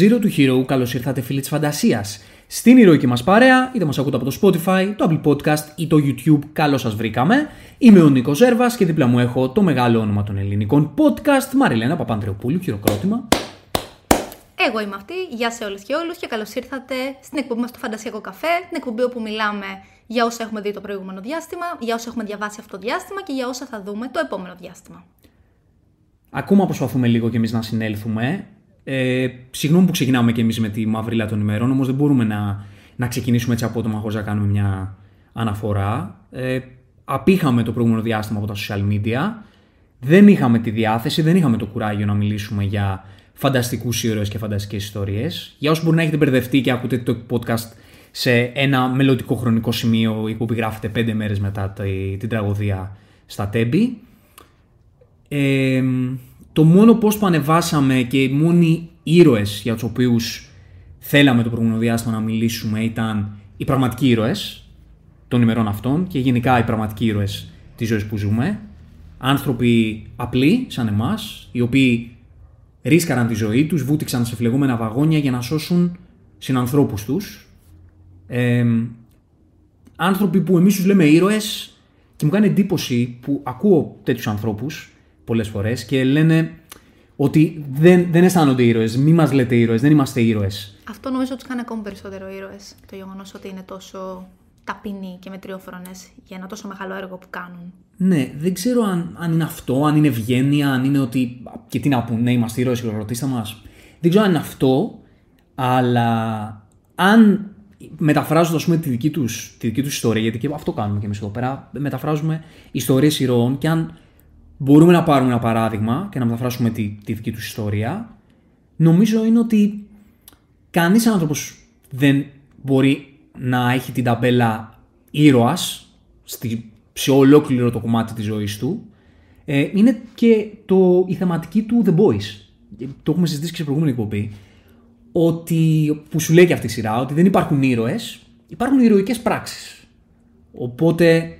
Zero to Hero, καλώς ήρθατε φίλοι της φαντασίας. Στην ηρωική μας παρέα, είτε μας ακούτε από το Spotify, το Apple Podcast ή το YouTube, καλώς σας βρήκαμε. Είμαι ο Νίκος Ζέρβας και δίπλα μου έχω το μεγάλο όνομα των ελληνικών podcast, Μαριλένα Παπαντρεοπούλου. Χειροκρότημα. Εγώ είμαι αυτή. Γεια σε όλες και όλους και καλώς ήρθατε στην εκπομπή μας στο Φαντασιακό Καφέ. Την εκπομπή όπου μιλάμε για όσα έχουμε δει το προηγούμενο διάστημα, για όσα έχουμε διαβάσει αυτό το διάστημα και για όσα θα δούμε το επόμενο διάστημα. Ακόμα προσπαθούμε λίγο κι εμείς να συνέλθουμε. Ε, συγγνώμη που ξεκινάμε κι εμείς με τη μαυρίλα των ημερών, όμως δεν μπορούμε να, να ξεκινήσουμε έτσι απότομα χωρίς να κάνουμε μια αναφορά. Ε, απήχαμε το προηγούμενο διάστημα από τα social media. Δεν είχαμε τη διάθεση, δεν είχαμε το κουράγιο να μιλήσουμε για φανταστικούς ήρωες και φανταστικές ιστορίες. Για όσους μπορεί να έχετε μπερδευτεί και ακούτε το podcast σε ένα μελλοντικό χρονικό σημείο που γράφεται πέντε μέρες μετά την τραγωδία στα Τέμπη. Ε, το μόνο πώς που ανεβάσαμε και οι μόνοι ήρωες για τους οποίους θέλαμε το προηγούμενο διάστημα να μιλήσουμε ήταν οι πραγματικοί ήρωες των ημερών αυτών και γενικά οι πραγματικοί ήρωες της ζωής που ζούμε. Άνθρωποι απλοί σαν εμάς, οι οποίοι ρίσκαραν τη ζωή τους, βούτυξαν σε φλεγόμενα βαγόνια για να σώσουν συνανθρώπους τους. Ε, άνθρωποι που εμείς τους λέμε ήρωες και μου κάνει εντύπωση που ακούω τέτοιους ανθρώπους πολλές φορές και λένε ότι δεν, δεν αισθάνονται ήρωες. Μη μας λέτε ήρωες, δεν είμαστε ήρωες. Αυτό νομίζω τους κάνει ακόμη περισσότερο ήρωες. Το γεγονός ότι είναι τόσο ταπεινοί και μετριόφρονες για ένα τόσο μεγάλο έργο που κάνουν. Ναι, δεν ξέρω αν, αν είναι αυτό, αν είναι ευγένεια, αν είναι ότι. και τι να πούνε, ναι, είμαστε ήρωες, ρωτήστε μας. Δεν ξέρω αν είναι αυτό, αλλά αν μεταφράζοντα τη δική τους τη δική τους ιστορία, γιατί και αυτό κάνουμε και εμείς εδώ πέρα, μεταφράζουμε ιστορίες ηρώων και αν μπορούμε να πάρουμε ένα παράδειγμα και να μεταφράσουμε τη, τη δική τους ιστορία, νομίζω είναι ότι κανείς άνθρωπος δεν μπορεί να έχει την ταμπέλα ήρωας σε ολόκληρο το κομμάτι της ζωής του. Ε, είναι και το, η θεματική του The Boys. Το έχουμε συζητήσει και σε προηγούμενη εκπομπή. Ότι, που σου λέει και αυτή η σειρά, ότι δεν υπάρχουν ήρωες, υπάρχουν ηρωικές πράξεις. Οπότε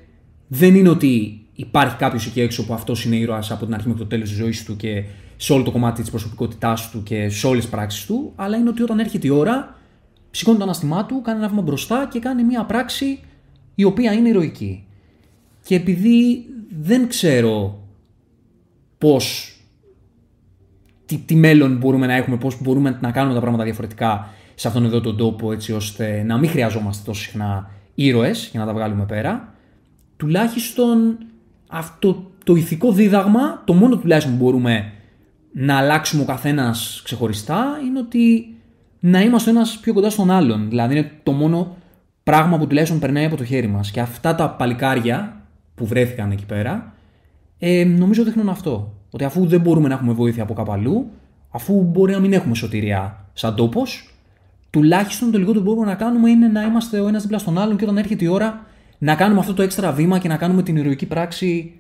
δεν είναι ότι υπάρχει κάποιος εκεί έξω που αυτός είναι ήρωας από την αρχή μέχρι το τέλος της ζωής του και σε όλο το κομμάτι της προσωπικότητάς του και σε όλες τις πράξεις του, αλλά είναι ότι όταν έρχεται η ώρα, σηκώνει το αναστημά του, κάνει ένα βήμα μπροστά και κάνει μια πράξη η οποία είναι ηρωική. Και επειδή δεν ξέρω πώς. Τι, τι μέλλον μπορούμε να έχουμε, πώς μπορούμε να κάνουμε τα πράγματα διαφορετικά σε αυτόν εδώ τον τόπο, έτσι ώστε να μην χρειαζόμαστε τόσο συχνά ήρωες για να τα βγάλουμε πέρα. Τουλάχιστον αυτό το ηθικό δίδαγμα, το μόνο τουλάχιστον που μπορούμε να αλλάξουμε ο καθένας ξεχωριστά είναι ότι να είμαστε ένας πιο κοντά στον άλλον. Δηλαδή είναι το μόνο πράγμα που τουλάχιστον περνάει από το χέρι μας. Και αυτά τα παλικάρια που βρέθηκαν εκεί πέρα, ε, νομίζω δείχνουν αυτό. Ότι αφού δεν μπορούμε να έχουμε βοήθεια από κάπου αλλού, αφού μπορεί να μην έχουμε σωτηρία σαν τόπος, τουλάχιστον το λιγότερο που μπορούμε να κάνουμε είναι να είμαστε ο ένας δίπλα στον άλλον και όταν έρχεται η ώρα να κάνουμε αυτό το έξτρα βήμα και να κάνουμε την ηρωική πράξη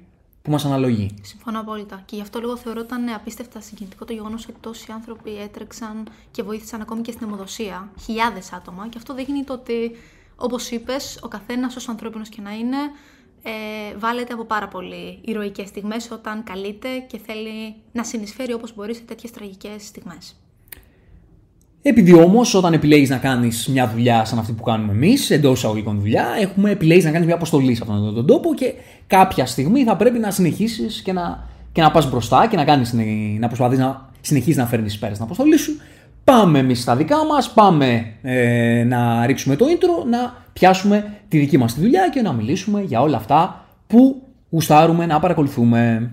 που μας αναλογεί. Συμφωνώ απόλυτα. Και γι' αυτό λίγο θεωρώ ήταν απίστευτα συγκινητικό το γεγονός ότι τόσοι άνθρωποι έτρεξαν και βοήθησαν ακόμη και στην αιμοδοσία. Χιλιάδες άτομα. Και αυτό δείχνει το ότι, όπως είπες, ο καθένας, όσο ανθρώπινος και να είναι, ε, βάλετε από πάρα πολύ ηρωικές στιγμές όταν καλείται και θέλει να συνεισφέρει όπως μπορεί σε τέτοιες τραγικές στιγμές. Επειδή όμως, όταν επιλέγεις να κάνεις μια δουλειά σαν αυτή που κάνουμε εμείς, εντός εισαγωγικών δουλειά, έχουμε επιλέγεις να κάνεις μια αποστολή σε αυτόν τον τόπο και κάποια στιγμή θα πρέπει να συνεχίσεις και να, και να πας μπροστά και να, κάνεις, να προσπαθείς να συνεχίσεις να φέρνεις πέρα στην αποστολή σου. Πάμε εμείς στα δικά μας, πάμε ε, να ρίξουμε το intro, να πιάσουμε τη δική μας τη δουλειά και να μιλήσουμε για όλα αυτά που γουστάρουμε να παρακολουθούμε.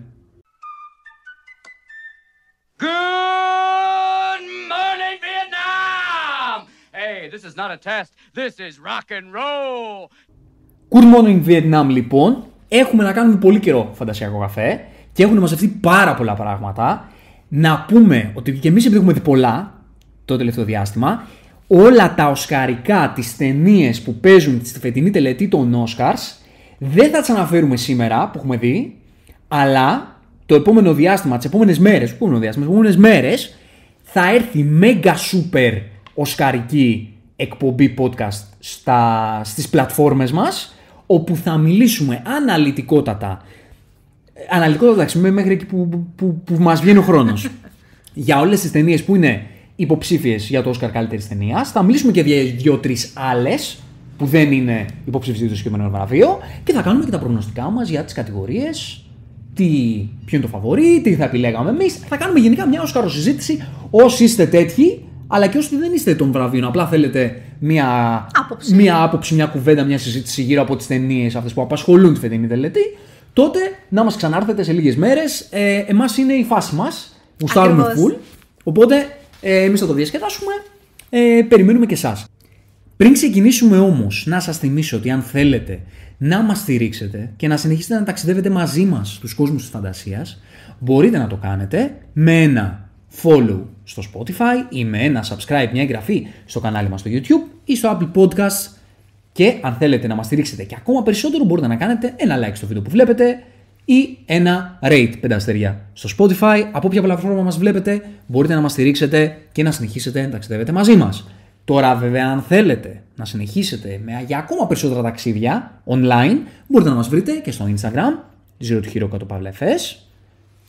This is not a test. This is rock and roll. Good morning Vietnam λοιπόν. Έχουμε να κάνουμε πολύ καιρό φαντασιακό καφέ και έχουν μαζευτεί πάρα πολλά πράγματα. Να πούμε ότι και εμείς επειδή έχουμε δει πολλά το τελευταίο διάστημα, όλα τα οσκαρικά, τις ταινίες που παίζουν στη φετινή τελετή των Oscars, δεν θα τις αναφέρουμε σήμερα που έχουμε δει, αλλά το επόμενο διάστημα, τις επόμενες μέρες, επόμενο διάστημα, τις επόμενες μέρες, θα έρθει mega super οσκαρική εκπομπή podcast στα, στις πλατφόρμες μας όπου θα μιλήσουμε αναλυτικότατα αναλυτικότατα εντάξει μέχρι εκεί που, που, που, μας βγαίνει ο χρόνος για όλες τις ταινίες που είναι υποψήφιες για το Όσκαρ καλύτερης ταινίας. Θα μιλήσουμε και για δύο-τρει άλλες που δεν είναι υποψήφιες για το συγκεκριμένο βραβείο. Και θα κάνουμε και τα προγνωστικά μας για τις κατηγορίες. Τι, ποιο είναι το φαβορή, τι θα επιλέγαμε εμείς. Θα κάνουμε γενικά μια Όσκαρος συζήτηση όσοι είστε τέτοιοι, αλλά και όσοι δεν είστε των βραβείων. Απλά θέλετε μια Άποψη. μια άποψη, μια κουβέντα, μια συζήτηση γύρω από τις ταινίες αυτές που απασχολούν τη φετινή τελετή. Τότε να μας ξανάρθετε σε λίγες μέρες. Ε, Εμάς είναι η φάση μας. Γουστάρουμε Ακριβώς. full. Οπότε ε, εμείς θα το διασκεδάσουμε. Ε, περιμένουμε και εσάς. Πριν ξεκινήσουμε όμως, να σας θυμίσω ότι αν θέλετε να μας στηρίξετε και να συνεχίσετε να ταξιδεύετε μαζί μας στου κόσμους της φαντασίας, μπορείτε να το κάνετε με ένα follow στο Spotify ή με ένα subscribe, μια εγγραφή στο κανάλι μας στο YouTube ή στο Apple Podcasts και αν θέλετε να μας στηρίξετε και ακόμα περισσότερο μπορείτε να κάνετε ένα like στο βίντεο που βλέπετε ή ένα rate 5 αστέρια στο Spotify. Από όποια πλατφόρμα μας βλέπετε μπορείτε να μας στηρίξετε και να συνεχίσετε να ταξιδεύετε μαζί μας. Τώρα βέβαια αν θέλετε να συνεχίσετε με, για ακόμα περισσότερα ταξίδια online μπορείτε να μας βρείτε και στο Instagram Zero to Hero κάτω παύλα FS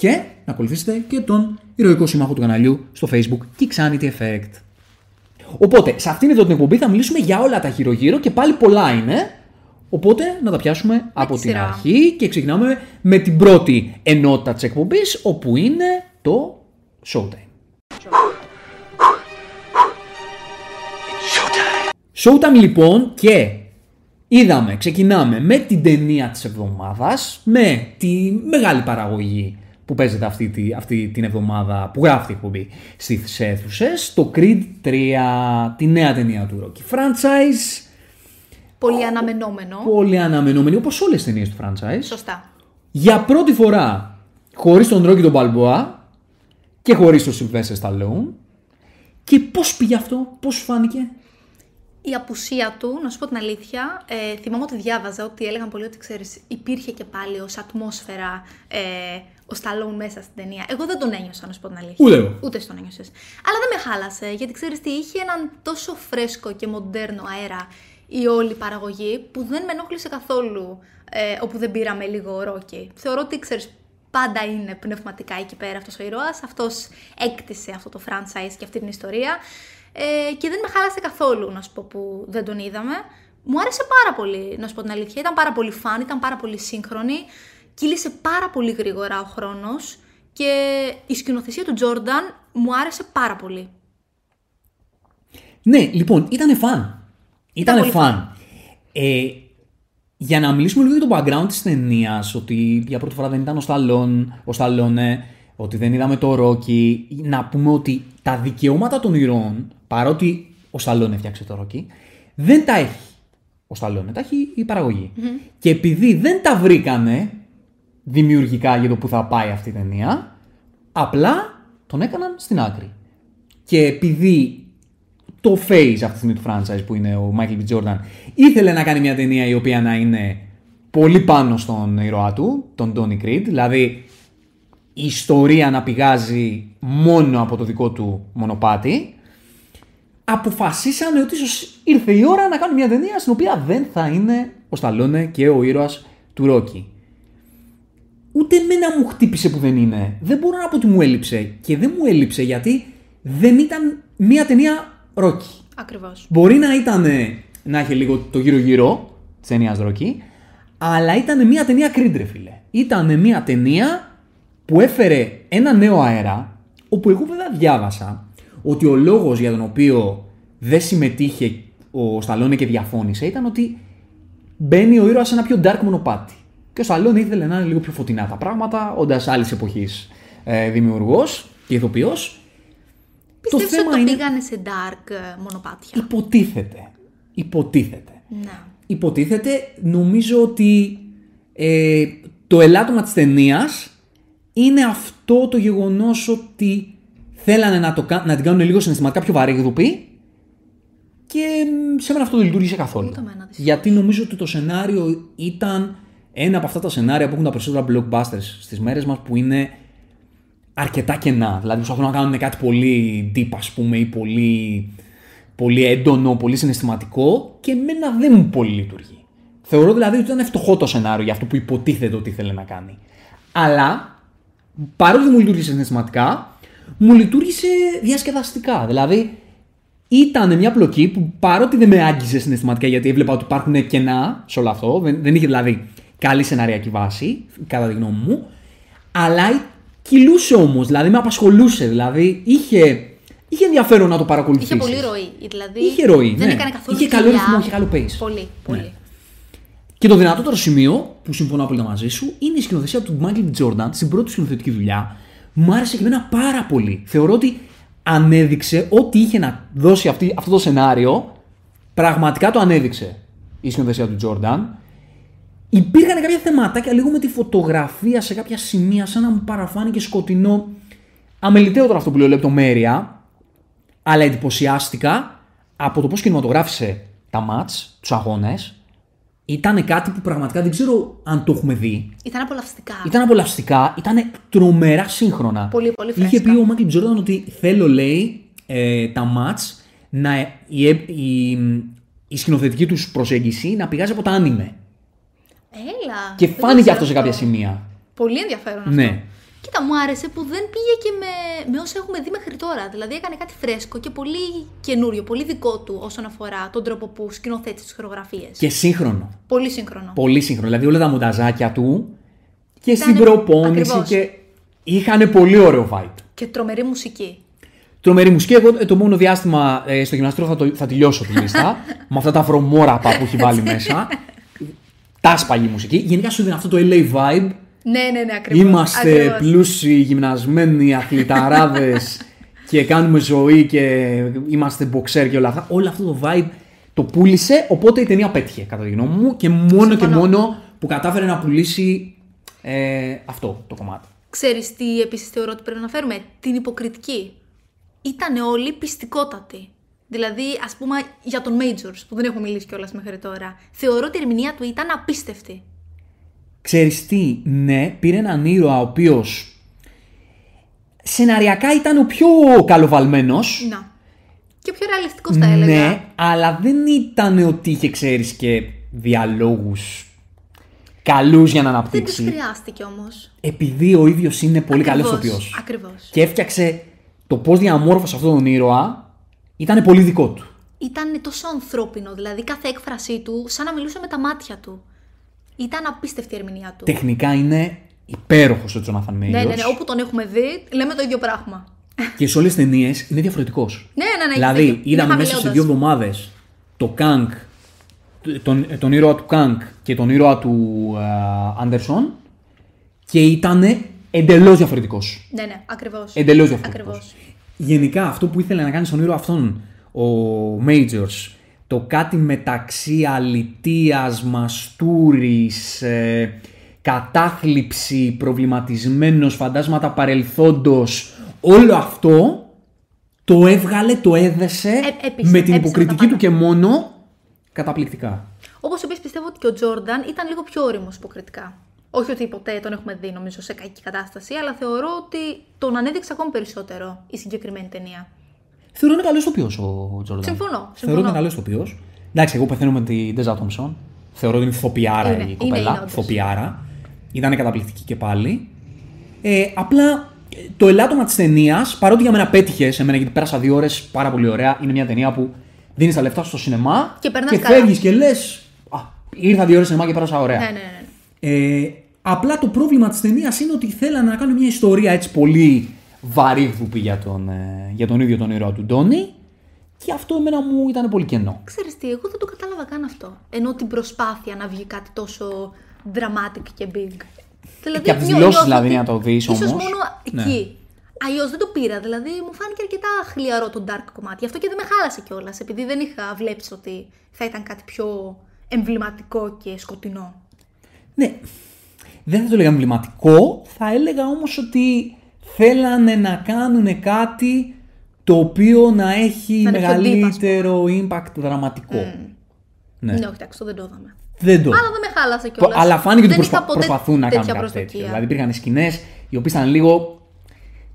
και να ακολουθήσετε και τον ηρωικό σύμμαχο του καναλιού στο Facebook Kixanity Effect. Οπότε, σε αυτήν εδώ την εκπομπή θα μιλήσουμε για όλα τα γύρω-γύρω και πάλι πολλά είναι. Οπότε να τα πιάσουμε από τη την σειρά. αρχή και ξεκινάμε με την πρώτη ενότητα της εκπομπής, όπου είναι το Showtime. Showtime λοιπόν και είδαμε, ξεκινάμε με την ταινία της εβδομάδας, με τη μεγάλη παραγωγή που παίζεται αυτή, τη, αυτή την εβδομάδα που γράφει η εκπομπή στις αίθουσες, το Creed 3, τη νέα ταινία του Rocky franchise, Πολύ αναμενόμενο. πολύ αναμενόμενη όπως όλες τις ταινίες του franchise. Σωστά. Για πρώτη φορά, χωρίς τον Rocky τον Balboa και χωρίς τον Sylvester Stallone. Και πώς πήγε αυτό, πώς σου φάνηκε; Η απουσία του, να σου πω την αλήθεια, ε, θυμάμαι ότι διάβαζα ότι έλεγαν πολύ ότι ξέρεις, υπήρχε και πάλι ως ατμόσφαιρα ε, ο Σταλόν μέσα στην ταινία. Εγώ δεν τον ένιωσα, να σου πω την αλήθεια. Ούτε εγώ. Ούτε στον ένιωσες. Αλλά δεν με χάλασε, γιατί ξέρεις τι, είχε έναν τόσο φρέσκο και μοντέρνο αέρα η όλη παραγωγή που δεν με ενόχλησε καθόλου ε, όπου δεν πήραμε λίγο ρόκι. Θεωρώ ότι, ξέρεις, πάντα είναι πνευματικά εκεί πέρα αυτός ο ήρωας, αυτός έκτισε αυτό το franchise και αυτή την ιστορία ε, και δεν με χάλασε καθόλου, να σου πω, που δεν τον είδαμε. Μου άρεσε πάρα πολύ, να σου πω την αλήθεια. Ήταν πάρα πολύ φαν, ήταν πάρα πολύ σύγχρονη. Κύλησε πάρα πολύ γρήγορα ο χρόνος και η σκηνοθεσία του Τζόρνταν μου άρεσε πάρα πολύ. Ναι, λοιπόν, ήταν φαν. Ήταν πολύ φαν. Ε, για να μιλήσουμε λίγο για το background της ταινίας, ότι για πρώτη φορά δεν ήταν ο Σταλόν, ο Σταλόνε, ότι δεν είδαμε το Ρόκι, να πούμε ότι τα δικαιώματα των ηρώων, παρότι ο Σταλόν έφτιαξε το Ρόκι, δεν τα έχει ο Σταλόνε, τα έχει η παραγωγη Και επειδή δεν τα βρήκανε δημιουργικά για το που θα πάει αυτή η ταινία, απλά τον έκαναν στην άκρη. Και επειδή το face αυτή τη στιγμή του franchise που είναι ο Michael B. Jordan ήθελε να κάνει μια ταινία η οποία να είναι πολύ πάνω στον ήρωά του, τον Donny Creed, δηλαδή η ιστορία να πηγάζει μόνο από το δικό του μονοπάτι, αποφασίσανε ότι ίσως ήρθε η ώρα να κάνουν μια ταινία στην οποία δεν θα είναι ο Σταλόνε και ο ήρωας του Ρόκι. Ούτε εμένα μου χτύπησε που δεν είναι. Δεν μπορώ να πω ότι μου έλειψε. Και δεν μου έλειψε γιατί δεν ήταν μια ταινία Ρόκι. Ακριβώς. Μπορεί να ήταν να έχει λίγο το γύρω-γύρω της ταινίας Ρόκι, αλλά ήταν μια ταινία Creed, ρε φίλε. Ήταν μια ταινία που έφερε ένα νέο αέρα, όπου εγώ βέβαια διάβασα ότι ο λόγος για τον οποίο δεν συμμετείχε ο Σταλόνε και διαφώνησε ήταν ότι μπαίνει ο ήρωας σε ένα πιο dark μονοπάτι. Και ο Σταλόνε ήθελε να είναι λίγο πιο φωτεινά τα πράγματα, όντας άλλης εποχής ε, δημιουργός και ηθοποιός. Πιστεύεις ότι το πήγανε σε dark ε, μονοπάτια; Υποτίθεται. Υποτίθεται. Να. Υποτίθεται, νομίζω ότι ε, το ελάττωμα της ταινίας είναι αυτό το γεγονός ότι θέλανε να, το, κα- να την κάνουν λίγο συναισθηματικά πιο βαρύγδουπη και μ, σε μένα αυτό δεν λειτουργήσε καθόλου. Ούτε εμένα, δυστυχώς. Γιατί νομίζω ότι το σενάριο ήταν ένα από αυτά τα σενάρια που έχουν τα περισσότερα blockbusters στις μέρες μας που είναι αρκετά κενά. Δηλαδή προσπαθούν να κάνουν κάτι πολύ deep, ας πούμε, ή πολύ, πολύ έντονο, πολύ συναισθηματικό και εμένα δεν μου πολύ λειτουργεί. Θεωρώ δηλαδή ότι ήταν φτωχό το σενάριο για αυτό που υποτίθεται ότι ήθελε να κάνει. Αλλά, παρότι δεν μου λειτουργήσε συναισθηματικά, μου λειτουργήσε διασκεδαστικά. Δηλαδή, ήταν μια πλοκή που παρότι δεν με άγγιζε συναισθηματικά γιατί έβλεπα ότι υπάρχουν κενά σε όλο αυτό, δεν, δεν είχε δηλαδή καλή σεναριακή βάση, κατά τη γνώμη μου, αλλά κυλούσε όμως, δηλαδή με απασχολούσε. Δηλαδή είχε, είχε ενδιαφέρον να το παρακολουθήσεις. Είχε πολύ ροή. Δηλαδή Είχε ροή. Δεν ναι. έκανε καθόλου Είχε καλό κοιλιά. ρυθμό, είχε καλό pace. Πολύ, πολύ. Ναι. Και το δυνατότερο σημείο που συμφωνώ απόλυτα μαζί σου είναι η σκηνοθεσία του Michael B. Jordan στην πρώτη του σκηνοθετική δουλειά. Μου άρεσε και εμένα πάρα πολύ. Θεωρώ ότι ανέδειξε ό,τι είχε να δώσει αυτή, αυτό το σενάριο. Πραγματικά το ανέδειξε η σκηνοθεσία του Jordan. Υπήρχαν κάποια θεματάκια λίγο με τη φωτογραφία σε κάποια σημεία, σαν να μου παραφάνηκε σκοτεινό. Αμεληταίο τώρα αυτό που λέω λεπτομέρεια, αλλά εντυπωσιάστηκα από το πώς κινηματογράφησε τα μάτς, τους αγώνες. Ήταν κάτι που πραγματικά δεν ξέρω αν το έχουμε δει. Ήταν απολαυστικά. Ήταν απολαυστικά, ήταν τρομερά σύγχρονα. Πολύ, πολύ Είχε φρέσκα. πει ο Μάικλ Τζόρνταν ότι θέλω, λέει, ε, τα μάτς να, η, η, η σκηνοθετική τους προσέγγιση να πηγάζει από τα άνιμε. Έλα. Και δεν το φάνηκε ξέρω αυτό σε κάποια σημεία. Πολύ ενδιαφέρον αυτό. Ναι. Κοίτα, μου άρεσε που δεν πήγε και με, με όσα έχουμε δει μέχρι τώρα. Δηλαδή έκανε κάτι φρέσκο και πολύ καινούριο, πολύ δικό του όσον αφορά τον τρόπο που σκηνοθέτει τις χορογραφίες. Και σύγχρονο. Πολύ σύγχρονο. Πολύ σύγχρονο. Δηλαδή όλα τα μονταζάκια του και στην Ήτανε- προπόνηση ακριβώς. και είχαν πολύ ωραίο vibe. Και τρομερή μουσική. Τρομερή μουσική. Εγώ ε, το μόνο διάστημα ε, στο γυμναστήριο θα, το, θα τελειώσω τη λίστα. με αυτά τα βρωμόραπα που έχει βάλει μέσα. Τάσπαγη μουσική. Γενικά σου δίνει αυτό το LA vibe. Ναι, ναι, ναι, ακριβώς. Είμαστε πλούσιοι, γυμνασμένοι, αθληταράδες και κάνουμε ζωή και είμαστε μποξέρ και όλα αυτά. Όλο αυτό το vibe το πούλησε, οπότε η ταινία πέτυχε κατά τη γνώμη μου και μόνο και Συμφωνώ. μόνο που κατάφερε να πουλήσει ε, αυτό το κομμάτι. Ξέρεις τι επίσης θεωρώ ότι πρέπει να φέρουμε, την υποκριτική. Ήτανε όλοι πιστικότατοι. Δηλαδή, ας πούμε, για τον Majors, που δεν έχουμε μιλήσει κιόλας μέχρι τώρα, θεωρώ ότι η ερμηνεία του ήταν απίστευτη. Ξέρεις τι, ναι, πήρε έναν ήρωα ο οποίος σεναριακά ήταν ο πιο καλοβαλμένος. Να. Και πιο ρεαλιστικός θα έλεγα. Ναι, αλλά δεν ήταν ότι είχε, ξέρεις, και διαλόγους καλούς για να Δεν τους αναπτύξει. χρειάστηκε όμως. Επειδή ο ίδιος είναι πολύ καλός Ακριβώς, ηθοποιός. Ακριβώς. Και έφτιαξε το πώς διαμόρφωσε αυτόν τον ήρωα, ήταν πολύ δικό του. Ήταν τόσο ανθρώπινο, δηλαδή κάθε έκφρασή του σαν να μιλούσε με τα μάτια του. Ήταν απίστευτη η ερμηνεία του. Τεχνικά είναι υπέροχος ο Τζόναθαν Μέιτζορς. Ναι, ναι, ναι, όπου τον έχουμε δει, λέμε το ίδιο πράγμα. Και σε όλες τις ταινίες είναι διαφορετικός. Ναι, ναι, ναι. Δηλαδή, έχεις δίκιο. είδαμε Είναι μέσα σε χαμηλόντας. δύο εβδομάδες το Κανγκ, τον, τον ήρωα του Κανγκ και τον ήρωα του ε, Άντερσον και ήταν εντελώς διαφορετικός. Ναι, ναι, ακριβώς. Εντελώς διαφορετικός. Ακριβώς. Γενικά, αυτό που ήθελε να κάνει στον ήρωα αυτόν ο Majors, το κάτι μεταξύ αλητίας, μαστούρης, ε, κατάθλιψη, προβληματισμένος, φαντάσματα παρελθόντος, όλο αυτό το έβγαλε, το έδεσε Ε, έπεισε, με την έπεισε υποκριτική να τα του και μόνο καταπληκτικά. Όπως επίσης πιστεύω ότι και ο Τζόρνταν ήταν λίγο πιο όριμος υποκριτικά. Όχι ότι ποτέ τον έχουμε δει, νομίζω, σε κακή κατάσταση, αλλά θεωρώ ότι τον ανέδειξε ακόμη περισσότερο η συγκεκριμένη ταινία. Θεωρώ είναι καλός ηθοποιό ο Τζόρνταν. Συμφωνώ, Θεωρώ συμφωνώ. είναι καλός ηθοποιό. Εντάξει, εγώ πεθαίνω με την Ντέζα Τόμψον. Θεωρώ ότι είναι ηθοποιάρα Είναι, η είναι, κοπέλα. είναι, όντως. ηθοποιάρα. Ήταν καταπληκτική και πάλι. Ε, απλά ε, το ελάττωμα της ταινίας, παρότι για μένα πέτυχε σε μένα γιατί πέρασα δύο ώρες πάρα πολύ ωραία, είναι μια ταινία που δίνεις τα λεφτά στο σινεμά Και περνάς και καλά. φεύγεις και λες. Ήρθα δύο ώρες σινεμά και πέρασα ωραία. Ναι, ναι, ναι. ναι. Ε, απλά το πρόβλημα της ταινίας είναι ότι θέλανε να κάνουν μια ιστορία έτσι πολύ βαρύγδουπη για τον, ε, για τον ίδιο τον ήρωα του Ντόνι και αυτό εμένα μου ήταν πολύ κενό. Ξέρεις τι, εγώ δεν το κατάλαβα καν αυτό. Ενώ την προσπάθεια να βγει κάτι τόσο dramatic και big. Δηλαδή, Και από τις νιώ- δηλώσεις, νιώθω δηλαδή, ότι να το δεις ίσως όμως. μόνο Ναι. εκεί. Αλλιώς δεν το πήρα. Δηλαδή, μου φάνηκε αρκετά χλιαρό το dark κομμάτι. Γι' αυτό και δεν με χάλασε κιόλας. Επειδή δεν είχα βλέψει ότι θα ήταν κάτι πιο εμβληματικό και σκοτεινό. Ναι, δεν θα το έλεγα εμβληματικό, θα έλεγα όμως ότι θέλανε να κάνουν κάτι το οποίο να έχει Να είναι πιο deep, ας μεγαλύτερο impact δραματικό. Ναι. Ναι, όχι, εντάξει, το δεν το είδαμε. Δεν το. Αλλά δεν με χάλασε κιόλας. Αλλά φάνηκε ότι προσπα... προσπαθούν να κάνουν τέτοια κάτι τέτοιο. προσδοκία. Δηλαδή υπήρχαν σκηνές οι οποίες ήταν λίγο.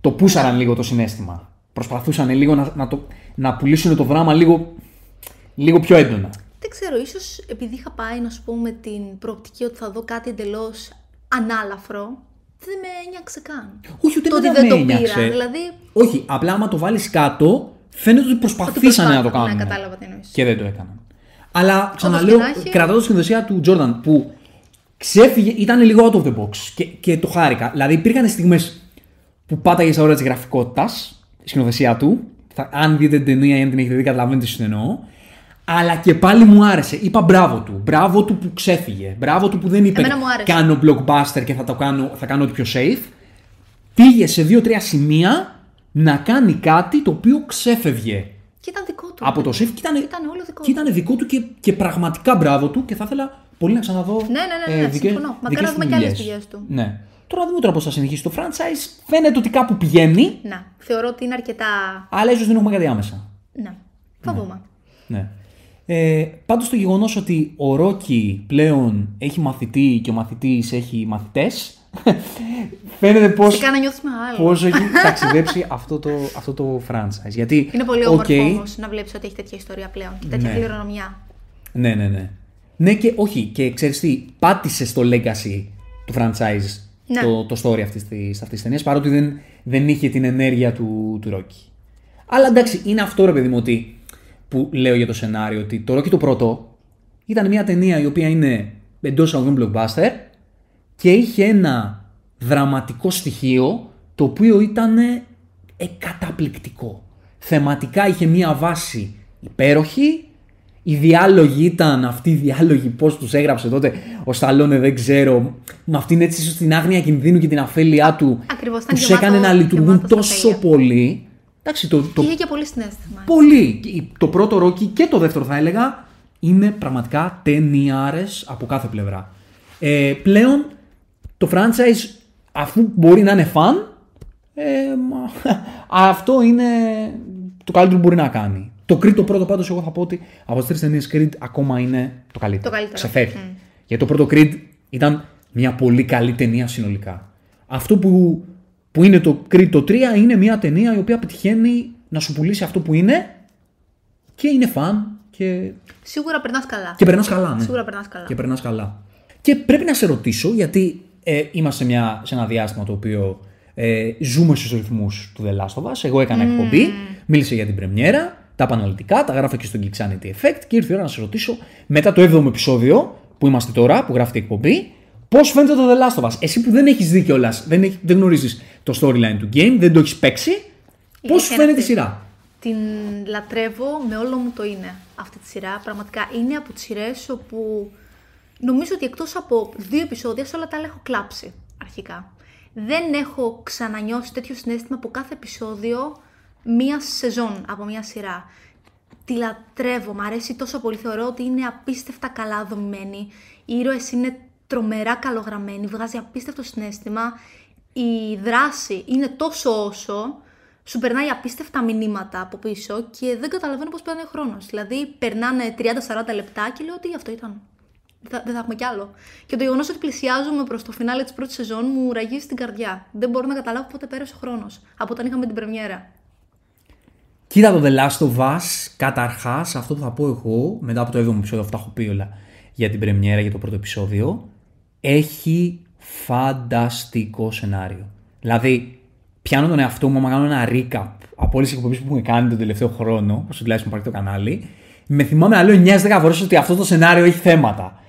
το πούσαραν λίγο το συνέστημα. Προσπαθούσαν λίγο να, να, το, να πουλήσουν το δράμα λίγο, λίγο πιο έντονα. Δεν ξέρω, ίσως επειδή είχα πάει να σου πω με την προοπτική ότι θα δω κάτι εντελώς ανάλαφρο δεν με ένιωξε καν. Όχι, ούτε το ότι εμένα δεν με το ένιωξε. πήρα. Δηλαδή. Όχι, απλά άμα το βάλεις κάτω, φαίνεται ότι προσπαθήσανε να το προσπάθησα, κάνουν. ναι, κατάλαβα τι εννοείς. Και δεν το έκαναν. Αλλά ξαναλέω, και να έχει- κρατάω τη σκηνοθεσία του Τζόρνταν που ξέφυγε, ήταν λίγο out of the box και, και το χάρηκα. Δηλαδή υπήρχαν στιγμές που πάταγες στα όρια της γραφικότητας, η σκηνοθεσία του. Θα, αν δείτε την ταινία ή αν την έχετε δει, καταλαβαίνετε τι σου εννοώ. Αλλά και πάλι μου άρεσε. Είπα μπράβο του. Μπράβο του που ξέφυγε. Μπράβο του που δεν είπε Εμένα μου άρεσε. κάνω blockbuster και θα, το κάνω, θα κάνω ό,τι πιο safe. Πήγε σε δύο-τρία σημεία να κάνει κάτι το οποίο ξέφευγε Και ήταν δικό του. από το safe και ήταν, Ήταν όλο δικό και του. ήταν δικό του και, και πραγματικά μπράβο του και θα ήθελα πολύ να ξαναδώ. Ναι, ναι, ναι, ναι, δικές- συμφωνώ. Μακάρι δικές να του δούμε και άλλες δουλειές. δουλειές του. Ναι. Τώρα δούμε τώρα πώς θα συνεχίσει το franchise. Φαίνεται ότι κάπου πηγαίνει, Να, θεωρώ ότι είναι αρκετά. αλλά ίσως δεν έχουμε κάτι άμεσα. Ναι, θα δούμε. Ναι. Ε, Πάντως το γεγονός ότι ο Ρόκι πλέον έχει μαθητή και ο μαθητής έχει μαθητές. φαίνεται πώς. Σε κάνει να νιώθει μεγάλο. Πόσο έχει ταξιδέψει αυτό το, αυτό το franchise. Γιατί, Είναι πολύ όμορφο οκ, όμως να βλέπεις ότι έχει τέτοια ιστορία πλέον και τέτοια Ναι. κληρονομιά. Ναι, ναι, ναι. Ναι και όχι, και ξέρεις τι, πάτησε στο legacy του franchise Ναι. το, το story αυτής της, αυτής της ταινίας, παρότι δεν, δεν είχε την ενέργεια του, του Rocky. Αλλά εντάξει, είναι αυτό ρε παιδί μου ότι, που λέω για το σενάριο, ότι το Rocky το πρώτο ήταν μια ταινία η οποία είναι εντός αγωγών blockbuster και είχε ένα δραματικό στοιχείο το οποίο ήταν ε, καταπληκτικό. Θεματικά είχε μια βάση υπέροχη, οι διάλογοι ήταν αυτοί οι διάλογοι, πώς τους έγραψε τότε ο Σταλόνε δεν ξέρω, με αυτήν έτσι ίσως την άγνοια κινδύνου και την αφέλειά του, Ακριβώς, ήταν τους γεμάτο- έκανε να λειτουργούν γεμάτο στα τόσο τέλεια. πολύ. Εντάξει, το, το Και είχε και πολύ συνέστημα. Πολύ. Το πρώτο Rocky και το δεύτερο θα έλεγα είναι πραγματικά ταινιάρες από κάθε πλευρά. Ε, πλέον το franchise αφού μπορεί να είναι φαν, ε, μα, αυτό είναι το καλύτερο που μπορεί να κάνει. Το Creed το πρώτο πάντως εγώ θα πω ότι από τις τρεις ταινίες Creed ακόμα είναι το καλύτερο. Το καλύτερο. Ξεφεύγει. Μμ. Γιατί το πρώτο Creed ήταν μια πολύ καλή ταινία συνολικά. Αυτό που, που είναι το Creed το 3 είναι μια ταινία η οποία πετυχαίνει να σου πουλήσει αυτό που είναι και είναι φαν και, Σίγουρα περνάς καλά. και περνάς καλά. Ναι. Σίγουρα περνάς καλά. Και περνάς καλά. Και πρέπει να σε ρωτήσω, γιατί ε, είμαστε σε, μια, σε ένα διάστημα το οποίο ε, ζούμε στους ρυθμούς του The Last of Us. Εγώ έκανα εκπομπή, μίλησα για την πρεμιέρα, τα επαναλυτικά, τα γράφα και στο Geek Sanity Effect και ήρθε η ώρα να σε ρωτήσω μετά το 7ο επεισόδιο που είμαστε τώρα, που γράφεται η εκπομπή, πώς φαίνεται το The Last of Us; Εσύ που δεν έχεις δει κιόλας, δεν, έχ- δεν γνωρίζεις το storyline του game, δεν το έχεις παίξει, πώς αλήθεια σου είναι φαίνεται η αυτή. σειρά; Την λατρεύω με όλο μου το είναι αυτή τη σειρά. Πραγματικά είναι από τις σειρές όπου νομίζω ότι εκτός από δύο επεισόδια σε όλα τα άλλα έχω κλάψει αρχικά. Δεν έχω ξανανιώσει τέτοιο συνέστημα από κάθε επεισόδιο μία σεζόν από μία σειρά. Τη λατρεύω, μ' αρέσει τόσο πολύ. Θεωρώ ότι είναι απίστευτα καλά δομημένη. Οι ήρωες είναι τρομερά καλογραμμένοι, βγάζει απίστευτο συνέστημα. Η δράση είναι τόσο όσο, σου περνάει απίστευτα μηνύματα από πίσω και δεν καταλαβαίνω πώς περνάει ο χρόνος. Δηλαδή, περνάνε 30-40 λεπτά και λέω τι αυτό ήταν. Δεν θα, δεν θα έχουμε κι άλλο. Και το γεγονός ότι πλησιάζουμε προς το φινάλε της πρώτης σεζόν μου ραγίζει στην καρδιά. Δεν μπορώ να καταλάβω πότε πέρασε ο χρόνος από όταν είχαμε την πρεμιέρα. Κοίτα το The Last of Us, καταρχάς, αυτό που θα πω εγώ, μετά από το 7ο επεισόδιο, αυτά έχω πει όλα για την πρεμιέρα, για το πρώτο επεισόδιο, έχει φανταστικό σενάριο. Δηλαδή, πιάνω τον εαυτό μου, άμα κάνω ένα recap από όλες τις εκπομπές που έχουμε κάνει τον τελευταίο χρόνο, όσο τουλάχιστον υπάρχει το κανάλι, με θυμάμαι να λέω 9-10 φορές ότι αυτό το σενάριο έχει θέματα.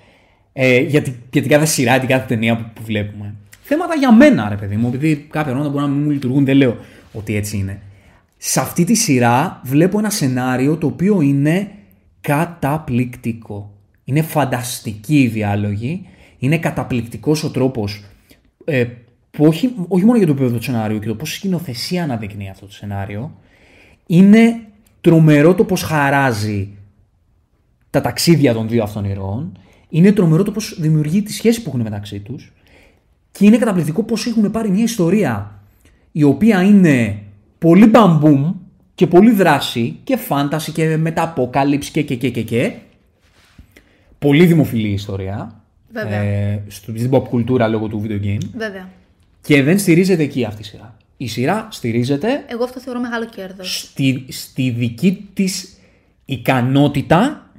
Ε, για, την, για την κάθε σειρά, την κάθε ταινία που, που βλέπουμε. Θέματα για μένα, ρε παιδί μου, επειδή κάποια πράγματα μπορεί να μην μου λειτουργούν, δεν λέω ότι έτσι είναι. Σε αυτή τη σειρά βλέπω ένα σενάριο το οποίο είναι καταπληκτικό. Είναι φανταστική η διάλογη, είναι καταπληκτικός ο τρόπος ε, που όχι, όχι μόνο για το επίπεδο του σενάριου και το πώς η σκηνοθεσία αναδεικνύει αυτό το σενάριο, είναι τρομερό το πώς χαράζει τα ταξίδια των δύο αυτών ηρώων, είναι τρομερό το πώς δημιουργεί τη σχέση που έχουν μεταξύ τους και είναι καταπληκτικό πώς έχουν πάρει μια ιστορία η οποία είναι πολύ μπαμπούμ και πολύ δράση και φάνταση και μεταποκάλυψη και και και και και. Πολύ δημοφιλή ιστορία. Βέβαια. Ε, στην pop κουλτούρα λόγω του video game. Βέβαια. Και δεν στηρίζεται εκεί αυτή η σειρά. Η σειρά στηρίζεται Εγώ αυτό θεωρώ μεγάλο κέρδος. στη, στη δική της ικανότητα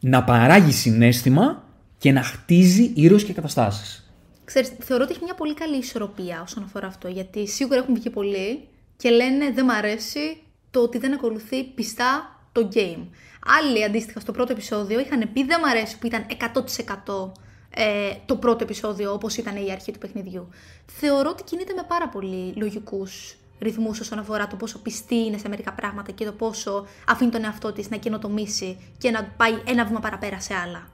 να παράγει συνέστημα και να χτίζει ήρωες και καταστάσεις. Ξέρεις, θεωρώ ότι έχει μια πολύ καλή ισορροπία όσον αφορά αυτό. Γιατί σίγουρα έχουν βγει πολλοί και λένε δεν μ' αρέσει το ότι δεν ακολουθεί πιστά το game. Άλλοι αντίστοιχα στο πρώτο επεισόδιο είχαν πει δεν μ' αρέσει που ήταν 100% ε, το πρώτο επεισόδιο όπως ήταν η αρχή του παιχνιδιού. Θεωρώ ότι κινείται με πάρα πολύ λογικούς ρυθμούς όσον αφορά το πόσο πιστή είναι σε μερικά πράγματα και το πόσο αφήνει τον εαυτό της να καινοτομήσει και να πάει ένα βήμα παραπέρα σε άλλα.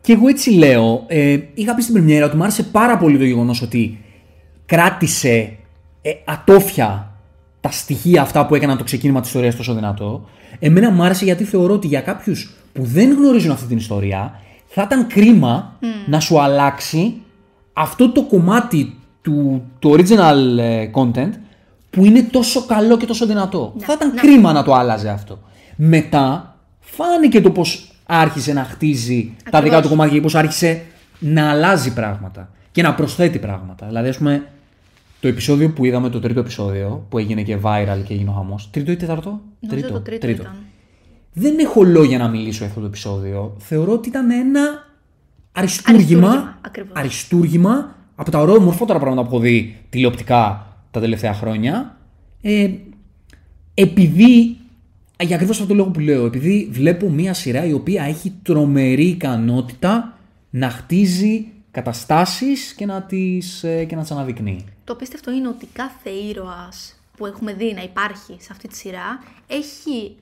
Και εγώ έτσι λέω, ε, είχα πει στην πρεμιέρα ότι μου άρεσε πάρα πολύ το γεγονός ότι κράτησε ε, ατόφια τα στοιχεία αυτά που έκαναν το ξεκίνημα της ιστορίας τόσο δυνατό. Εμένα μου άρεσε γιατί θεωρώ ότι για κάποιους που δεν γνωρίζουν αυτή την ιστορία, θα ήταν κρίμα να σου αλλάξει αυτό το κομμάτι του, του original ε, content που είναι τόσο καλό και τόσο δυνατό. Ναι, θα ήταν ναι. κρίμα να το άλλαζε αυτό. Μετά φάνηκε το πώς άρχισε να χτίζει τα Ακριβώς. δικά του κομμάτια και πώς άρχισε να αλλάζει πράγματα και να προσθέτει πράγματα. Δηλαδή, ας πούμε, το επεισόδιο που είδαμε, το τρίτο επεισόδιο, που έγινε και viral και έγινε ο χαμός, τρίτο ή τέταρτο; Νομίζω το τρίτο, ήταν. Δεν έχω λόγια να μιλήσω για αυτό το επεισόδιο. Θεωρώ ότι ήταν ένα αριστούργημα, Αριστούργημα, ακριβώς. αριστούργημα από τα ωραία μορφότερα πράγματα που έχω δει τηλεοπτικά τα τελευταία χρόνια. Ε, επειδή, για ακριβώς αυτό το λόγο που λέω, επειδή βλέπω μια σειρά η οποία έχει τρομερή ικανότητα να χτίζει καταστάσεις και να τις, ε, και να τις αναδεικνύει. Το απίστευτο είναι ότι κάθε ήρωας που έχουμε δει να υπάρχει σε αυτή τη σειρά έχει.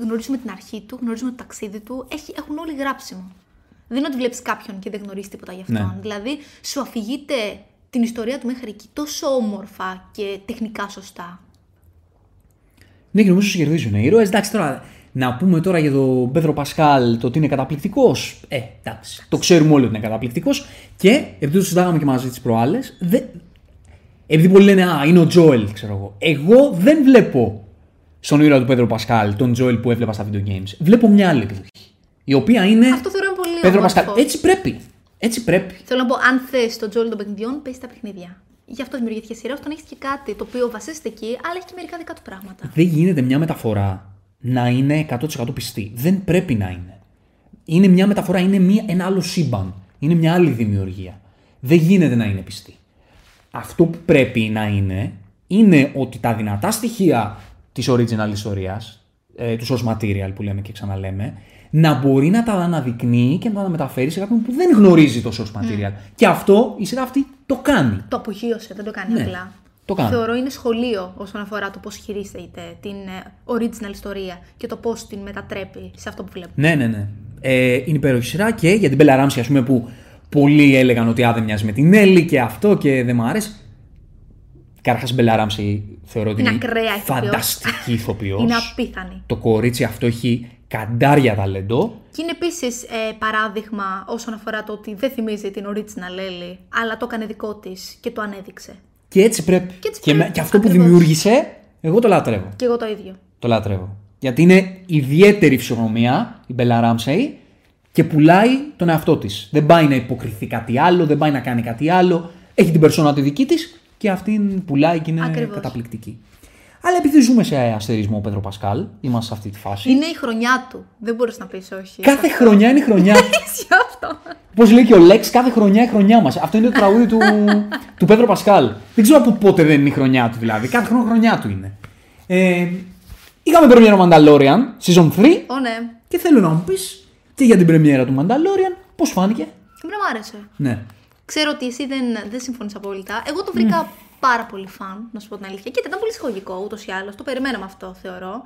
Γνωρίζουμε την αρχή του, γνωρίζουμε το ταξίδι του, έχει, έχουν όλοι γράψιμο. Δεν είναι ότι βλέπεις κάποιον και δεν γνωρίζεις τίποτα γι' αυτόν. Ναι. Δηλαδή, σου αφηγείται την ιστορία του μέχρι εκεί τόσο όμορφα και τεχνικά σωστά. Ναι, και νομίζω ότι κερδίζουν οι ήρωες. Εντάξει, τώρα να πούμε τώρα για τον Πέδρο Πασκάλ το ότι είναι καταπληκτικός. Ε, εντάξει. Το ξέρουμε όλοι ότι είναι καταπληκτικός. Και επειδή το συζητάγαμε και μαζί τις προάλλες, επειδή πολλοί λένε Α, είναι ο Τζόελ, ξέρω εγώ. Εγώ δεν βλέπω στον ήρωα του Πέδρο Πασκάλ τον Τζόελ που έβλεπα στα video games. Βλέπω μια άλλη εκδοχή. Η οποία είναι. Αυτό θεωρώ πολύ Πέδρο όμορφο. Πασκάλ. Έτσι πρέπει. Έτσι πρέπει. Θέλω να πω, αν θες τον Τζόλι των παιχνιδιών, παίζει τα παιχνίδια. Γι' αυτό δημιουργήθηκε σειρά, όταν έχει και κάτι το οποίο βασίζεται εκεί, αλλά έχει και μερικά δικά του πράγματα. δεν γίνεται μια μεταφορά να είναι 100% πιστή. Δεν πρέπει να είναι. Είναι μια μεταφορά, είναι μια, ένα άλλο σύμπαν. Είναι μια άλλη δημιουργία. Δεν γίνεται να είναι πιστή. Αυτό που πρέπει να είναι, είναι ότι τα δυνατά στοιχεία της original ιστορίας, ε, του source material που λέμε και ξαναλέμε, να μπορεί να τα αναδεικνύει και να τα μεταφέρει σε κάποιον που δεν γνωρίζει το source material. Και αυτό η σειρά αυτή το κάνει. Το απογείωσε, δεν το κάνει Ναι, απλά. το κάνει. Θεωρώ είναι σχολείο όσον αφορά το πώς χειρίζεται την ε, original ιστορία και το πώς την μετατρέπει σε αυτό που βλέπουμε. Ναι, ναι, ναι. Ε, είναι υπέροχη σειρά και για την Μπέλα Ράμψη, ας πούμε, που πολλοί έλεγαν ότι α, δεν μοιάζει με την Έλλη και αυτό και δεν μου άρεσε. Καταρχάς, η Μπέλα Ράμψη θεωρώ ότι Είναι είναι, ακραία ηθοποιός. φανταστική ηθοποιός. Είναι απίθανη. Το κορίτσι αυτό έχει καντάρια ταλέντο. Και είναι επίσης ε, παράδειγμα όσον αφορά το ότι δεν θυμίζει την original Ellie, αλλά το έκανε δικό της και το ανέδειξε. Και έτσι πρέπει. Και έτσι με- πρέπει, και αυτό που ακριβώς. δημιούργησε, εγώ το λατρεύω. Και εγώ το ίδιο. Το λατρεύω. Γιατί είναι ιδιαίτερη φυσιογνωμία η Μπέλα Ράμσεϊ και πουλάει τον εαυτό της. Δεν πάει να υποκριθεί κάτι άλλο, δεν πάει να κάνει κάτι άλλο. Έχει την περσόνα τη δική της και αυτήν πουλάει και είναι Ακριβώς. καταπληκτική. Αλλά επειδή ζούμε σε αστερισμό, Πέτρο Πασκάλ, είμαστε σε αυτή τη φάση. Είναι η χρονιά του. Δεν μπορείς να πεις όχι. Κάθε χρονιά είναι η χρονιά. Ισχύει αυτό. Πώς λέει και ο Λέξ, κάθε χρονιά η χρονιά μας. Αυτό είναι το τραγούδι του, του Πέτρο Πασκάλ. Δεν ξέρω από πότε δεν είναι η χρονιά του δηλαδή. Κάθε χρόνο χρονιά του είναι. Ε, είχαμε πρεμιέρα Mandalorian, season 3. Ω, ναι. Και θέλω να μου πεις και για την πρεμιέρα του Mandalorian, πώς φάνηκε; Εμένα μου άρεσε. Ναι. Ξέρω ότι εσύ δεν, δεν συμφωνείς απόλυτα. Εγώ το βρήκα πάρα πολύ φαν, να σου πω την αλήθεια. Και ήταν πολύ ψυχολογικό ούτως ή άλλως. Το περιμέναμε αυτό, θεωρώ.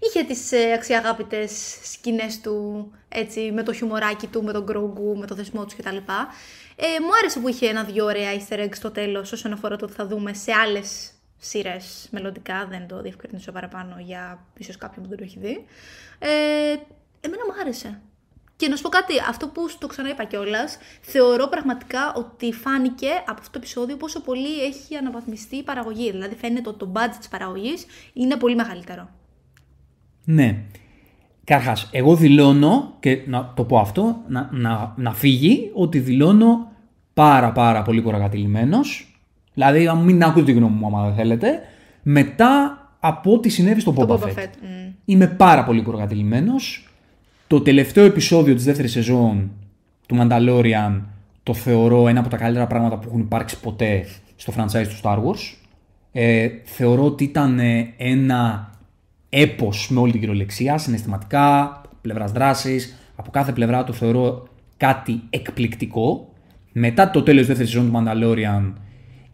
Είχε τις ε, αξιαγάπητες σκηνές του, έτσι, με το χιουμοράκι του, με τον Γκρόγκου, με το δεσμό τους κτλ. Ε, μου άρεσε που είχε ένα-δυο ωραία easter eggs στο τέλος όσον αφορά το ότι θα δούμε σε άλλες σειρές μελλοντικά. Δεν το διευκρινίσω παραπάνω για ίσως κάποιον που δεν το έχει δει. Ε, εμένα μου άρεσε. Και να σου πω κάτι, αυτό που το ξαναείπα κιόλας, θεωρώ πραγματικά ότι φάνηκε από αυτό το επεισόδιο πόσο πολύ έχει αναβαθμιστεί η παραγωγή. Δηλαδή φαίνεται ότι το budget της παραγωγής είναι πολύ μεγαλύτερο. Ναι. Καταρχάς, εγώ δηλώνω, και να το πω αυτό, να, να, να φύγει, ότι δηλώνω πάρα πάρα πολύ κορακατηλημένος. Δηλαδή, αν μην ακούτε τη γνώμη μου, άμα δεν θέλετε, μετά από ό,τι συνέβη στο Boba, Το Boba Fett. Fett, μμ. Είμαι πάρα πολύ κορακατηλημένος. Το τελευταίο επεισόδιο της δεύτερης σεζόν του Mandalorian το θεωρώ ένα από τα καλύτερα πράγματα που έχουν υπάρξει ποτέ στο franchise του Star Wars. Ε, θεωρώ ότι ήταν ε, ένα έπος με όλη την κυριολεξία, συναισθηματικά, πλευράς δράσης, από κάθε πλευρά το θεωρώ κάτι εκπληκτικό. Μετά το τέλος της δεύτερης σεζόν του Mandalorian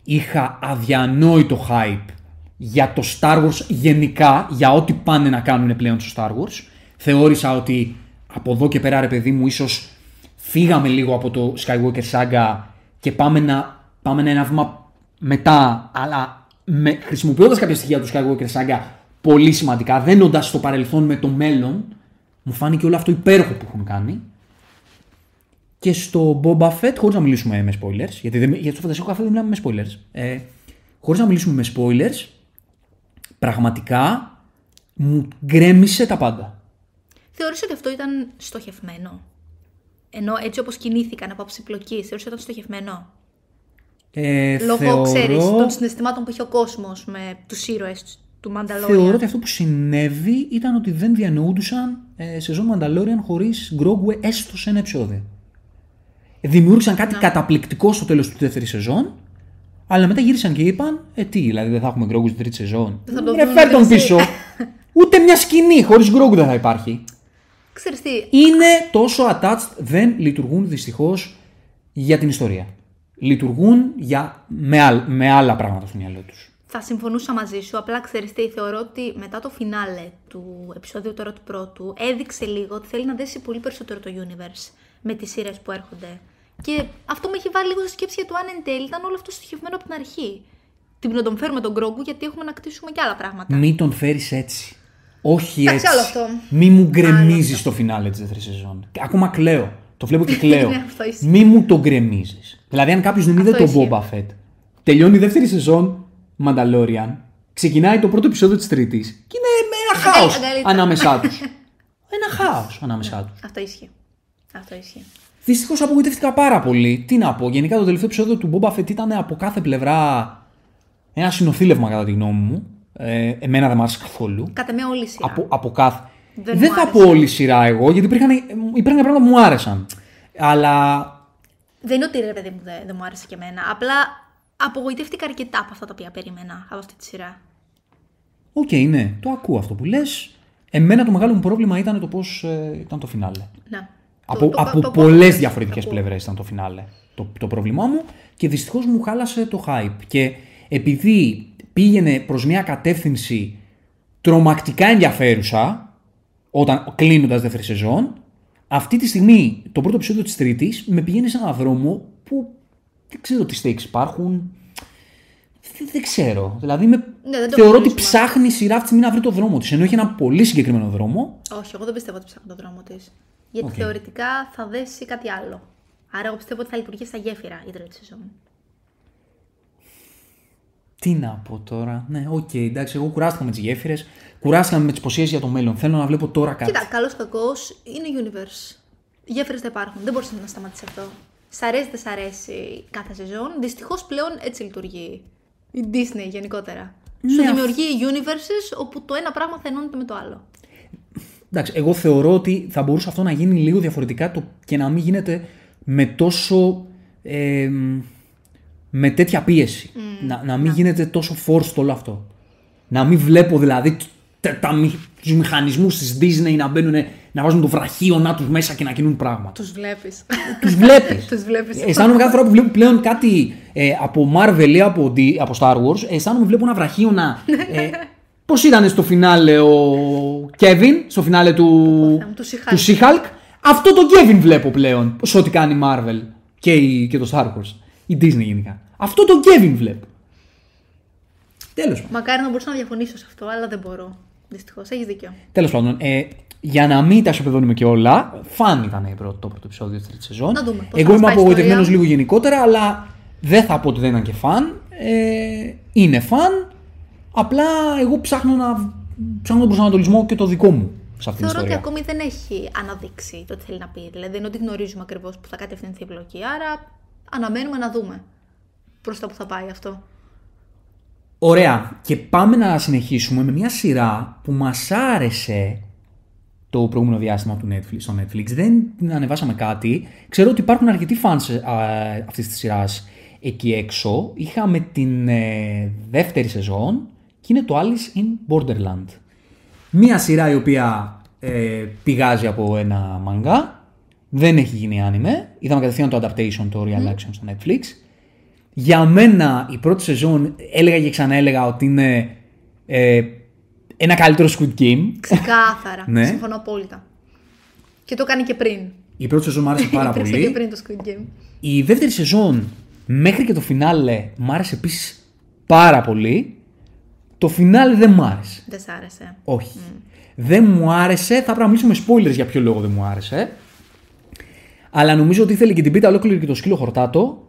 είχα αδιανόητο hype για το Star Wars γενικά, για ό,τι πάνε να κάνουν πλέον στο Star Wars. Θεώρησα ότι από εδώ και πέρα ρε παιδί μου ίσως φύγαμε λίγο από το Skywalker Saga και πάμε να, πάμε ένα βήμα μετά, αλλά με, χρησιμοποιώντας κάποια στοιχεία του Skywalker Saga πολύ σημαντικά, δένοντας το παρελθόν με το μέλλον, μου φάνηκε όλο αυτό υπέροχο που έχουν κάνει. Και στο Boba Fett, χωρίς να μιλήσουμε με spoilers, γιατί, δεν, γιατί στο φαντασικό καφέ δεν μιλάμε με spoilers, ε, χωρίς να μιλήσουμε με spoilers, πραγματικά μου γκρέμισε τα πάντα. Θεωρείς ότι αυτό ήταν στοχευμένο; Ενώ έτσι όπως κινήθηκαν από άψη πλοκής, θεωρείς ότι ήταν στοχευμένο; Ε, Λόγω, θεωρώ, ξέρεις, των συναισθημάτων που είχε ο κόσμος με τους ήρωες του Mandalorian. θεωρώ ότι αυτό που συνέβη ήταν ότι δεν διανοούντουσαν ε, σεζόν Mandalorian χωρίς Grogu έστω σε ένα επεισόδιο. Δημιούργησαν κάτι καταπληκτικό στο τέλος του δεύτερη σεζόν, αλλά μετά γύρισαν και είπαν, ε τι, δηλαδή δεν θα έχουμε Grogu στην τρίτη σεζόν. θα το Ρε δούμε φέρ τον μεταξύ. πίσω. Ούτε μια σκηνή χωρίς Grogu δεν θα υπάρχει. Ξέρεις τι, είναι τόσο attached, δεν λειτουργούν δυστυχώς για την ιστορία. Λειτουργούν για, με, άλλ- με άλλα πράγματα στο μυαλό τους. θα συμφωνούσα μαζί σου. Απλά ξέρεις τι, θεωρώ ότι μετά το φινάλε του επεισόδιου τώρα του πρώτου έδειξε λίγο ότι θέλει να δέσει πολύ περισσότερο το universe με τις σειρές που έρχονται. Και αυτό με έχει βάλει λίγο στη σκέψη για το αν εν τέλει ήταν όλο αυτό στοιχευμένο από την αρχή. Τι να τον φέρουμε τον Grogu γιατί έχουμε να κτίσουμε και άλλα πράγματα. Μην τον φέρεις έτσι. Όχι Εντάξει, έτσι. άλλο αυτό. Μη μου γκρεμίζεις το φινάλε της δεύτερης σεζόν. Ακόμα κλαίω. Το βλέπω και κλαίω. Ναι, αυτό ισχύει. Μη μου το γκρεμίζεις. Δηλαδή, αν κάποιος δεν είδε Αυτό το ισχύει. Boba Fett, τελειώνει η δεύτερη σεζόν Mandalorian, ξεκινάει το πρώτο επεισόδιο της τρίτης και είναι με ένα χάος αγκαλίτσα. ανάμεσά τους. ένα χάος ανάμεσά τους. Αυτό ισχύει. Αυτό ισχύει. Δυστυχώς απογοητεύτηκα πάρα πολύ. Τι να πω, γενικά το τελευταίο επεισόδιο του Boba Fett ήταν από κάθε πλευρά ένα συνοθήλευμα κατά τη γνώμη μου. Ε, εμένα δεν μ' άρεσε καθόλου. Κατά μια όλη σειρά. Από, από κάθε. Δεν Δεν, μου θα άρεσε. πω όλη η σειρά εγώ, γιατί υπήρχαν, υπήρχαν πράγματα που μου άρεσαν. Αλλά Δεν είναι ότι ρε παιδί μου δεν, δεν μου άρεσε και εμένα. Απλά απογοητεύτηκα αρκετά από αυτά τα οποία περίμενα από αυτή τη σειρά. οκ, ναι, το ακούω αυτό που λες. Εμένα το μεγάλο μου πρόβλημα ήταν το πώς ήταν το φινάλε. Ναι. Από, Το- το- από το- πολλές το- διαφορετικές το- πλευρές ήταν το φινάλε το, το πρόβλημά μου και δυστυχώς μου χάλασε το hype. Και επειδή πήγαινε προς μια κατεύθυνση τρομακτικά ενδιαφέρουσα, όταν κλείνοντας δεύτερη σεζόν, αυτή τη στιγμή το πρώτο επεισόδιο της Τρίτης με πηγαίνει σε έναν δρόμο που δεν ξέρω τι stakes υπάρχουν. Δεν, δεν ξέρω. Δηλαδή με... Ναι, δεν το θεωρώ ότι γνωρίζουμε. ψάχνει η σειρά αυτή τη στιγμή να βρει το δρόμο της. Ενώ έχει ένα πολύ συγκεκριμένο δρόμο. Όχι, εγώ δεν πιστεύω ότι ψάχνει τον δρόμο της. Γιατί Οκ. θεωρητικά θα δέσει κάτι άλλο. Άρα, εγώ πιστεύω ότι θα λειτουργήσει σα γέφυρα η τρίτη σεζόν. Τι να πω τώρα; Ναι, οκ, εντάξει, εγώ κουράστηκα με τις γέφυρες, κουράστηκα με τις υποσχέσεις για το μέλλον. Θέλω να βλέπω τώρα κάτι. Κοίτα, καλός κακός είναι universe. Γέφυρες θα υπάρχουν. Δεν μπορείς να σταματήσεις αυτό. Σ' αρέσει, δεν σ' αρέσει κάθε σεζόν. Δυστυχώς πλέον έτσι λειτουργεί η Disney γενικότερα. Σου Ναι, δημιουργεί universes όπου το ένα πράγμα θα ενώνεται με το άλλο. Εντάξει, εγώ θεωρώ ότι θα μπορούσε αυτό να γίνει λίγο διαφορετικά το, και να μην γίνεται με τόσο. ε, με τέτοια πίεση. να, να μην γίνεται τόσο forced όλο αυτό. Να μην βλέπω δηλαδή τε- τα, μη- τους μηχανισμούς της Disney να μπαίνουν, να βάζουν το βραχίωνά τους μέσα και να κινούν πράγματα. Τους βλέπεις. τους βλέπεις. Τους βλέπεις. Αισθάνομαι κάθε φορά που βλέπω πλέον κάτι ε, από Marvel ή από, D- από Star Wars, αισθάνομαι βλέπω ένα βραχείο να. Ε, Πώς ήταν στο φινάλε ο Kevin, στο φινάλε του, Θεέ μου, του She-Hulk. του She-Hulk. Αυτό το Kevin βλέπω πλέον σε ό,τι κάνει η Marvel και, η, και το Star Wars. Η Disney γενικά. Αυτό το Kevin βλέπω. Τέλος πάντων. Μακάρι να μπορούσα να διαφωνήσω σε αυτό, αλλά δεν μπορώ. Δυστυχώς, έχεις δίκιο. Τέλος πάντων, ε, για να μην τα ισοπεδώνουμε και όλα, φαν ήταν η πρώτη, το πρώτο επεισόδιο της τρίτη σεζόν. Να δούμε πώς Εγώ θα μας είμαι πάει η απογοητευμένος ιστορία. λίγο γενικότερα, αλλά δεν θα πω ότι δεν ήταν και φαν. Ε, είναι φαν. Απλά εγώ ψάχνω να ψάχνω τον προσανατολισμό και το δικό μου σε αυτήν την Θεωρώ ότι ιστορία. ακόμη δεν έχει αναδείξει το τι θέλει να πει. Δηλαδή, δεν είναι ότι γνωρίζουμε ακριβώς που θα κατευθυνθεί η πλοκή. Άρα, αναμένουμε να δούμε προς τα που θα πάει αυτό. Ωραία. Και πάμε να συνεχίσουμε με μια σειρά που μας άρεσε το προηγούμενο διάστημα του Netflix, στο Netflix. Δεν ανεβάσαμε κάτι. Ξέρω ότι υπάρχουν αρκετοί fans αυτής της σειράς εκεί έξω. Είχαμε την ε, δεύτερη σεζόν και είναι το Alice in Borderland. Μία σειρά η οποία ε, πηγάζει από ένα μαγκά. Δεν έχει γίνει άνιμε. Είδαμε κατευθείαν το adaptation, το real action στο Netflix. Για μένα η πρώτη σεζόν έλεγα και ξαναέλεγα ότι είναι ε, ένα καλύτερο Squid Game. Ξεκάθαρα. Ναι. Συμφωνώ απόλυτα. Και το κάνει και πριν. Η πρώτη σεζόν μου άρεσε πάρα Υπήρξε πολύ. και πριν το Squid Game. Η δεύτερη σεζόν μέχρι και το φινάλε μου άρεσε επίσης πάρα πολύ. Το φινάλε δεν μου άρεσε. Δεν σ' άρεσε. Όχι. Δεν μου άρεσε. Θα πρέπει να μιλήσουμε με spoilers για ποιο λόγο δεν μου άρεσε. Αλλά νομίζω ότι ήθελε και την πίτα ολόκληρη και το σκύλο χορτάτο.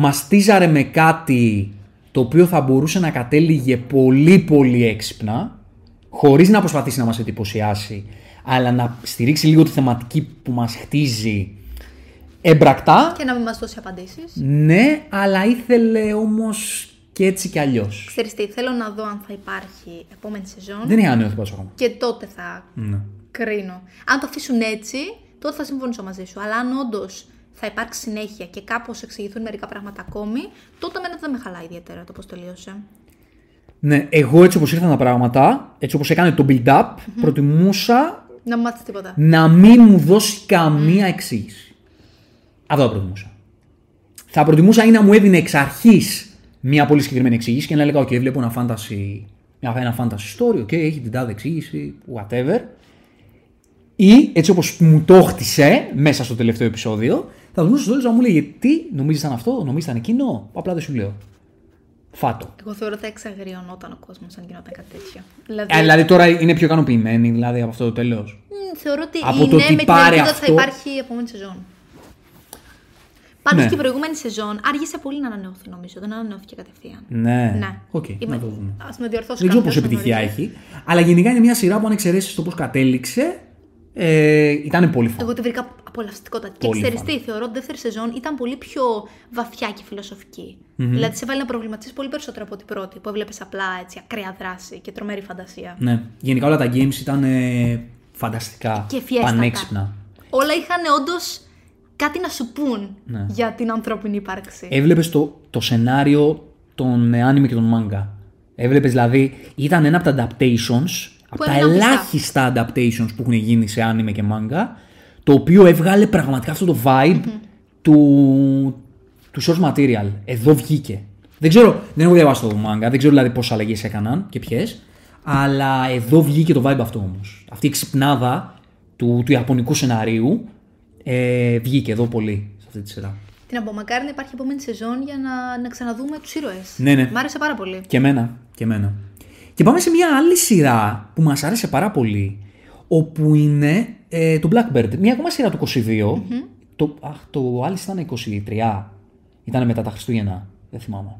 Μαστίζαρε με κάτι το οποίο θα μπορούσε να κατέληγε πολύ πολύ έξυπνα. Χωρίς να προσπαθήσει να μας εντυπωσιάσει. Αλλά να στηρίξει λίγο τη θεματική που μας χτίζει έμπρακτα. Και να μην μας δώσει απαντήσεις. Ναι, αλλά ήθελε όμως και έτσι κι αλλιώς. Ξέρεις τι, θέλω να δω αν θα υπάρχει επόμενη σεζόν. Δεν είχα νέο θυπάσιο ακόμα. Και τότε θα Ναι. κρίνω. Αν το αφήσουν έτσι, τότε θα συμφωνήσω μαζί σου. Αλλά αν όντως θα υπάρξει συνέχεια και κάπως εξηγηθούν μερικά πράγματα ακόμη, τότε εμένα δεν με χαλάει ιδιαίτερα το πώς τελείωσε. Ναι, εγώ έτσι όπως ήρθαν τα πράγματα, έτσι όπως έκανε το build-up, προτιμούσα Να μην μάθεις τίποτα. να μην μου δώσει καμία εξήγηση. Αυτό θα προτιμούσα. Θα προτιμούσα ή να μου έδινε εξ αρχής μια πολύ συγκεκριμένη εξήγηση και να έλεγα: OK, βλέπω ένα fantasy, μια- ένα fantasy story, OK, έχει την τάδε εξήγηση, whatever. Ή έτσι όπως μου το χτισε μέσα στο τελευταίο επεισόδιο, θα δούμε στο τέλος να μου λέγε τι, νομίζεις ήταν αυτό, νομίζεις ήταν εκείνο, απλά δεν σου λέω. Φάτο. Εγώ θεωρώ ότι θα εξαγριωνόταν ο κόσμος αν γινόταν κάτι τέτοιο. Δηλαδή, Ε, δηλαδή τώρα είναι πιο ικανοποιημένοι δηλαδή από αυτό το τέλος. μ, θεωρώ ότι από είναι το ότι με την πάρε ελπίδα ότι θα αυτό- υπάρχει η επόμενη σεζόν. Πάντως Ναι. και η προηγούμενη σεζόν άργησε πολύ να ανανεωθεί νομίζω. Δεν ανανεώθηκε κατευθείαν. Ναι. Ναι. Οκ, Είμαι- να το δούμε. Ας με διορθώσει Δεν ξέρω κάποιος πόση αν επιτυχία γνωρίζει. έχει. Αλλά γενικά είναι μια σειρά που αν εξαιρέσεις το πώς κατέληξε. Ε, ήταν πολύ fun. Εγώ τη βρήκα απολαυστικότατη. Και Πολύ ξέρεις fun. τι, θεωρώ ότι η δεύτερη σεζόν ήταν πολύ πιο βαθιά και φιλοσοφικη Δηλαδή σε βάζει να προβληματίσει πολύ περισσότερο από την πρώτη, που έβλεπες απλά έτσι ακραία δράση και τρομερή φαντασία. Ναι. Γενικά όλα τα games ήταν ε, φανταστικά. Και φιέστατα. Πανέξυπνα. Όλα είχαν όντως κάτι να σου πούν Ναι. για την ανθρώπινη ύπαρξη. Έβλεπες το, το σενάριο των ε, anime και των manga. Έβλεπες δηλαδή, ήταν ένα από τα adaptations, από τα έμειναν πιστά. ελάχιστα adaptations που έχουν γίνει σε anime και manga, το οποίο έβγαλε πραγματικά αυτό το vibe του, του source material. Εδώ βγήκε. Δεν ξέρω, δεν έχω διαβάσει το manga, δεν ξέρω δηλαδή πόσες αλλαγές έκαναν και ποιες, αλλά εδώ βγήκε το vibe αυτό όμως. Αυτή η ξυπνάδα του, του ιαπωνικού σεναρίου ε, βγήκε εδώ πολύ σε αυτή τη σειρά. Τι να πω, μακάρι να υπάρχει επόμενη σεζόν για να, να ξαναδούμε τους ήρωες. Ναι, ναι. Μ' άρεσε πάρα πολύ. Και εμένα. Και εμένα. Και πάμε σε μια άλλη σειρά που μας άρεσε πάρα πολύ, όπου είναι ε, το Blackbird. Μια ακόμα σειρά του 22. Το, αχ, το άλλο ήταν 23. Ήταν μετά τα Χριστούγεννα. Δεν θυμάμαι.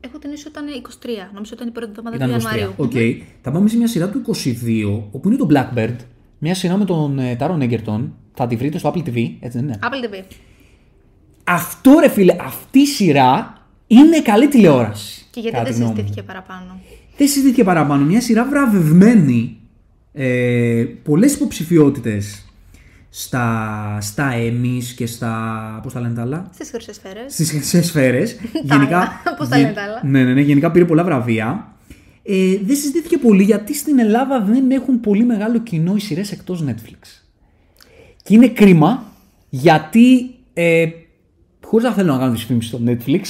Έχω την ίσο ήταν 23. Νομίζω ήταν η πρώτη εβδομάδα του Ήταν 23. Ιανουαρίου. Οκ. Θα πάμε σε μια σειρά του 22, όπου είναι το Black Bird. Μια σειρά με τον ε, Taron Egerton. Θα τη βρείτε στο Apple TV, έτσι δεν είναι; Apple TV. Αυτό ρε φίλε, αυτή η σειρά είναι καλή τηλεόραση. Και γιατί κατά δεν τη γνώμη μου. συζητήθηκε παραπάνω; Δεν συζητήθηκε παραπάνω. Μια σειρά βραβευμένη. Ε, πολλές υποψηφιότητες στα, στα Emmys και στα... πώς τα λένε τα άλλα; Στις χρυσές σφαίρες. Στις χρυσές σφαίρες. Τα άλλα. Πώς τα λένε τα άλλα; Ναι, ναι, ναι. Γενικά πήρε πολλά βραβεία. Ε, δεν συζητήθηκε πολύ γιατί στην Ελλάδα δεν έχουν πολύ μεγάλο κοινό οι σειρές εκτός Netflix. Και είναι κρίμα γιατί ε, χωρίς να θέλω να κάνω δυσφήμιση στο Netflix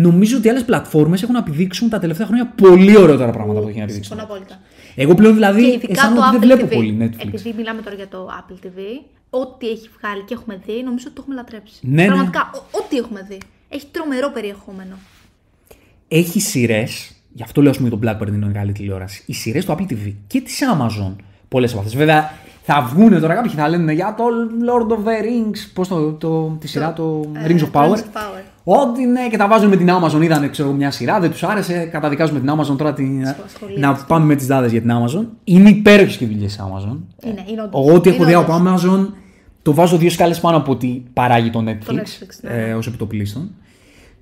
νομίζω ότι άλλες πλατφόρμες έχουν να επιδείξουν τα τελευταία χρόνια πολύ ωραιότερα πράγματα που έχει να επιδείξουν. Συμφωνώ απόλυτα. Εγώ πλέον δηλαδή Και ειδικά αισθάνομαι το ότι Apple δεν βλέπω TV. πολύ Netflix. Επειδή μιλάμε τώρα για το Apple TV, ό,τι έχει βγάλει και έχουμε δει, νομίζω ότι το έχουμε λατρέψει. Ναι, ναι. Πραγματικά, ο- ό,τι έχουμε δει. Έχει τρομερό περιεχόμενο. Έχει σειρές, γι' αυτό λέω ας πούμε, το Blackbird είναι μεγάλη τηλεόραση. Οι σειρές του Apple TV και της Amazon. Πολλές από αυτές. Βέβαια θα βγουν τώρα κάποιοι και θα λένε για το Lord of the Rings. Πώς το, το, τη σειρά, το ε, Rings of Power. Rings of Power. Ότι ναι, και τα βάζουν με την Amazon. Είδανε ξέρω, μια σειρά, δεν τους άρεσε. Καταδικάζουμε την Amazon τώρα. Την... Σχολεία να αυτό. πάμε με τις δάδες για την Amazon. Είναι υπέροχες και οι δουλειές τη Amazon. Είναι, είναι όντως. Εγώ ό,τι έχω Είναι δει από όντως. Amazon το βάζω δύο σκάλες πάνω από ό,τι παράγει το Netflix, Netflix, ναι. ε, ως επιτοπλίστων.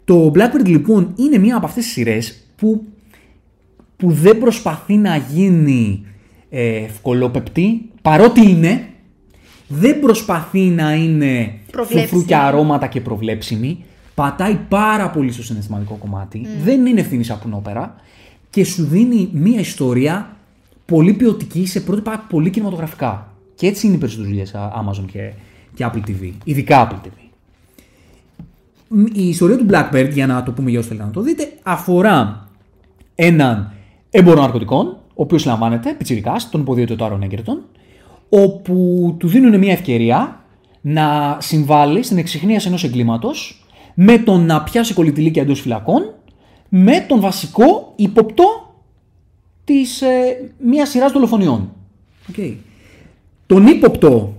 Το Blackbird λοιπόν είναι μία από αυτές τις σειρές που, που δεν προσπαθεί να γίνει ε, ευκολόπεπτη, παρότι είναι, δεν προσπαθεί να είναι Προβλέψιμη. φρουφρού και αρώματα και προβλέψιμη. Πατάει πάρα πολύ στο συναισθηματικό κομμάτι. Δεν είναι ευθύνης σαπουνόπερα και σου δίνει μία ιστορία πολύ ποιοτική σε πρότυπα πολύ κινηματογραφικά. Και έτσι είναι οι περισσότερες δουλειές Amazon και, και Apple TV. Ειδικά Apple TV. Μ, Η ιστορία του Blackbird, για να το πούμε για όσοι θέλετε να το δείτε, αφορά έναν έμπορο ναρκωτικών, ο οποίος λαμβάνεται, πιτσιρικά, τον υποδιότητα του Άρων Έγκερτον, όπου του δίνουν μια ευκαιρία να συμβάλλει στην εξυχνίαση ενός εγκλήματος με τον να πιάσει κολλητηλίκια εντός φυλακών, με τον βασικό υποπτό της ε, μιας σειράς δολοφονιών. Okay. Τον ύποπτο,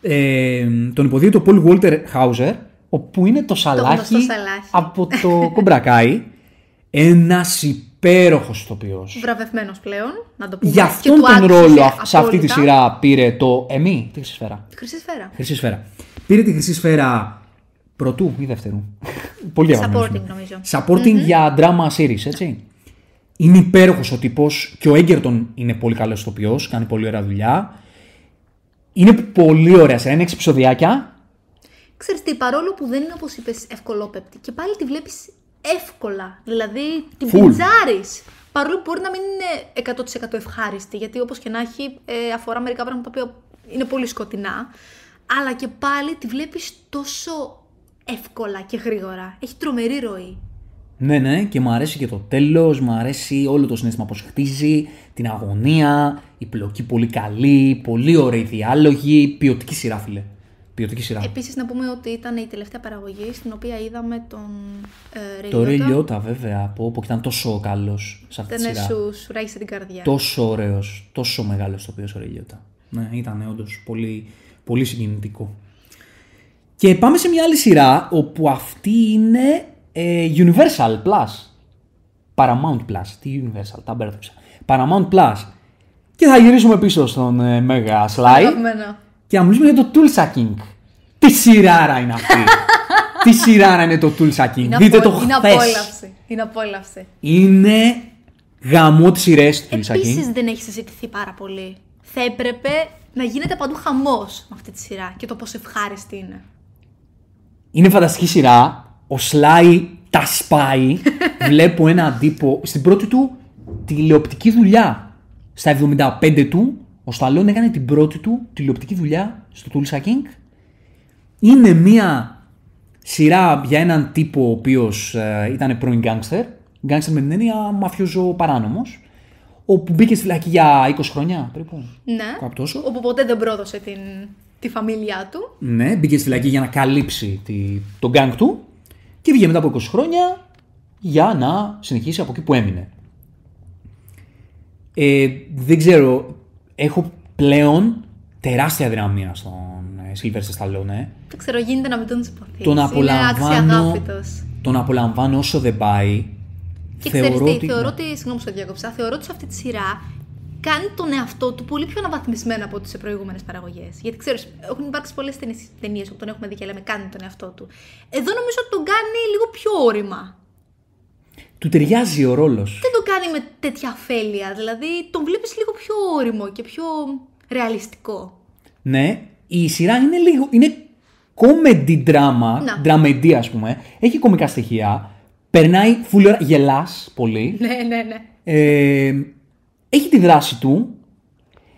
ε, τον υποδίωτο Paul Walter Hauser, όπου είναι το σαλάχι, γνωστό σαλάχι. από το κομπρακάι, ένας υπέροχος ηθοποιός. Βραβευμένος πλέον, να το πούμε. Για Και αυτόν του τον άξιζε ρόλο αυ- σε αυτή τη απόλυτα. σειρά πήρε το Εμί, τη χρυσή σφαίρα. Χρυσή σφαίρα. Χρυσή σφαίρα. Πήρε τη χρυσή σφαίρα πρωτού ή δεύτερου. Πολύ διαβασμένος. Supporting, νομίζω. Supporting για drama series, έτσι. Είναι υπέροχος ο τύπος και ο Έγκερτον είναι πολύ καλός ηθοποιός, κάνει πολύ ωραία δουλειά. Είναι πολύ ωραία σειρά, είναι έξι επεισοδιάκια. Ξέρεις τι, παρόλο που δεν είναι όπως είπες ευκολόπεπτη και πάλι τη βλέπεις εύκολα. Δηλαδή την Full. πιντζάρεις. Παρόλο που μπορεί να μην είναι 100% ευχάριστη, γιατί όπως και να έχει ε, αφορά μερικά πράγματα τα οποία είναι πολύ σκοτεινά, αλλά και πάλι τη βλέπεις τόσο εύκολα και γρήγορα. Έχει τρομερή ροή. Ναι, ναι, και μου αρέσει και το τέλος, μου αρέσει όλο το συνέστημα πώς χτίζει, την αγωνία, η πλοκή πολύ καλή, πολύ ωραίοι διάλογοι, ποιοτική σειρά, φίλε. Ποιοτική σειρά. Επίσης να πούμε ότι ήταν η τελευταία παραγωγή στην οποία είδαμε τον ε, Το Ray Ray Liotta. Liotta, βέβαια, από όπου ήταν τόσο καλός σε αυτή τη Ήταν σειρά. σου, σου ράγισε την καρδιά. Τόσο ωραίος, τόσο μεγάλος το οποίος ο Ray Liotta. Ναι, ήταν όντως πολύ, πολύ συγκινητικό. Και πάμε σε μια άλλη σειρά όπου αυτή είναι ε, Universal Plus. Paramount Plus. Τι Universal, τα μπέρδεψα. Paramount Plus. Και θα γυρίσουμε πίσω στον ε, Mega Sly Αγαπημένο. Και να μιλήσουμε για το Tool Sucking. Τι σειράρα είναι αυτή. Τι σειράρα είναι το Tool Sucking. Είναι, Δείτε απο- το είναι χθες. απόλαυση. Είναι απόλαυση. Είναι γαμό της σειρές του Tool Επίσης Sucking. δεν έχεις συζητηθεί πάρα πολύ. Θα έπρεπε να γίνεται παντού χαμός με αυτή τη σειρά και το πόσο ευχάριστη είναι. Είναι φανταστική σειρά. Ο Σλάι τα σπάει. Βλέπω έναν τύπο στην πρώτη του τηλεοπτική δουλειά. Στα 75 του, ο Σταλόν έκανε την πρώτη του τηλεοπτική δουλειά στο Tulsa King. Είναι μια σειρά για έναν τύπο ο οποίος ήταν πρώην γκάγκστερ. Γκάγκστερ με την έννοια μαφιόζο παράνομος. Όπου μπήκε στη φυλακή για 20 χρόνια περίπου. Ναι. Κάπου τόσο. Όπου ποτέ δεν πρόδωσε την, τη φαμίλια του. Ναι, μπήκε στη φυλακή για να καλύψει τη, τον γκάγκ του και βγήκε μετά από 20 χρόνια για να συνεχίσει από εκεί που έμεινε. Ε, δεν ξέρω, έχω πλέον τεράστια δυναμία στον ε, Sylvester Stallone. Δεν ξέρω, γίνεται να μην τον υποθέσει. Τον Είναι απολαμβάνω, αξιαγάπητος. τον απολαμβάνω όσο δεν πάει. Και ξέρεις τι, ότι- θεωρώ ότι, συγγνώμη που σε διάκοψα, θεωρώ ότι σε αυτή τη σειρά κάνει τον εαυτό του πολύ πιο αναβαθμισμένο από ό,τι σε προηγούμενες παραγωγές. Γιατί ξέρεις, έχουν υπάρξει πολλές ταινίε που τον έχουμε δει και λέμε κάνει τον εαυτό του. Εδώ νομίζω ότι τον κάνει λίγο πιο όρημα. Του ταιριάζει ο ρόλος. Δεν τον κάνει με τέτοια αφέλεια. Δηλαδή τον βλέπεις λίγο πιο όριμο και πιο ρεαλιστικό. Ναι, η σειρά είναι λίγο. είναι comedy drama, Να. dramedy ας πούμε. Έχει κομικά στοιχεία. Περνάει full ώρα, γελάς πολύ. Ναι, ναι, ναι. Ε, έχει τη δράση του.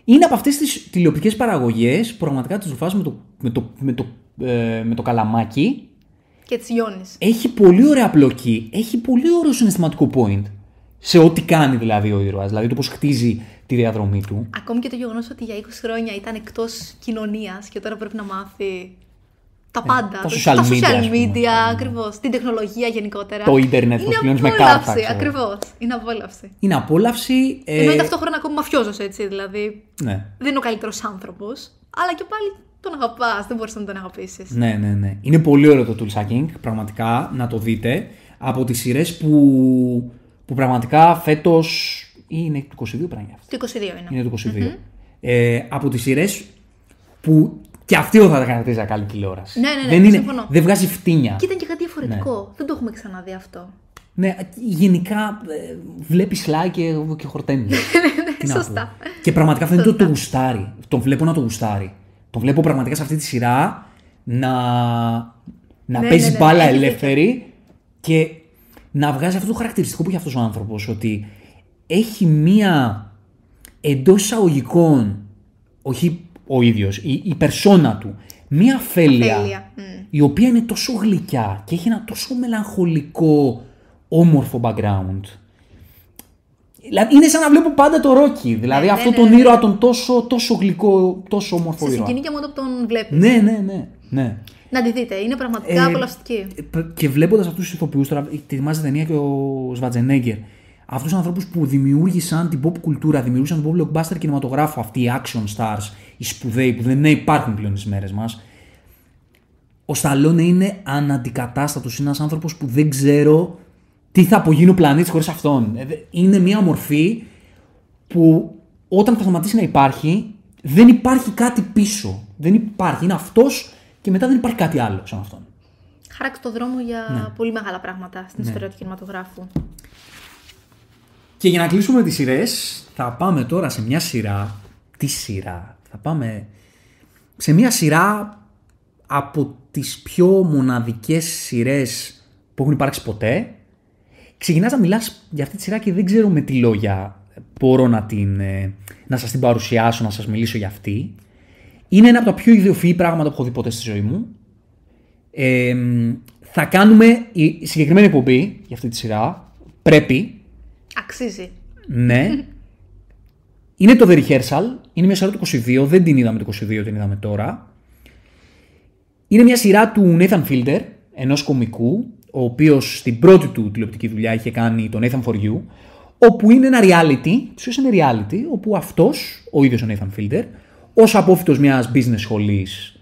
Είναι από αυτές τις τηλεοπτικές παραγωγές που πραγματικά τις ρουφάς με το, με το, με το, ε, με το καλαμάκι. Και τη Ιώνη. Έχει πολύ ωραία πλοκή. Έχει πολύ ωραίο συναισθηματικό point. Σε ό,τι κάνει δηλαδή ο ήρωας. Δηλαδή το πώς χτίζει τη διαδρομή του. Ακόμη και το γεγονός ότι για 20 χρόνια ήταν εκτός κοινωνίας και τώρα πρέπει να μάθει τα πάντα. Ε, τα Το- social τα media, ας social πούμε. media, ακριβώς. Την τεχνολογία γενικότερα. Το ίντερνετ, πώς Είναι πληρώνεις με απόλαυση, κάρτα, ξέρω. Ακριβώς. Είναι απόλαυση. Είναι απόλαυση. ε, Ενώ είναι ταυτόχρονα ακόμη μαφιόζος έτσι. Δηλαδή ναι. δεν είναι ο καλύτερος άνθρωπος. Αλλά και πάλι τον αγαπά. Δεν μπορείς να τον αγαπήσεις. Ναι, ναι, ναι. Είναι πολύ ωραίο το tool sucking, πραγματικά, να το δείτε. Από τις σειρές που, που πραγματικά φέτος είναι του 22 πράγμα αυτό. Το 22 είναι. Είναι του 22. Ε, από τις σειρές που και αυτή θα τα χαρακτηρίζει καλή τηλεόραση. Ναι, ναι, ναι, δεν, είναι, συμφωνώ. δεν βγάζει φτύνια. Και ήταν και κάτι διαφορετικό. Ναι. Δεν το έχουμε ξαναδεί αυτό. Ναι, γενικά ε, βλέπεις Σλάι και, και χορταίνεις. Τι να πω. σωστά. Και πραγματικά φαίνεται ότι το Σωστά. γουστάρει. Τον βλέπω να το γουστάρει. Τον βλέπω πραγματικά σε αυτή τη σειρά να, να Ναι, παίζει ναι, ναι, μπάλα έχεις ελεύθερη και να βγάζει αυτό το χαρακτηριστικό που έχει αυτός ο άνθρωπος. Ότι έχει μία εντός εισαγωγικών, όχι ο ίδιος, η, η περσόνα του, μία αφέλεια, Αφέλεια, μμ. η οποία είναι τόσο γλυκιά και έχει ένα τόσο μελαγχολικό, όμορφο background. Δηλαδή είναι σαν να βλέπω πάντα το Ρόκι. Δηλαδή Ναι, αυτό ναι, τον ναι, ναι. ήρωα, τον τόσο, τόσο γλυκό, τόσο όμορφο Σε ήρωα. συγκινεί και μόνο που τον βλέπεις. Ναι, ναι, ναι. ναι. Να τη δείτε, είναι πραγματικά Ε, απολαυστική. Και βλέποντας αυτούς τους ηθοποιούς, τώρα τη θυμάσαι ταινία και ο Σβατζενέγκερ. Αυτούς τους ανθρώπους που δημιούργησαν την pop κουλτούρα, δημιούργησαν τον pop blockbuster κινηματογράφο, αυτοί οι action stars, οι σπουδαίοι που δεν υπάρχουν πλέον στις μέρες μας. Ο Σταλόνε είναι αναντικατάστατος. Είναι ένας άνθρωπος που δεν ξέρω τι θα απογίνει ο πλανήτης χωρίς αυτόν. Ε, δε- Είναι μια μορφή που όταν θα σταματήσει να υπάρχει, δεν υπάρχει κάτι πίσω. Δεν υπάρχει. Είναι αυτός και μετά δεν υπάρχει κάτι άλλο σαν αυτόν. Χάραξε το δρόμο για Ναι. πολύ μεγάλα πράγματα στην ιστορία του κινηματογράφου. Και για να κλείσουμε τις σειρές, θα πάμε τώρα σε μια σειρά. Τι σειρά; Θα πάμε σε μια σειρά από τις πιο μοναδικές σειρές που έχουν υπάρξει ποτέ. Ξεκινάς να μιλάς για αυτή τη σειρά και δεν ξέρω με τι λόγια μπορώ να, την, ε, να σας την παρουσιάσω, να σας μιλήσω για αυτή. Είναι ένα από τα πιο ιδιοφυή πράγματα που έχω δει ποτέ στη ζωή μου. Ε, θα κάνουμε η συγκεκριμένη εκπομπή για αυτή τη σειρά. Πρέπει, Αξίζει. ναι. Είναι το The Rehearsal. Είναι μια σειρά του 22. Δεν την είδαμε το 22, την είδαμε τώρα. Είναι μια σειρά του Nathan Fielder, ενός κομικού, ο οποίος στην πρώτη του τηλεοπτική δουλειά είχε κάνει το Nathan for You, όπου είναι ένα reality, τους είναι reality, όπου αυτός, ο ίδιος ο Nathan Fielder, ως απόφυτος μιας business σχολής,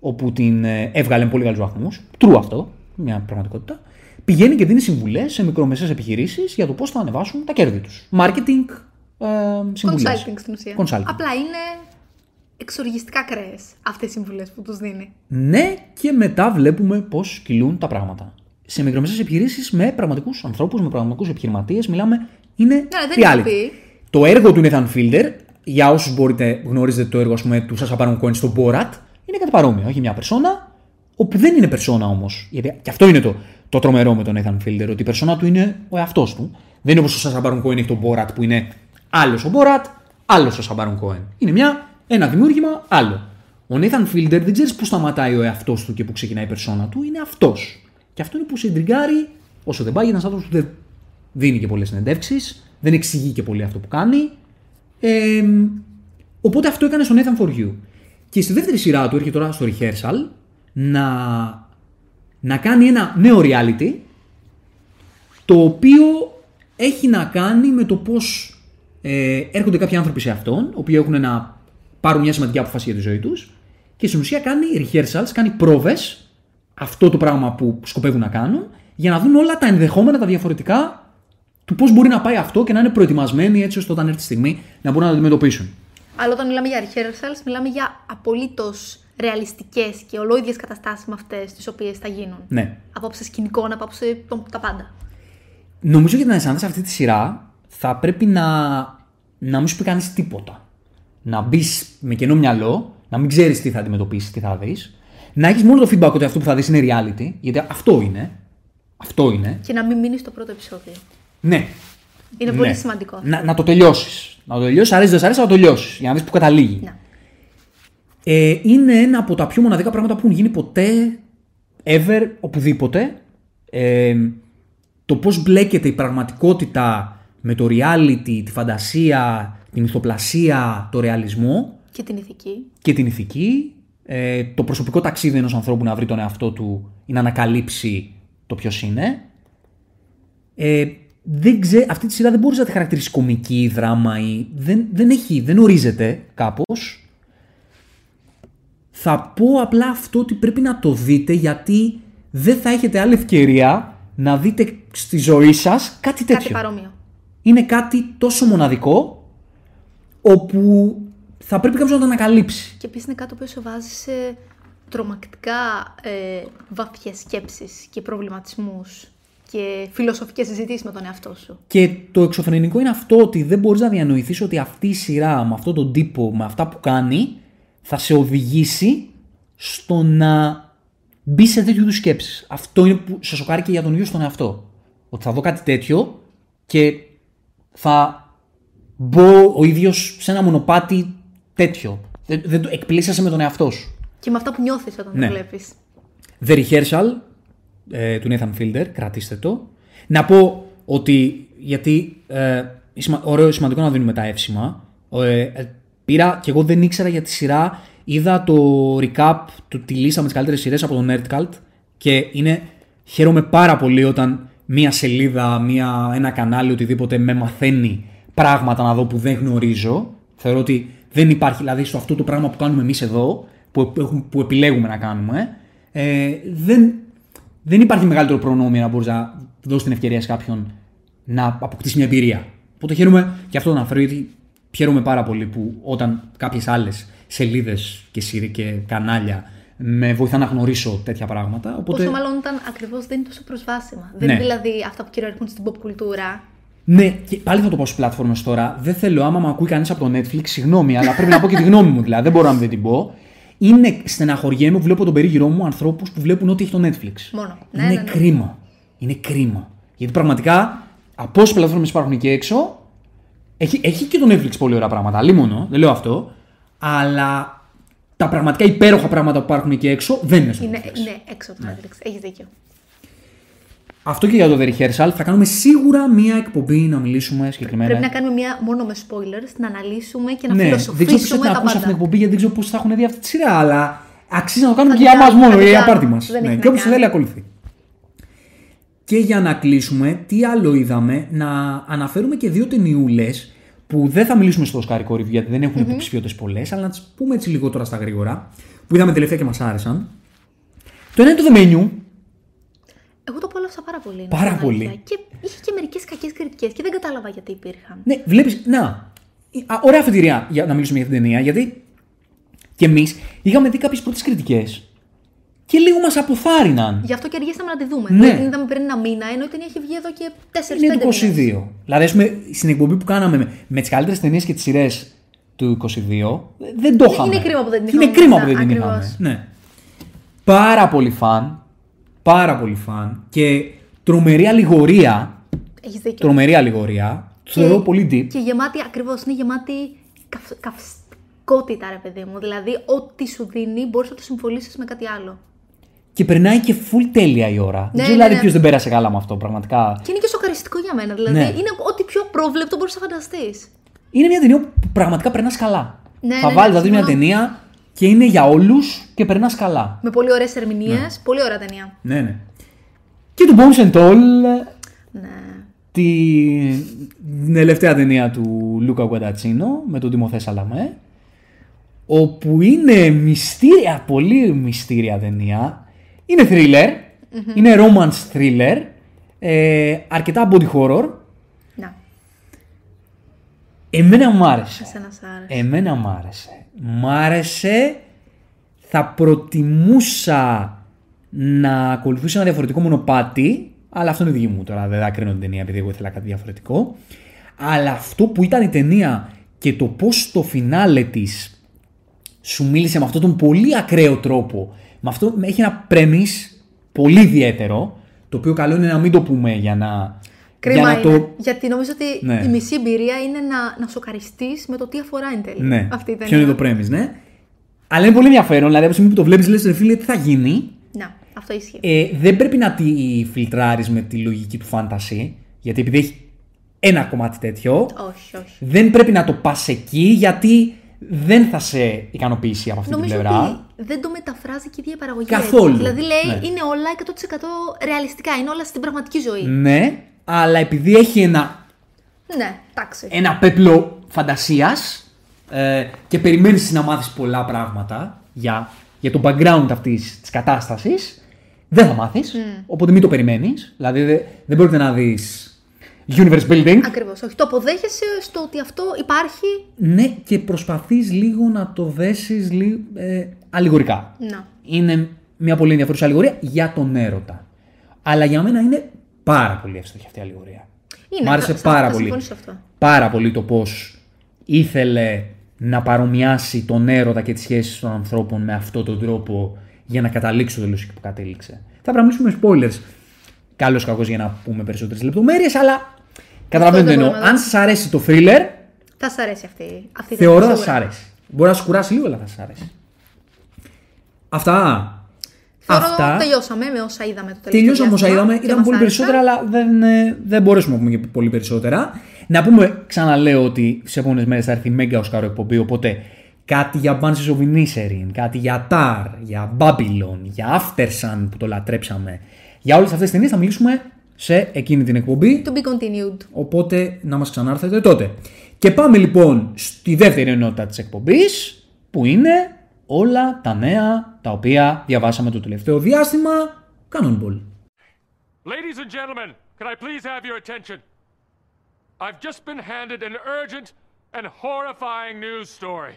όπου την ε, έβγαλε με πολύ καλούς βαθμούς, true αυτό, μια πραγματικότητα, πηγαίνει και δίνει συμβουλές σε μικρομεσαίες επιχειρήσεις για το πώς θα ανεβάσουν τα κέρδη τους. Marketing ε, συμβουλές. Consulting στην ουσία. Consulting. Απλά είναι εξοργιστικά κρέε αυτές οι συμβουλές που τους δίνει. Ναι, και μετά βλέπουμε πώς κυλούν τα πράγματα. Σε μικρομεσαίες επιχειρήσεις με πραγματικούς ανθρώπους, με πραγματικούς επιχειρηματίες, μιλάμε. Είναι Ναι, δεν reality. είναι πει. Το έργο του Nathan Fielder, για όσους μπορείτε γνωρίζετε το έργο ας πούμε, του Sasha Baron Cohen στο Borat, είναι κάτι παρόμοιο. Έχει μια περσόνα, όπου δεν είναι περσόνα όμως. Γιατί και αυτό είναι το, το τρομερό με τον Nathan Fielder, ότι η περσόνα του είναι ο εαυτός του. Δεν είναι όπως ο Sasha Baron Cohen έχει τον Borat που είναι άλλος ο Borat, άλλος ο Sasha Baron Cohen. Είναι μια, ένα δημιούργημα άλλο. Ο Nathan Fielder δεν ξέρεις πού σταματάει ο εαυτός του και πού ξεκινάει η περσόνα του, είναι αυτός. Και αυτό είναι που σε εντριγκάρει όσο δεν πάει για ένας άνθρωπος που δεν δίνει και πολλές συνεντεύξεις, δεν εξηγεί και πολύ αυτό που κάνει. Ε, οπότε αυτό έκανε στο Nathan for You. Και στη δεύτερη σειρά του έρχεται τώρα στο rehearsal να, να κάνει ένα νέο reality το οποίο έχει να κάνει με το πώς ε, έρχονται κάποιοι άνθρωποι σε αυτόν, οι οποίοι έχουν να πάρουν μια σημαντική απόφαση για τη ζωή τους και στην ουσία κάνει rehearsals, κάνει πρόβες αυτό το πράγμα που σκοπεύουν να κάνουν για να δουν όλα τα ενδεχόμενα, τα διαφορετικά του πώς μπορεί να πάει αυτό και να είναι προετοιμασμένοι έτσι ώστε όταν έρθει η στιγμή να μπορούν να το αντιμετωπίσουν. Αλλά όταν μιλάμε για rehearsals, μιλάμε για απολύτως ρεαλιστικές και ολόιδιες καταστάσεις με αυτές τις οποίες θα γίνουν. Ναι. Απόψε σκηνικών, απόψε το- τα πάντα. Νομίζω για να αισθάνεσαι αυτή τη σειρά θα πρέπει να, να μην σου πει κανείς τίποτα. Να μπεις με κενό μυαλό, να μην ξέρεις τι θα αντιμετωπίσεις, τι θα δεις. Να έχεις μόνο το feedback ότι αυτό που θα δεις είναι reality, γιατί αυτό είναι. Αυτό είναι. Και να μην μείνεις στο πρώτο επεισόδιο. Ναι. Είναι Ναι. πολύ σημαντικό. αυτό. Να, να το τελειώσεις. Να το τελειώσεις, αρέσει, δεν σ' αρέσει, να το τελειώσεις. Για να δεις που καταλήγει. Ναι. Ε, είναι ένα από τα πιο μοναδικά πράγματα που έχουν γίνει ποτέ, ever, οπουδήποτε. Ε, το πώς μπλέκεται η πραγματικότητα με το reality, τη φαντασία, τη μυθοπλασία, το ρεαλισμό Και την ηθική. και την ηθική. Ε, το προσωπικό ταξίδι ενός ανθρώπου να βρει τον εαυτό του ή να ανακαλύψει το ποιος είναι. Ε, δεν ξέ, αυτή τη σειρά δεν μπορείς να τη χαρακτηρίσεις κομική, δράμα ή... Δεν, δεν έχει, δεν ορίζεται κάπως. Θα πω απλά αυτό ότι πρέπει να το δείτε γιατί δεν θα έχετε άλλη ευκαιρία να δείτε στη ζωή σας κάτι τέτοιο. Κάτι παρόμοιο. Είναι κάτι τόσο μοναδικό όπου θα πρέπει κάποιος να το ανακαλύψει. Και επίσης είναι κάτι που σε βάζει σε τρομακτικά ε, βαθιές σκέψεις και προβληματισμούς και φιλοσοφικές συζητήσεις με τον εαυτό σου. Και το εξωφρενικό είναι αυτό ότι δεν μπορείς να διανοηθείς ότι αυτή η σειρά με αυτόν τον τύπο, με αυτά που κάνει, θα σε οδηγήσει στο να μπει σε τέτοιου είδους σκέψεις. Αυτό είναι που σε σοκάρει και για τον ίδιο στον εαυτό. Ότι θα δω κάτι τέτοιο και θα μπω ο ίδιος σε ένα μονοπάτι τέτοιο. Δεν, δεν, εκπλήσεσαι με τον εαυτό σου. Και με αυτά που νιώθεις όταν Ναι. το βλέπεις. The Rehearsal ε, του Nathan Fielder, κρατήστε το. Να πω ότι, γιατί ε, σημα- ωραίο, σημαντικό να δίνουμε τα εύσημα. Ε, ε, πήρα και εγώ δεν ήξερα για τη σειρά. Είδα το recap του τη λίστα με τις καλύτερες σειρές από το Nerdcult και είναι, χαίρομαι πάρα πολύ όταν μία σελίδα, μία, ένα κανάλι, οτιδήποτε με μαθαίνει πράγματα να δω που δεν γνωρίζω. Θεωρώ ότι δεν υπάρχει, δηλαδή στο αυτό το πράγμα που κάνουμε εμείς εδώ, που, έχουμε- που επιλέγουμε να κάνουμε, ε, δεν, δεν υπάρχει μεγαλύτερο προνόμιο να μπορείς να δώσεις την ευκαιρία σε κάποιον να αποκτήσει μια εμπειρία. Οπότε χαίρομαι και αυτό να αναφέρω γιατί χαίρομαι πάρα πολύ που όταν κάποιες άλλες σελίδες και, σειρ- και κανάλια με βοηθάνε να γνωρίσω τέτοια πράγματα. Οπότε, Πόσο μάλλον όταν ακριβώς δεν είναι τόσο προσβάσιμα. Δεν Ναι. είναι δηλαδή αυτά που κυριαρχούν στην pop κουλτούρα. Ναι, και πάλι θα το πω στις πλατφόρμες τώρα. Δεν θέλω, άμα με ακούει κανείς από το Netflix, συγγνώμη, αλλά πρέπει να πω και τη γνώμη μου δηλαδή. Δεν μπορώ να μην την πω. Είναι στεναχωριέμαι που βλέπω τον περίγυρό μου ανθρώπους που βλέπουν ό,τι έχει το Netflix. Μόνο. Ναι, είναι ναι, ναι. κρίμα. Είναι κρίμα. Γιατί πραγματικά από όσε πλατφόρμες υπάρχουν εκεί έξω, έχει, έχει και το Netflix πολύ ωραία πράγματα. Αλλή μόνο, δεν λέω αυτό. Αλλά τα πραγματικά υπέροχα πράγματα που υπάρχουν εκεί έξω δεν είναι στο Είναι, Netflix. είναι έξω από το Netflix. Έχεις δίκιο. Αυτό και για το The Rehearsal. Θα κάνουμε σίγουρα μία εκπομπή να μιλήσουμε συγκεκριμένα. Πρέπει να κάνουμε μια μόνο με spoilers, να αναλύσουμε και να Ναι, δεν ξέρω ποιος φιλοσοφήσουμε θα τα ακούσει αυτή την πάντα. εκπομπή γιατί δεν ξέρω πώς θα έχουν δει αυτή τη σειρά. Αλλά αξίζει να το κάνουμε Θα και την για μας κάνουμε, μόνο, θα την για κάνουμε. πάρτι μας. Δεν Ναι, έχει και να όποιος κάνει. θέλει ακολουθεί. Και για να κλείσουμε, τι άλλο είδαμε, να αναφέρουμε και δύο ταινιούλες που δεν θα μιλήσουμε στο Oscar Review γιατί δεν έχουν υποψηφιότητες πολλές, αλλά να τις πούμε έτσι λίγο τώρα στα γρήγορα, που είδαμε τελευταία και μας άρεσαν. Το ένα είναι το The Menu, Εγώ το απόλαυσα πάρα πολύ. να Πάρα πω την πολύ. αλήθεια. Και είχε και μερικές κακές κριτικές και δεν κατάλαβα γιατί υπήρχαν. Ναι, βλέπεις. Να. Α, ωραία αφετηρία για να μιλήσουμε για την ταινία, γιατί και εμείς είχαμε δει κάποιες πρώτες κριτικές και λίγο μας αποθάρρυναν. Γι' αυτό και αργήσαμε να τη δούμε. Ναι. Δηλαδή την είδαμε πριν ένα μήνα, ενώ η ταινία έχει βγει εδώ και 4-5 Είναι του μήνες. 22. Δηλαδή, ας πούμε, στην εκπομπή που κάναμε με, με τις καλύτερες ταινίες και τις σειρές του 22, δεν το είχαμε. Είναι κρίμα που δεν την Και Είναι είχαμε κρίμα μέσα, που δεν την ακριβώς. είχαμε. Ναι. Πάρα πολύ φαν. Πάρα πολύ φαν. Και τρομερή αλληγορία. Έχεις δίκιο. Τρομερή αλληγορία. Το θεωρώ πολύ deep. Και γεμάτη, ακριβώς, είναι γεμάτη καυ, καυστικότητα, ρε παιδί μου. Δηλαδή, ό,τι σου δίνει μπορείς να το συμφωνήσεις με κάτι άλλο. Και περνάει και full τέλεια η ώρα. δεν Ναι, ξέρω ναι, δηλαδή ναι. ποιος δεν πέρασε καλά με αυτό, πραγματικά. Και είναι και σοκαριστικό για μένα. Δηλαδή, Ναι. είναι ό,τι πιο απρόβλεπτο μπορείς να φανταστείς. Είναι μια ταινία που πραγματικά περνάς καλά. Ναι, θα ναι, βάλεις ναι, δηλαδή μια συμφωνώ. ταινία και είναι για όλους και περνάς καλά. Με πολύ ωραίες ερμηνείες. Πολύ ωραία ταινία. Ναι, ναι. Και το Bones and All, Ναι. την τελευταία ταινία του Λούκα Γκουαντατσίνο με τον Τιμοθέ Σαλαμέ, όπου είναι μυστήρια, πολύ μυστήρια ταινία. Είναι thriller, είναι romance thriller, ε, αρκετά body horror. Να. Εμένα μου άρεσε. Εσένα σ' άρεσε. Εμένα μ' άρεσε. Μ' άρεσε. Θα προτιμούσα να ακολουθήσω ένα διαφορετικό μονοπάτι. Αλλά αυτό είναι δική μου τώρα. Δεν θα κρίνω την ταινία επειδή εγώ ήθελα κάτι διαφορετικό. Αλλά αυτό που ήταν η ταινία και το πώς το φινάλε της σου μίλησε με αυτόν τον πολύ ακραίο τρόπο. Με αυτό έχει ένα premise πολύ ιδιαίτερο. Το οποίο καλό είναι να μην το πούμε για να. Κρίμα για να είναι. το Γιατί νομίζω ότι Ναι. η μισή εμπειρία είναι να, να σοκαριστείς με το τι αφορά εν τέλει. Ναι, Αυτή η ταινία. ποιο είναι το premise, ναι. Αλλά είναι πολύ ενδιαφέρον. Δηλαδή, από τη στιγμή που το βλέπεις, λες, ρε φίλε, τι θα γίνει. Να, αυτό ισχύει. Ε, δεν πρέπει να τη φιλτράρεις με τη λογική του φάνταση. Γιατί επειδή έχει ένα κομμάτι τέτοιο, όχι, όχι. δεν πρέπει να το πας εκεί γιατί δεν θα σε ικανοποιήσει από αυτή Νομίζω την πλευρά. ότι δεν το μεταφράζει και η ίδια η παραγωγή. Καθόλου. έτσι. Δηλαδή λέει Ναι. είναι όλα 100% ρεαλιστικά, είναι όλα στην πραγματική ζωή. Ναι, αλλά επειδή έχει ένα, Ναι, εντάξει. ένα πέπλο φαντασίας ε, και περιμένεις να μάθεις πολλά πράγματα για, για το background αυτής της κατάστασης, δεν θα μάθεις. Οπότε μην το περιμένεις. Δηλαδή δεν, δεν μπορείτε να δεις universe building. Ακριβώς. Όχι. Το αποδέχεσαι στο ότι αυτό υπάρχει. Ναι, και προσπαθείς λίγο να το δέσεις λι- ε, αλληγορικά. Να. Είναι μια πολύ ενδιαφέρουσα αλληγορία για τον έρωτα. Αλλά για μένα είναι πάρα πολύ εύστοχη αυτή η αλληγορία. Είναι, Μ' άρεσε θα- θα- πάρα θα πολύ. συμφωνήσω σε αυτό. Πάρα πολύ το πώς ήθελε να παρομοιάσει τον έρωτα και τις σχέσεις των ανθρώπων με αυτόν τον τρόπο για να καταλήξει στο τέλο εκεί που κατέληξε. Θα πρέπει να μιλήσουμε με spoilers. Καλό κακός για να πούμε περισσότερες λεπτομέρειες, αλλά καταλαβαίνετε δεν εννοώ. μπορούμε Αν σας αρέσει το thriller, Θα σας αρέσει αυτή, αυτή η θεωρώ ταινία, θα σας σίγουρα. αρέσει. Μπορεί να σου κουράσει λίγο, αλλά θα σας αρέσει. Αυτά. Θεωρώ Αυτά. τελειώσαμε με όσα είδαμε το τελευταίο Τελειώσαμε όσα διάστημα είδαμε. και Ήταν μας πολύ άρεσαν. περισσότερα, αλλά δεν, ε, δεν μπορέσουμε να πούμε και πολύ περισσότερα. Να πούμε, ξαναλέω ότι σε επόμενες μέρες θα έρθει η Mega Oscar εκπομπή. Οπότε κάτι για Banshees of Inisherin, κάτι για Tar, για Babylon, για Aftersun που το λατρέψαμε. Για όλες αυτές τις ταινίες θα μιλήσουμε σε εκείνη την εκπομπή. To be continued. Οπότε να μας ξανάρθετε τότε. Και πάμε λοιπόν στη δεύτερη ενότητα της εκπομπής που είναι όλα τα νέα τα οποία διαβάσαμε το τελευταίο διάστημα. Cannonball. Ladies and gentlemen, can I please have your attention? I've just been handed an urgent and horrifying news story.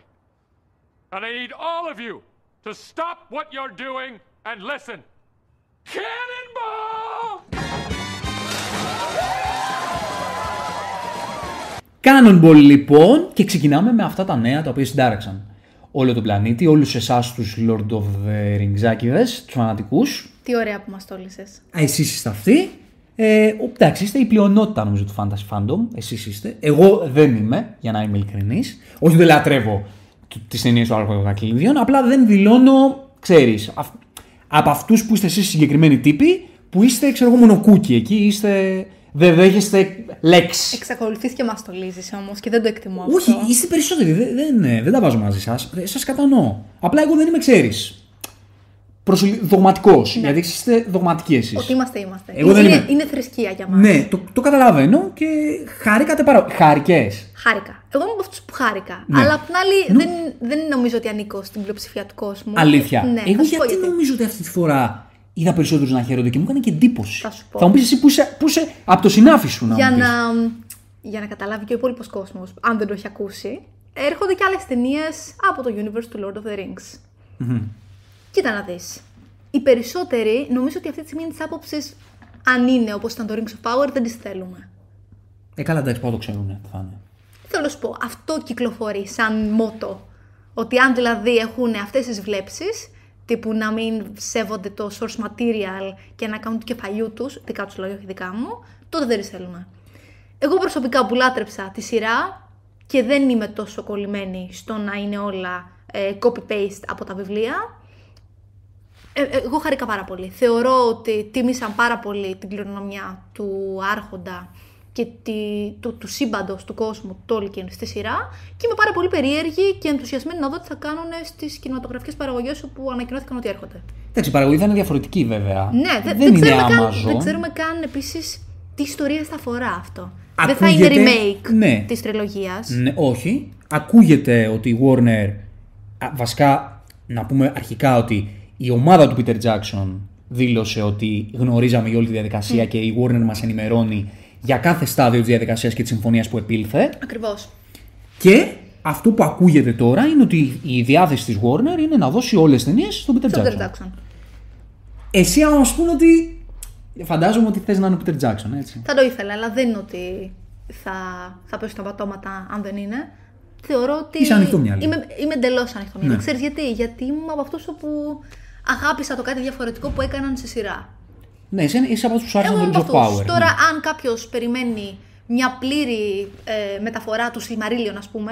And I need all of you to stop what you're doing and listen. Cannonball! Cannonball λοιπόν και ξεκινάμε με αυτά τα νέα τα οποία συντάραξαν όλο τον πλανήτη, όλους εσάς τους Lord of the Ringsάκηδες, τους φανατικούς. Τι ωραία που μας τόλισε. Εσείς είστε αυτοί. Ε, ο- εντάξει, είστε η πλειονότητα νομίζω του Fantasy Fandom. Εσείς είστε. Εγώ δεν είμαι, για να είμαι ειλικρινής. Όχι δεν λατρεύω τις ταινίες του Άρχοντα Δακρύδιων. Απλά δεν δηλώνω, ξέρεις, αυ- από αυτούς που είστε εσείς συγκεκριμένοι τύποι, που είστε, ξέρω εγώ, μονοκούκι εκεί, είστε, δεν δέχεστε λέξη. Εξακολουθείς και μας τολίζει όμως και δεν το εκτιμώ Όχι, αυτό. είστε περισσότεροι. Δεν, δεν, ε, δεν τα βάζω μαζί σας. Σας κατανοώ. Απλά εγώ δεν είμαι, ξέρει. Δογματικός. Γιατί εσείς είστε δογματικοί εσείς. Ότι είμαστε, είμαστε. Εγώ δεν είναι, είμαι. είναι θρησκεία για μας. Ναι, το, το καταλαβαίνω και χαρήκατε πάρα πολύ. Χαρικέ. Χάρηκα. Εγώ είμαι από αυτούς που χάρηκα. Ναι. Αλλά απ' την άλλη δεν, δεν νομίζω ότι ανήκω στην πλειοψηφία του κόσμου. Αλήθεια. Ναι, Εγώ θα σου πω γιατί νομίζω ότι αυτή τη φορά είδα περισσότερους να χαίρονται και μου έκανε και εντύπωση. Θα σου πω. Θα μου πεις εσύ που είσαι, που είσαι από το συνάφι σου να για μου πεις. να, για να καταλάβει και ο υπόλοιπος κόσμος, αν δεν το έχει ακούσει, έρχονται και άλλες ταινίες από το universe του Lord of the Rings. Κοίτα να δεις. Οι περισσότεροι νομίζω ότι αυτή τη στιγμή είναι της άποψης αν είναι όπως ήταν το Rings of Power, δεν τις θέλουμε. Ε, καλά, εντάξει, πάω το ξέρουν. ε, Θα είναι. Θέλω να σου πω, αυτό κυκλοφορεί σαν μότο. Ότι αν δηλαδή έχουν αυτές τις βλέψεις, τύπου να μην σέβονται το source material και να κάνουν του κεφαλιού τους, δικά τους λόγια, όχι δικά μου, τότε δεν τις θέλουμε. Εγώ προσωπικά που λάτρεψα τη σειρά και δεν είμαι τόσο κολλημένη στο να είναι όλα ε, copy-paste από τα βιβλία, ε, ε, εγώ χαρήκα πάρα πολύ. Θεωρώ ότι τίμησαν πάρα πολύ την κληρονομιά του Άρχοντα και τη, του, του σύμπαντος του κόσμου του Tolkien στη σειρά και είμαι πάρα πολύ περίεργη και ενθουσιασμένη να δω τι θα κάνουν στις κινηματογραφικές παραγωγές όπου ανακοινώθηκαν ότι έρχονται. Εντάξει, η παραγωγή θα είναι διαφορετική βέβαια. Ναι, δε- δεν, δεν, είναι ξέρουμε καν, Amazon. δεν ξέρουμε καν επίσης τι ιστορία θα αφορά αυτό. Δεν Ακούγεται- θα είναι remake ναι. της τριλογίας. Ναι, όχι. Ακούγεται ότι η Warner. α, βασικά, να πούμε αρχικά ότι η ομάδα του Peter Jackson δήλωσε ότι γνωρίζαμε για όλη τη διαδικασία και η Warner μας ενημερώνει για κάθε στάδιο της διαδικασίας και της συμφωνίας που επήλθε. Ακριβώς. Και αυτό που ακούγεται τώρα είναι ότι η διάθεση της Warner είναι να δώσει όλες τις ταινίες στον Peter Στον Jackson. Peter Jackson. Εσύ άμα μας πούνε ότι... Φαντάζομαι ότι θες να είναι ο Peter Jackson, έτσι. Θα το ήθελα, αλλά δεν είναι ότι θα, θα πέσω τα πατώματα αν δεν είναι. Θεωρώ ότι. Είσαι ανοιχτόμυαλη. Είμαι, είμαι εντελώς ανοιχτόμυαλη. Ναι. Ξέρεις γιατί, γιατί είμαι από αυτούς όπου αγάπησα το κάτι διαφορετικό που έκαναν σε σειρά. Ναι, εσύ είσαι από αυτούς που σου άρεσαν Εγώ το είμαι Rings από of αυτούς. Power. Τώρα, ναι. αν κάποιος περιμένει μια πλήρη ε, μεταφορά του Silmarillion, ας πούμε,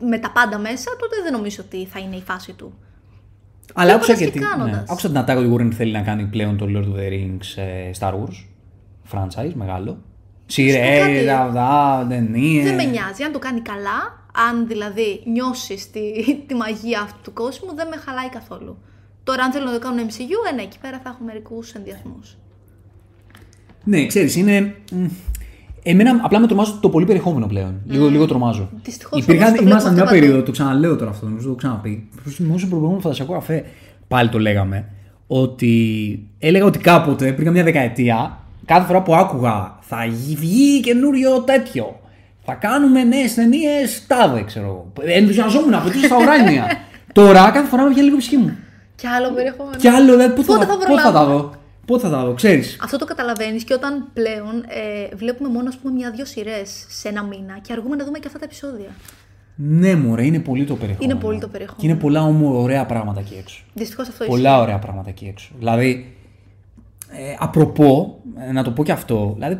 με τα πάντα μέσα, τότε δεν νομίζω ότι θα είναι η φάση του. Αλλά Και άκουσα όντας και, και την, κάνοντας. ναι, άκουσα την ατάκα ότι η Warner θέλει να κάνει πλέον το Lord of the Rings ε, Star Wars franchise, μεγάλο. Σειρές, κάτι. δα, ταινίες. Δεν με νοιάζει. Αν το κάνει καλά, αν δηλαδή νιώσεις τη, τη μαγεία αυτού του κόσμου, δεν με χαλάει καθόλου. Τώρα, αν θέλω να το κάνω MCU, ε, ναι, εκεί πέρα θα έχω μερικούς ενδιασμούς. Ναι, ξέρεις, είναι. μ, Εμένα απλά με τρομάζω το πολύ περιεχόμενο πλέον. Λίγο, λίγο τρομάζω. Δυστυχώς, Υπήρχαν, όμως, το ήμασταν βλέπουμε μια αυτό περίοδο, παντού. το ξαναλέω τώρα αυτό, νομίζω το ξαναπεί. Νομίζω προηγούμενο φαντασιακό καφέ πάλι το λέγαμε. Ότι έλεγα ότι κάποτε, πριν μια δεκαετία, κάθε φορά που άκουγα θα βγει καινούριο τέτοιο. Θα κάνουμε νέες ταινίες, τάδε, ξέρω εγώ. Ενθουσιαζόμουν, απαιτούσα στα ουράνια. Τώρα κάθε φορά με βγαίνει λίγο η ψυχή μου. Και άλλο περιεχόμενο. Κι άλλο, δηλαδή, πού θα, Πότε θα πότε θα τα προλάβω. δω; Πότε θα τα δω, ξέρεις; Αυτό το καταλαβαίνεις και όταν πλέον ε, βλέπουμε μόνο ας πούμε, μια-δυο σειρές σε ένα μήνα και αργούμε να δούμε και αυτά τα επεισόδια. Ναι, μωρέ, είναι πολύ το περιεχόμενο. Είναι πολύ το περιεχόμενο. Και είναι πολλά όμω ωραία πράγματα εκεί έξω. Δυστυχώς αυτό Πολλά ωραία πράγματα εκεί έξω. Δηλαδή, ε, απροπό, ε, να το πω και αυτό, δηλαδή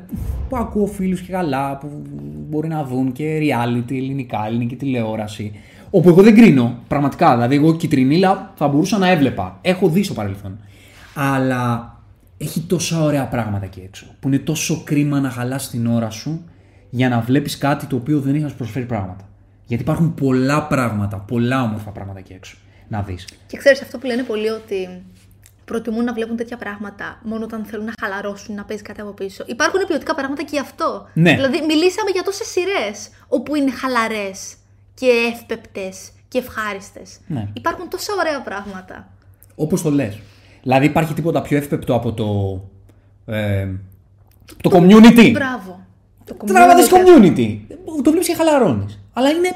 που ακούω φίλους και καλά που μπορεί να δουν και reality, ελληνικά, ελληνική τηλεόραση, όπου εγώ δεν κρίνω, πραγματικά, δηλαδή εγώ κυτρινίλα θα μπορούσα να έβλεπα, έχω δει στο παρελθόν. Αλλά έχει τόσα ωραία πράγματα εκεί έξω, που είναι τόσο κρίμα να χαλάς την ώρα σου για να βλέπεις κάτι το οποίο δεν έχει να σου προσφέρει πράγματα. Γιατί υπάρχουν πολλά πράγματα, πολλά όμορφα πράγματα εκεί έξω να δεις. Και ξέρεις αυτό που λένε πολλοί ότι προτιμούν να βλέπουν τέτοια πράγματα μόνο όταν θέλουν να χαλαρώσουν, να παίζει κάτι από πίσω. Υπάρχουν ποιοτικά πράγματα και γι' αυτό. Ναι. Δηλαδή, μιλήσαμε για τόσες σειρές όπου είναι χαλαρές και εύπεπτες και ευχάριστες. Ναι. Υπάρχουν τόσα ωραία πράγματα. Όπως το λες. Δηλαδή υπάρχει τίποτα πιο εύπεπτο από το... Ε, το community; Μπράβο. Το Τράβα της community. community; Το βλέπεις και χαλαρώνεις. Αλλά είναι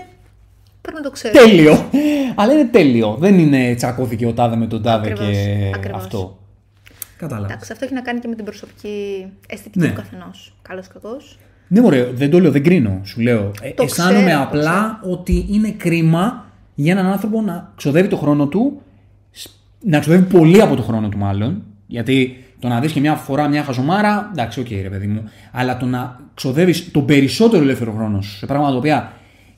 Πρέπει να το ξέρεις. τέλειο. Αλλά είναι τέλειο. Δεν είναι τσακώθηκε ο τάδε με τον τάδε Ακριβώς, και ακριβώς. αυτό. Κατάλαβα. Εντάξει, αυτό έχει να κάνει και με την προσωπική αισθητική Ναι. του καθενός. Καλός ή κακός. Ναι, μωρέ, δεν το λέω, δεν κρίνω. Σου λέω. Ε, Το αισθάνομαι ξέρω, το απλά ότι είναι κρίμα για έναν άνθρωπο να ξοδεύει το χρόνο του, σ- να ξοδεύει πολύ από το χρόνο του μάλλον. Γιατί το να δεις και μια φορά μια χαζομάρα, εντάξει, οκ, ρε παιδί μου. Αλλά το να ξοδεύεις τον περισσότερο ελεύθερο χρόνο σου σε πράγματα τα οποία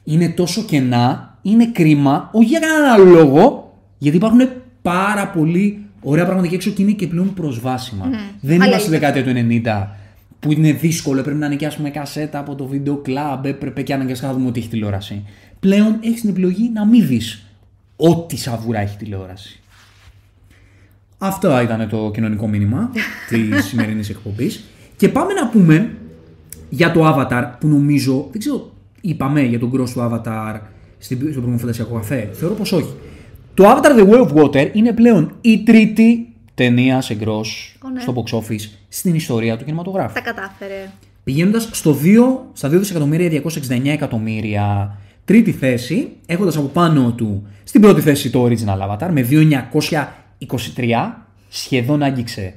είναι τόσο κενά, είναι κρίμα, όχι για κανέναν άλλο λόγο, γιατί υπάρχουν πάρα πολύ ωραία πράγματα εκεί έξω και είναι και πλέον προσβάσιμα. Δεν Αλλά είμαστε στη είναι δεκαετία του 90 που είναι δύσκολο, πρέπει να νοικιάσουμε κασέτα από το βίντεο κλαμπ, έπρεπε και αναγκαστικά να δούμε ότι έχει τηλεόραση. Πλέον έχεις την επιλογή να μην δεις ό,τι σαβούρα έχει τηλεόραση. Αυτό ήταν το κοινωνικό μήνυμα της σημερινής εκπομπής. Και πάμε να πούμε για το Avatar που νομίζω, δεν ξέρω, είπαμε για τον cross του Avatar στην- στο προηγούμενο φαντασιακό καφέ. Θεωρώ πως όχι. Το Avatar The Way of Water είναι πλέον η τρίτη ταινία σε gross Ω, ναι. στο box office στην ιστορία του κινηματογράφου. Τα κατάφερε. Πηγαίνοντας στο 2, στα 2 δισεκατομμύρια 269 εκατομμύρια τρίτη θέση, έχοντας από πάνω του στην πρώτη θέση το Original Avatar με 2.923, σχεδόν άγγιξε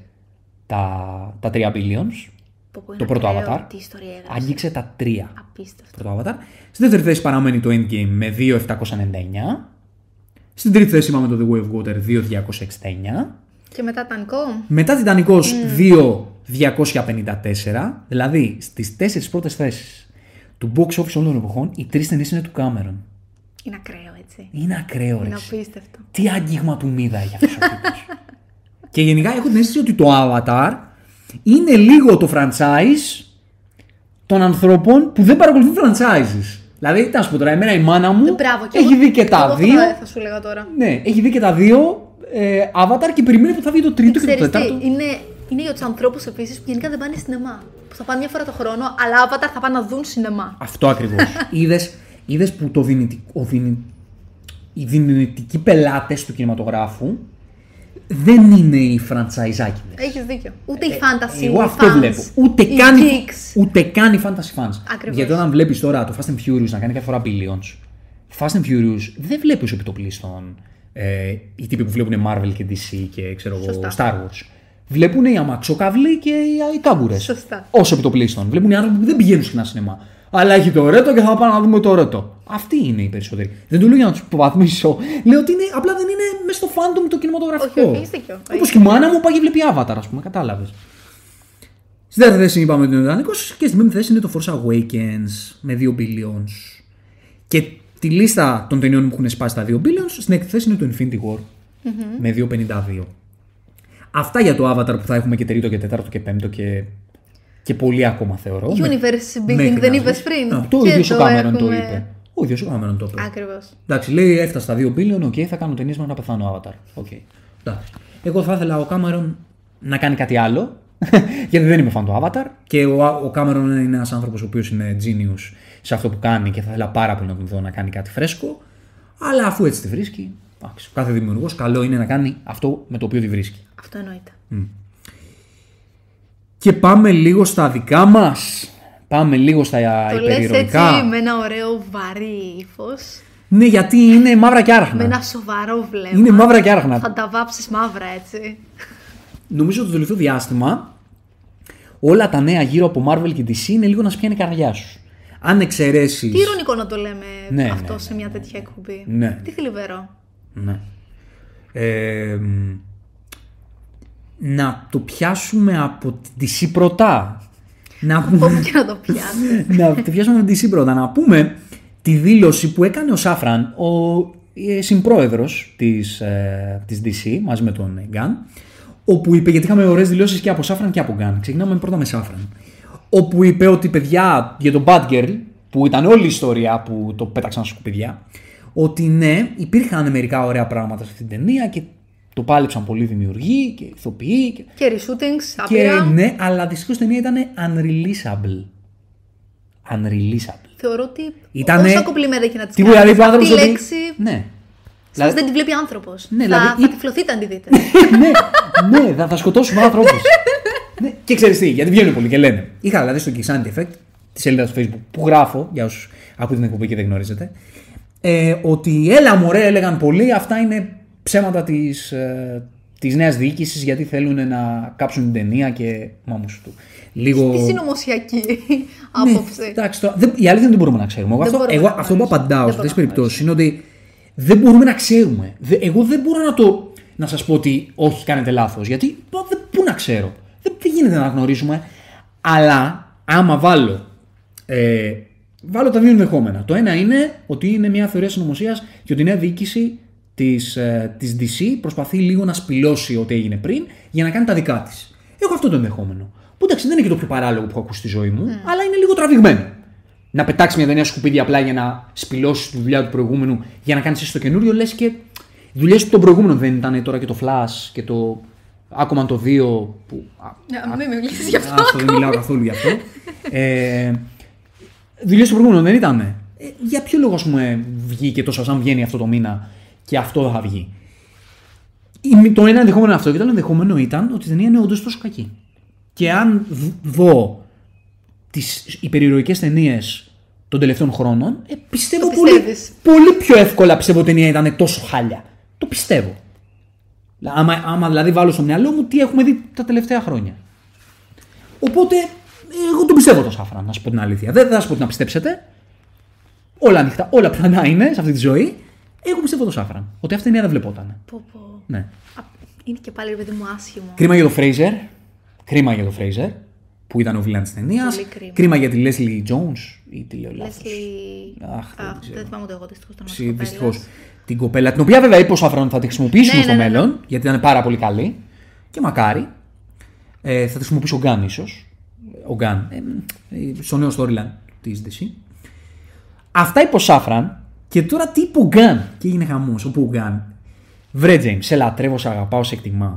τα, τα 3 billions. Πω, πω, Το είναι πρώτο ακραίο Avatar. Τι ιστορία έγραψε. Άγγιξε τα 3. Απίστευτο. Πρώτο Avatar. Στη δεύτερη θέση παραμένει το Endgame με 2.799. Στην τρίτη θέση είπαμε το The Way of Water 2.269. Και μετά τανικό. Μετά Τιτανικός 2.254, δηλαδή στις τέσσερις πρώτες θέσεις του box office όλων των εποχών, οι τρεις ταινίες είναι του Κάμερον. Είναι ακραίο έτσι. Είναι ακραίο ρε. Είναι εσύ. απίστευτο. Τι άγγιγμα του μίδα έχει αυτός ο τύπος. Και γενικά έχω την αίσθηση ότι το Avatar είναι λίγο το franchise των ανθρώπων που δεν παρακολουθούν franchises. Δηλαδή, τι να σου πω τώρα, εμένα η μάνα μου Μπράβο, και έχει εγώ- δει και τα εγώ αυτό δύο. θα- Θα σου λέγα τώρα. Ναι, έχει δει και τα δύο ε, Avatar και περιμένει που θα βγει το τρίτο και το Ξέρεις τι, τέταρτο. είναι, είναι για τους ανθρώπους επίσης που γενικά δεν πάνε σινεμά. Που θα πάνε μια φορά το χρόνο, αλλά Avatar θα πάνε να δουν σινεμά. Αυτό ακριβώς. Είδες που το δυνητικό, ο δυνη- οι δυνητικοί πελάτες του κινηματογράφου δεν είναι οι franchise-άκιδες. Έχεις δίκιο. Ούτε οι fantasy. Ε, Εγώ οι αυτό fans, βλέπω. Ούτε οι καν, οι- geeks. ούτε καν οι fantasy fans. Ακριβώς. Γιατί όταν βλέπεις τώρα το Fast and Furious να κάνει κάθε φορά billions, Fast and Furious δεν βλέπεις ω επιτοπλίστων ε, οι τύποι που βλέπουν Marvel και DC και ξέρω εγώ Σωστά. Star Wars. Βλέπουν οι αμαξοκαύλοι και οι, οι κάμπουρε. Σωστά. Ω επιτοπλίστων. Βλέπουν οι άνθρωποι που δεν πηγαίνουν συχνά σινεμά. Αλλά έχει το ρέτο και θα πάμε να δούμε το ρέτο. Αυτοί είναι οι περισσότεροι. Δεν το λέω για να τους υποβαθμίσω. Λέω ότι είναι, απλά δεν είναι μέσα στο fandom το κινηματογραφικό. Όχι, όχι, έχεις δίκιο. Όπως Έχεις και η μάνα μου πάει και βλέπει Avatar, ας πούμε, κατάλαβες. Στη δεύτερη θέση είπαμε ότι είναι ο Ιδανικός και στην πέμπτη θέση είναι το Force Awakens με 2 billions. Και τη λίστα των ταινιών που έχουν σπάσει τα 2 billions, στην έκτη θέση είναι το Infinity War με 2,52. Αυτά για το Avatar που θα έχουμε και τρίτο και τέταρτο και πέμπτο και, και πολύ ακόμα θεωρώ. Universe building Μέχρι δεν να είπες δεις. πριν. Α, το Και ίδιο ο το Κάμερον το έχουμε. είπε. Ο ίδιος ο Κάμερον το είπε. Ακριβώς. Εντάξει, λέει έφτασα στα 2 billion, οκ, θα κάνω ταινίες μέχρι να πεθάνω Avatar. Οκ. Εντάξει. Εγώ θα ήθελα ο Κάμερον να κάνει κάτι άλλο. γιατί δεν είμαι φαν του Avatar. Και ο, ο Κάμερον είναι ένας άνθρωπος ο οποίος είναι genius σε αυτό που κάνει και θα ήθελα πάρα πολύ να τον δω να κάνει κάτι φρέσκο. Αλλά αφού έτσι τη βρίσκει, εντάξει, ο κάθε δημιουργός καλό είναι να κάνει αυτό με το οποίο τη βρίσκει. Αυτό εννοείται. Και πάμε λίγο στα δικά μας. Πάμε λίγο στα Το λες έτσι υπερηρωικά. με ένα ωραίο βαρύ ύφος. Ναι, γιατί είναι μαύρα και Με άραχνα. ένα σοβαρό βλέμμα. Είναι μαύρα και άραχνα. Θα τα βάψεις μαύρα έτσι. νομίζω ότι το τελευταίο διάστημα όλα τα νέα γύρω από Marvel και DC είναι λίγο να σπιάνει η καρδιά σου. Αν εξαιρέσει. Τι ηρωνικό να το λέμε Ναι, αυτό ναι, σε μια τέτοια εκπομπή; Ναι. Τι θλιβερό. Ναι. Ε, μ, να το πιάσουμε από την DC πρώτα. Να πούμε, Όπου και να το πιάσει. να το πιάσουμε από την DC πρώτα. Να πούμε τη δήλωση που έκανε ο Σάφραν, ο ε, συμπρόεδρος της, ε, της DC, μαζί με τον Γκάν, όπου είπε, γιατί είχαμε ωραίες δηλώσεις και από Σάφραν και από Γκάν. Ξεκινάμε πρώτα με Σάφραν. Όπου είπε ότι παιδιά για τον Bad Girl, που ήταν όλη η ιστορία που το πέταξαν στα σκουπιδιά, ότι ναι, υπήρχαν μερικά ωραία πράγματα σε αυτήν την ταινία και το πάλεψαν πολλοί δημιουργοί και ηθοποιοί. Και, και reshootings, και άπειρα. ναι, αλλά δυστυχώς η ταινία ήταν unreleasable. Unreleasable. Θεωρώ ότι Ήτανε- όσα κομπλιμέντα και να τη Τι μου λέει ο Αυτή άνθρωπο. η ότι... λέξη Ναι. σας δεν τη βλέπει άνθρωπος. Ναι, θα, δηλαδή- θα τυφλωθείτε αν τη δείτε. ναι, ναι, θα, θα σκοτώσουμε άνθρωπου. Ναι. Και ξέρεις τι, γιατί βγαίνουν πολλοί και λένε. Είχα δηλαδή στο Kixanti Effect, τη σελίδα στο Facebook, που γράφω, για όσους ακούτε την εκπομπή και δεν γνωρίζετε, ε, ότι έλα μωρέ, έλεγαν πολλοί, αυτά είναι ψέματα της ε, της νέας διοίκησης γιατί θέλουν να κάψουν την ταινία και μάμους του. Λίγο. Τι συνωμοσιακή Ναι, άποψη. εντάξει, τώρα, δεν, η αλήθεια δεν μπορούμε να ξέρουμε. Εγώ, Δεν αυτό, μπορούμε εγώ να αυτό που γνωρίζουμε. απαντάω Δεν σε αυτές τις μπορούμε να περιπτώσεις είναι ότι δεν μπορούμε να ξέρουμε. Δε- εγώ δεν μπορώ να το να σας πω ότι όχι, κάνετε λάθος. Γιατί πο- δεν, πού να ξέρω. Δεν, δεν γίνεται να γνωρίζουμε. Αλλά άμα βάλω. Ε, βάλω τα δύο ενδεχόμενα. Το ένα είναι ότι είναι μια θεωρία συνωμοσίας και ότι η νέα διοίκηση της της DC προσπαθεί λίγο να σπηλώσει ό,τι έγινε πριν για να κάνει τα δικά της. Έχω αυτό το ενδεχόμενο. Που εντάξει δεν είναι και το πιο παράλογο που έχω ακούσει στη ζωή μου, αλλά είναι λίγο τραβηγμένο. Να πετάξει μια ταινία σκουπίδια απλά για να σπηλώσει τη δουλειά του προηγούμενου για να κάνεις εσύ το καινούριο, λες και οι δουλειές του των προηγούμενων δεν ήταν τώρα και το Flash και το Aquaman το 2 που. α, Να μην μιλήσεις γι' αυτό. αυτό δεν μιλάω καθόλου γι' αυτό. Ε, Δουλειές του προηγούμενου δεν ήταν. Ε, για ποιο λόγο, ας πούμε, βγήκε τόσο σαν βγαίνει αυτό το μήνα και αυτό θα βγει; Η- Το ένα ενδεχόμενο είναι αυτό και το άλλο ενδεχόμενο ήταν ότι η ταινία είναι όντως τόσο κακή. Και αν δ- δω τις υπερηρωικέ ταινίες των τελευταίων χρόνων, ε, πιστεύω Το πολύ, πιστεύεις. πολύ πιο εύκολα πιστεύω ότι η ταινία ήταν τόσο χάλια. Το πιστεύω. Άμα, άμα δηλαδή βάλω στο μυαλό μου τι έχουμε δει τα τελευταία χρόνια. Οπότε, εγώ τον πιστεύω το Σάφραν, να σου πω την αλήθεια. Δεν θα σα πω ότι να πιστέψετε. Όλα ανοιχτά, όλα πλανά είναι σε αυτή τη ζωή. Εγώ πιστεύω το Σάφραν. Ότι αυτή η ταινία δεν βλεπόταν. Πω, πω. Ναι. Α, Είναι και πάλι ρε παιδί μου άσχημο. Κρίμα για το Fraser. Κρίμα για το Fraser. Που ήταν ο βιλάν της ταινίας. Πολύ κρίμα. για τη Leslie Jones. Ή τη λέω λάθος. Leslie. Αχ, δεν Αχ, ξέρω. δεν θυμάμαι το εγώ δυστυχώς το Ψη- όνομα της Δυστυχώς. κοπέλας. Την κοπέλα, την οποία βέβαια είπε ο Σάφραν ότι θα τη χρησιμοποιήσουμε Ναι, στο ναι, ναι, ναι. μέλλον, γιατί ήταν πάρα πολύ καλή. Και μακάρι. Ε, θα τη χρησιμοποιήσει ο Γκάν ίσως. Ο Γκάν. Ε, ε, στο νέο storyline της DC. Αυτά είπε ο Σάφραν. Και τώρα τι είπε ο Γκάν. Και έγινε χαμός. Όπου ο Γκάν. Βρε, Τζέιμς, σε λατρεύω, σε αγαπάω, σε εκτιμάω.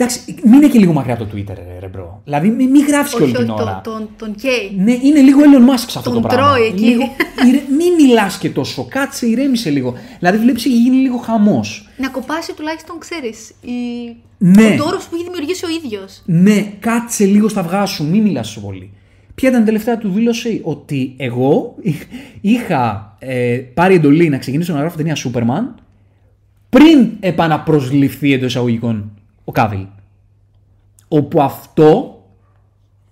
Εντάξει, μην είναι και λίγο μακριά από το Twitter, ρε, ρε bro. Δηλαδή, μην, μην γράφεις και όλη Όχι, την όχι, ώρα. τον- τον- τον καίει. Ναι, είναι λίγο Elon Musk σε αυτό Τον το πράγμα. τρώει εκεί. Λίγο, ρε, μην μιλάς και τόσο. Κάτσε, ηρέμησε λίγο. Δηλαδή, βλέπεις έχει γίνει λίγο χαμός. Να κοπάσει τουλάχιστον, ξέρεις. Η... Ναι. Ο ντόρος που έχει δημιουργήσει ο ίδιος. Ναι, κάτσε λίγο στα αυγά σου, μην μιλάς τόσο πολύ. Ποια ήταν η τελευταία του δήλωση, ότι εγώ είχα ε, πάρει εντολή να ξεκινήσω να γράφω ταινία Superman πριν επαναπροσληφθεί εντός εισαγωγικών ο Κάβιλ. Όπου αυτό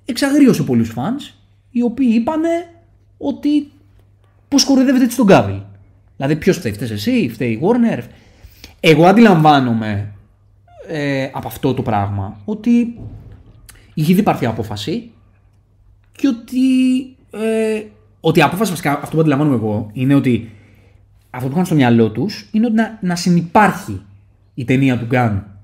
εξαγρίωσε πολλούς φανς, οι οποίοι είπανε ότι πώς κοροϊδεύετε έτσι τον Κάβιλ. Δηλαδή ποιος φταίει, φταίεις εσύ, φταίει η Warner. Εγώ αντιλαμβάνομαι ε, από αυτό το πράγμα ότι είχε ήδη πάρθει απόφαση και ότι, ε, ότι η απόφαση βασικά, αυτό που αντιλαμβάνομαι εγώ, είναι ότι αυτό που είχαν στο μυαλό τους είναι ότι να, να συνυπάρχει η ταινία του Γκαν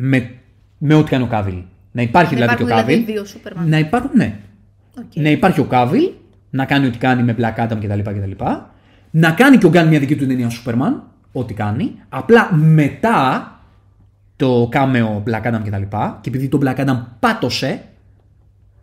με, με ό,τι κάνει ο Κάβιλ. Να υπάρχει Να δηλαδή και ο υπάρχουν δηλαδή Κάβιλ. δύο Σούπερμαν. Να υπάρχουν, ναι. Οκ. Να υπάρχει ο Κάβιλ, να κάνει ό,τι κάνει με Black Adam κτλ. κτλ. Να κάνει και ο Γκαν μια δική του ταινία Superman, ό,τι κάνει. Απλά μετά το cameo Black Adam κτλ. Και επειδή το Black Adam πάτωσε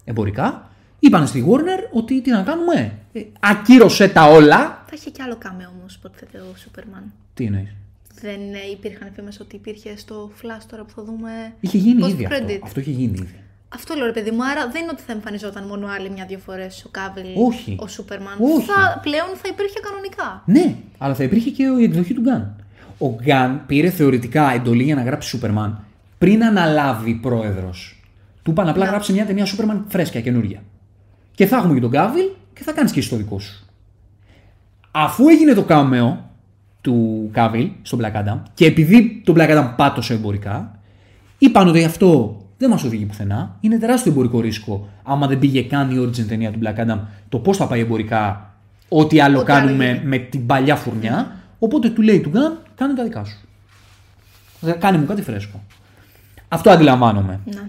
εμπορικά, είπαν στη Warner ότι τι να κάνουμε. Ε, ακύρωσε τα όλα. Θα είχε κι άλλο κάμε όμως, υποτίθεται ο Σούπερμαν. Τι εννοείς; Δεν ε, υπήρχαν φήμες ότι υπήρχε στο Flash τώρα που θα δούμε. Είχε γίνει post ήδη αυτό. credit. Αυτό είχε γίνει ήδη. Αυτό λέω ρε παιδί μου, άρα δεν είναι ότι θα εμφανιζόταν μόνο άλλη μια-δύο φορές ο Κάβιλ, Όχι. ο Σούπερμαν. Όχι. Θα, πλέον θα υπήρχε κανονικά. Ναι, αλλά θα υπήρχε και η εκδοχή του Γκάν. Ο Γκάν πήρε θεωρητικά εντολή για να γράψει Superman πριν αναλάβει πρόεδρος, του είπαν απλά γράψει μια ταινία Superman φρέσκια, καινούρια. Και θα έχουμε και τον Κάβιλ και θα κάνεις και εσύ το δικό σου. Αφού έγινε το κάμεο του Κάβιλ στον Black Adam και επειδή τον Black Adam πάτωσε εμπορικά, είπαν ότι αυτό δεν μας οδηγεί πουθενά. Είναι τεράστιο εμπορικό ρίσκο άμα δεν πήγε καν η origin ταινία του Black Adam το πώς θα πάει εμπορικά ό,τι άλλο Ό,τι άλλο κάνουμε γίνει. με την παλιά φουρνιά. Οπότε του λέει του Γκάν, κάνε τα δικά σου. Κάνε μου κάτι φρέσκο. Αυτό αντιλαμβάνομαι. Ναι.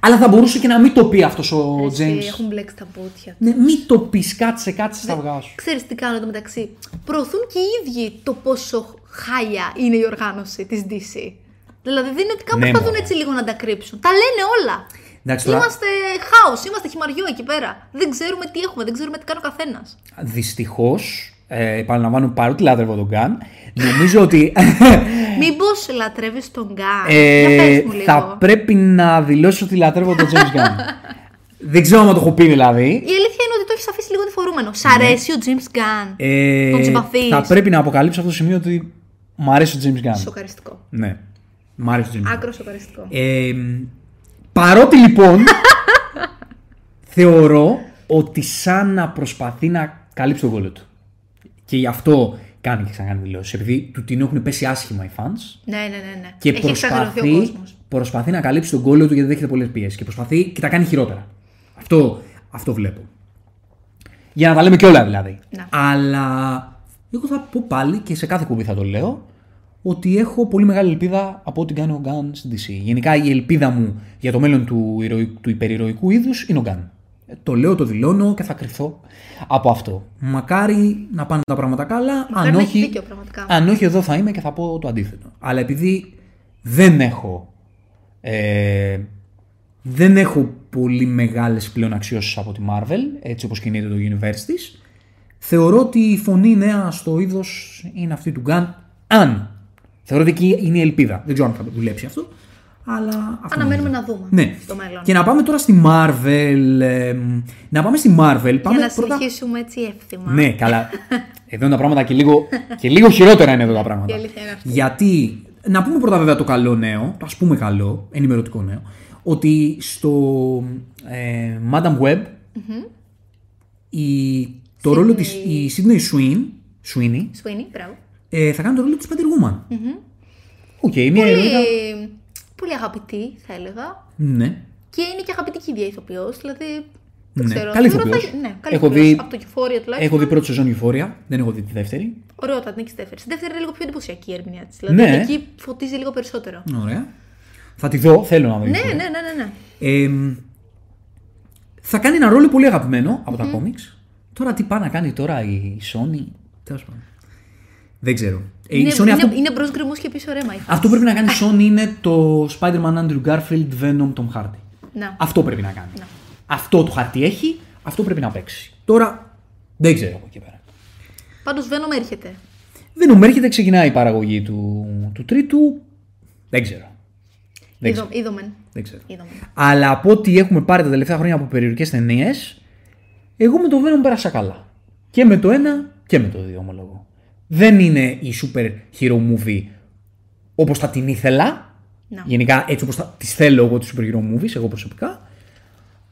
Αλλά θα μπορούσε και να μην το πει αυτός ο Εσύ, James. Έχουν μπλέξει τα πόδια. Ναι, μην το πεις, κάτσε, κάτσε στα αυγά σου. Ξέρεις τι κάνουν εδώ μεταξύ. Προωθούν και οι ίδιοι το πόσο χάλια είναι η οργάνωση της DC. Δηλαδή δεν είναι ότι κάπου Ναι, προσπαθούν μωρέ. έτσι λίγο να τα κρύψουν. Τα λένε όλα. Εντάξει, τώρα- Είμαστε χάος, είμαστε χυμαριό εκεί πέρα. Δεν ξέρουμε τι έχουμε, δεν ξέρουμε τι κάνει ο καθένας. Δυστυχώς, ε, επαναλαμβάνω παρότι λάτρευα τον Γκάν, νομίζω ότι Μήπως λατρεύεις τον Γκάν; ε, Για πες μου λίγο. θα πρέπει να δηλώσω ότι λατρεύω τον James Gunn. Δεν ξέρω αν το έχω πει δηλαδή. Η αλήθεια είναι ότι το έχεις αφήσει λίγο διφορούμενο. Σ' αρέσει ο James Gunn; Ε, Τον συμπαθείς; θα πρέπει να αποκαλύψω αυτό το σημείο ότι μου αρέσει ο James Gunn. Σοκαριστικό. Ναι, μου αρέσει ο James Gunn. Άκρος σοκαριστικό. Ε, παρότι λοιπόν θεωρώ ότι σαν να προσπαθεί να καλύψει τον κόλλο του. Και γι' αυτό κάνει και ξανακάνει δηλώσεις. Επειδή του την έχουν πέσει άσχημα οι fans ναι, ναι, ναι. ναι. και έχει εξαγριωθεί ο προσπαθεί, κόσμος. προσπαθεί να καλύψει τον κόλλο του γιατί δέχεται πολλές πιέσεις. Και προσπαθεί και τα κάνει χειρότερα. Αυτό, αυτό βλέπω. Για να τα λέμε και όλα δηλαδή. Ναι. Αλλά εγώ θα πω πάλι και σε κάθε κουμπί θα το λέω ότι έχω πολύ μεγάλη ελπίδα από ό,τι κάνει ο Γκάν στην DC. Γενικά η ελπίδα μου για το μέλλον του, ηρωι- του υπερηρωικού είδους είναι ο Γκάν. Ε, Το λέω, το δηλώνω και θα κρυφθώ από αυτό. Μακάρι να πάνε τα πράγματα καλά. Μακάρι αν να όχι, έχει δίκιο, πραγματικά. αν όχι, εδώ θα είμαι και θα πω το αντίθετο. Αλλά επειδή δεν έχω. Ε, δεν έχω πολύ μεγάλες πλέον αξιώσεις από τη Marvel, έτσι όπως κινείται το universe της. Θεωρώ ότι η φωνή νέα στο είδος είναι αυτή του Gun, αν. Θεωρώ ότι εκεί είναι η ελπίδα. Δεν ξέρω αν θα δουλέψει αυτό, αλλά αυτό Αναμένουμε νομίζω. να δούμε Ναι. στο μέλλον. Και να πάμε τώρα στη Marvel. ε, να πάμε στη Marvel. Πάμε Για να πρώτα... συνεχίσουμε έτσι εύθυμα. Ναι, καλά. Εδώ είναι τα πράγματα και λίγο, και λίγο χειρότερα είναι εδώ τα πράγματα. Η αλήθεια είναι αυτή. Γιατί, να πούμε πρώτα βέβαια το καλό νέο, το ας πούμε καλό, ενημερωτικό νέο, ότι στο ε, Madam Web η, το ρόλο της, η Sydney Sweeney, Sweeney Sweeney, μπράβο. ε, θα κάνει το ρόλο της Spider Woman. Οκ, μια ηρωίδα. Πολύ, πολύ αγαπητή, θα έλεγα. Ναι. Και είναι και αγαπητή και η ίδια ηθοποιός. Δηλαδή. Ναι, Δεν ξέρω. καλή θεωρώ ηθοποιός. θα- Ναι, καλή Έχω ηθοποιός. δει- Από το Euphoria τουλάχιστον. Έχω δει πρώτη σεζόν Euphoria, δεν έχω δει τη δεύτερη. Ωραιότατη, νίκη στη δεύτερη. Στη δεύτερη είναι λίγο πιο εντυπωσιακή η ερμηνεία της. Δηλαδή Ναι. εκεί φωτίζει λίγο περισσότερο. Ωραία. Θα τη δω, θέλω να δω. Ναι, Euphoria. ναι, ναι, ναι. ναι. Ε, θα κάνει ένα ρόλο πολύ αγαπημένο από τα κόμικς. Τώρα τι πάει να κάνει τώρα η Sony. Τέλος πάντων. Δεν ξέρω. Ε, η είναι, Sony είναι, αυτό, είναι μπρος γκρεμός και πίσω ρέμα. η φάση. αυτό που πρέπει να κάνει η Sony είναι το Spider-Man Andrew Garfield Venom Tom Hardy. Να. Αυτό πρέπει να κάνει. Ναι. Αυτό το χαρτί έχει, αυτό πρέπει να παίξει. Τώρα δεν ξέρω από εκεί πέρα. Πάντως Venom έρχεται. Venom έρχεται, ξεκινάει η παραγωγή του, του τρίτου. Δεν ξέρω. Δεν ξέρω. Είδο- Είδομεν. Δεν ξέρω. Είδομεν. Αλλά από ό,τι έχουμε πάρει τα τελευταία χρόνια από περιοδικέ ταινίες, εγώ με το Venom πέρασα καλά. Και με το ένα και με το δύο, ομολογώ. Δεν είναι η super hero movie όπως θα την ήθελα. Να. Γενικά έτσι όπως τις θέλω εγώ τις super hero movies, εγώ προσωπικά.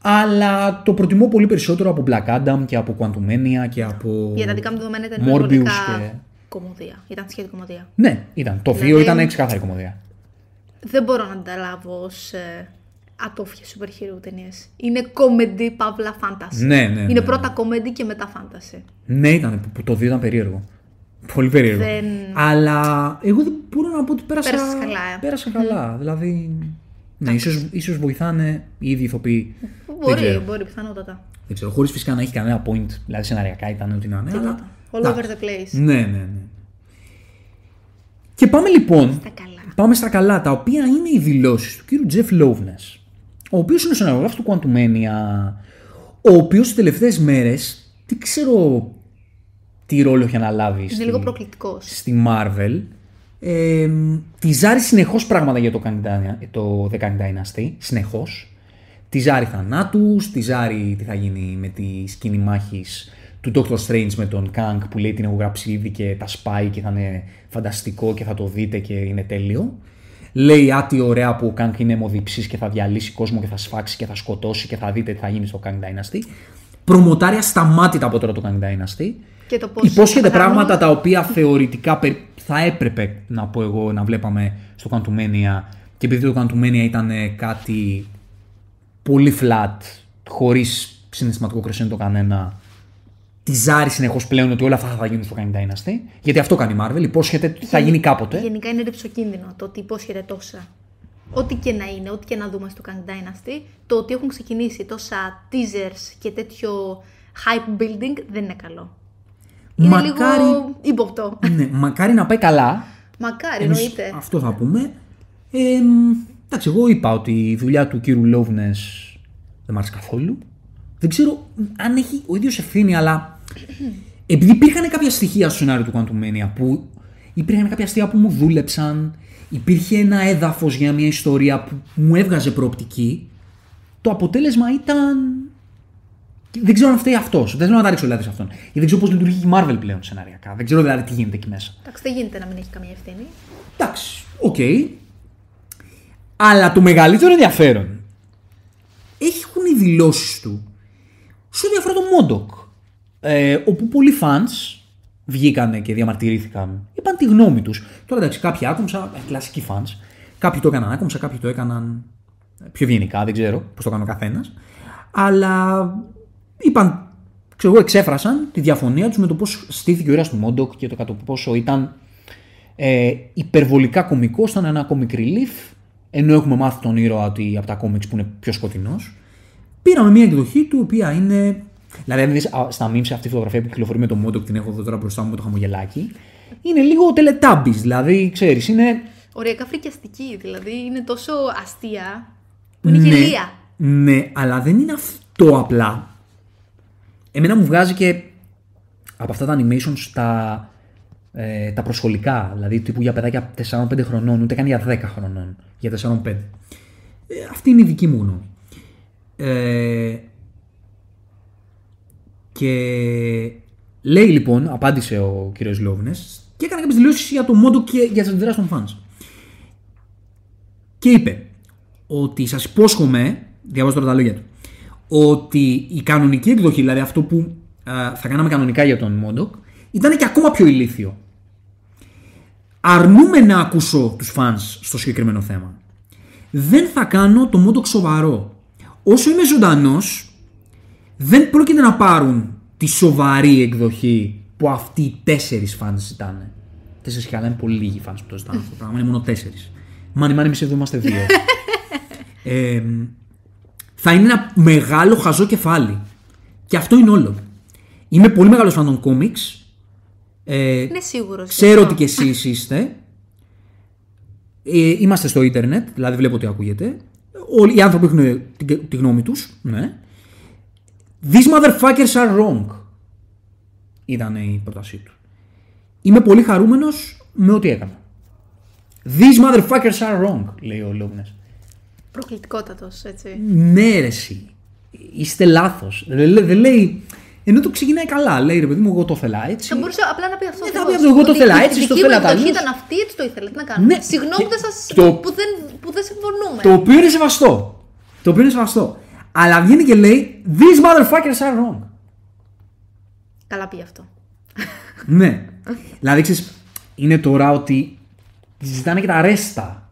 Αλλά το προτιμώ πολύ περισσότερο από Black Adam και από Quantumania και από. Για τα δικά μου δεδομένα ήταν Morbius υπερβολικά και. κομμωδία. Ήταν σχέδιο κομμωδία. Ναι, ήταν. Το 2 Δηλαδή- ήταν ξεκάθαρη κομμωδία. Δεν μπορώ να τα λάβω ως ε, ατόφια super hero ταινίες. Είναι comedy, παύλα fantasy. Ναι, ναι, ναι, Είναι ναι. πρώτα comedy και μετά fantasy. Ναι, ήταν. που Το 2 ήταν περίεργο. Πολύ περίεργο. Δεν- Αλλά εγώ δεν μπορώ να πω ότι πέρασα, Πέρασες καλά, ε. πέρασα καλά. Δηλαδή. Ναι, ίσως, ίσως βοηθάνε οι ίδιοι ηθοποιοί. Δεν Μπορεί, ξέρω. μπορεί, πιθανότατα. Δεν ξέρω. Χωρίς φυσικά να έχει κανένα point. Δηλαδή σεναριακά ήταν ό,τι να είναι. αλλά- All εντάξει. over the place. Ναι, ναι, ναι. Και πάμε λοιπόν. Τα καλά. Πάμε στα καλά, τα οποία είναι οι δηλώσεις του κύριου Τζεφ Loveness, ο οποίος είναι ο σεναριογράφος του Quantumania, ο οποίος τις τελευταίες μέρες, τι ξέρω τι ρόλο έχει αναλάβει Είναι στη, λίγο προκλητικός. στη Marvel. Ε, τη ζάρει συνεχώς πράγματα για το, Kang Dyna- το The Kang Dynasty. Συνεχώς. Τη ζάρει θανάτους, τη ζάρει τι θα γίνει με τη σκηνή μάχης του Doctor Strange με τον Kang που λέει την έχω γράψει ήδη και τα σπάει και θα είναι φανταστικό και θα το δείτε και είναι τέλειο. λέει Α, τι ωραία που ο Κανκ είναι αιμοδιψής και θα διαλύσει κόσμο και θα σφάξει και θα σκοτώσει και θα δείτε τι θα γίνει στο Kang Dynasty. Προμοτάρει ασταμάτητα από τώρα το Kang Dynasty. Και το πώς Υπόσχεται θα πράγματα κάνουν. τα οποία θεωρητικά περ- θα έπρεπε να πω εγώ να βλέπαμε στο Quantumania και επειδή το Quantumania ήταν ε, κάτι πολύ flat, χωρίς συναισθηματικό κρεσέντο κανένα, τη ζάρι συνεχώς πλέον ότι όλα αυτά θα γίνουν στο Kang Dynasty. Γιατί αυτό κάνει η Marvel. Υπόσχεται ότι θα γίνει κάποτε. Γενικά είναι ρηψοκίνδυνο το ότι υπόσχεται τόσα. Ό,τι και να είναι, ό,τι και να δούμε στο Kang Dynasty, το ότι έχουν ξεκινήσει τόσα teasers και τέτοιο hype building δεν είναι καλό. Είναι Μακάρι- λίγο ύποπτο. ναι, μακάρι να πάει καλά. Μακάρι, Εμείς εννοείται. Αυτό θα πούμε. Ε, μ, εντάξει, εγώ είπα ότι η δουλειά του κύριου Λόβνες δεν μ' άρεσε καθόλου. Δεν ξέρω αν έχει ο ίδιος ευθύνη, αλλά επειδή υπήρχαν κάποια στοιχεία στο σενάριο του Quantumania που υπήρχαν κάποια στοιχεία που μου δούλεψαν, υπήρχε ένα έδαφος για μια ιστορία που μου έβγαζε προοπτική, το αποτέλεσμα ήταν. Δεν ξέρω αν φταίει αυτός. Δεν θέλω να τα ρίξω λάθη σε αυτόν. Γιατί δεν ξέρω πώς λειτουργεί η Marvel πλέον σενάριακά. Δεν ξέρω δηλαδή τι γίνεται εκεί μέσα. Εντάξει, δεν γίνεται να μην έχει καμία ευθύνη. Εντάξει, οκ. Αλλά το μεγαλύτερο ενδιαφέρον έχουν οι δηλώσεις του σε ό,τι αφορά τον Μόντοκ. Ε, όπου πολλοί fans βγήκανε και διαμαρτυρήθηκαν, είπαν τη γνώμη τους. Τώρα εντάξει, κάποιοι άκομψα, ε, κλασικοί fans, κάποιοι το έκαναν άκομψα, κάποιοι το έκαναν ε, πιο ευγενικά, δεν ξέρω πώς το έκανε ο καθένας. Αλλά είπαν, ξέρω εγώ, εξέφρασαν τη διαφωνία τους με το πώς στήθηκε ο ήρωα του Μόντοκ και το κατά πόσο ήταν ε, υπερβολικά κωμικός, ήταν ένα comic relief, ενώ έχουμε μάθει τον ήρωα ότι από τα comics που είναι πιο σκοτεινός. Πήραμε μια εκδοχή του, η οποία είναι. Δηλαδή, αν δεις α, στα memes αυτή η φωτογραφία που κυκλοφορεί με το Μόντοκ, την έχω εδώ τώρα μπροστά μου με το χαμογελάκι, είναι λίγο Teletubbies. Δηλαδή, ξέρεις, είναι. Οριακά φρικιαστική, δηλαδή είναι τόσο αστεία που είναι γελία. Ναι, αλλά δεν είναι αυτό απλά. Εμένα μου βγάζει και από αυτά τα animations τα, ε, τα προσχολικά, δηλαδή τύπου για παιδάκια 4-5 χρονών, ούτε καν για 10 χρονών, για 4-5. Ε, αυτή είναι η δική μου γνώμη. Ε, και λέει λοιπόν, απάντησε ο κύριος Λόβνες και έκανε κάποιες δηλώσεις για το μόντο και για τις αντιδράσεις των fans. Και είπε ότι σας υπόσχομαι, διαβάζω τώρα τα λόγια του, ότι η κανονική εκδοχή, δηλαδή αυτό που α, θα κάναμε κανονικά για τον Μόντοκ, ήταν και ακόμα πιο ηλίθιο. Αρνούμε να ακούσω τους fans στο συγκεκριμένο θέμα. Δεν θα κάνω το Μόντοκ σοβαρό. Όσο είμαι ζωντανός, δεν πρόκειται να πάρουν τη σοβαρή εκδοχή που αυτοί οι τέσσερις fans ζητάνε. Τέσσερις και άλλα είναι πολύ λίγοι φανς που το ζητάνε αυτό το πράγμα, είναι μόνο τέσσερις. Μάνι, μάνι, εμείς εδώ είμαστε δύο. ε, θα είναι ένα μεγάλο χαζό κεφάλι. Και αυτό είναι όλο. Είμαι πολύ μεγάλος φαν των κόμιξ. Ε, Είναι σίγουρος. ξέρω ότι και εσείς είστε. Ε, είμαστε στο ίντερνετ, δηλαδή βλέπω ότι ακούγεται. Όλοι οι άνθρωποι έχουν τη, τη γνώμη τους. Ναι. These motherfuckers are wrong. Ήταν η πρότασή του. Είμαι πολύ χαρούμενος με ό,τι έκανα. These motherfuckers are wrong, λέει ο Λόβνες. Προκλητικότατος, έτσι. Ναι, ρε, εσύ. Είστε λάθος. Δεν, λέ- δεν λέει. Ενώ το ξεκινάει καλά. Λέει ρε παιδί μου, εγώ το ήθελα έτσι. Θα μπορούσε απλά να πει αυτό. Ναι, θα ακριβώς. πει αυτό, εγώ το Ότι ήθελα η έτσι, το δική μου ήθελα εκδοχή αλλιώς. ήταν αυτή, έτσι το ήθελα. Τι να κάνουμε; Ναι, Συγγνώμη και που, σας, το- που, δεν, που δεν συμφωνούμε. Το οποίο είναι σεβαστό. Το οποίο είναι σεβαστό. Αλλά βγαίνει και λέει These motherfuckers are wrong. Καλά πει αυτό. ναι. δηλαδή ξέρεις, είναι τώρα ότι ζητάνε και τα ρέστα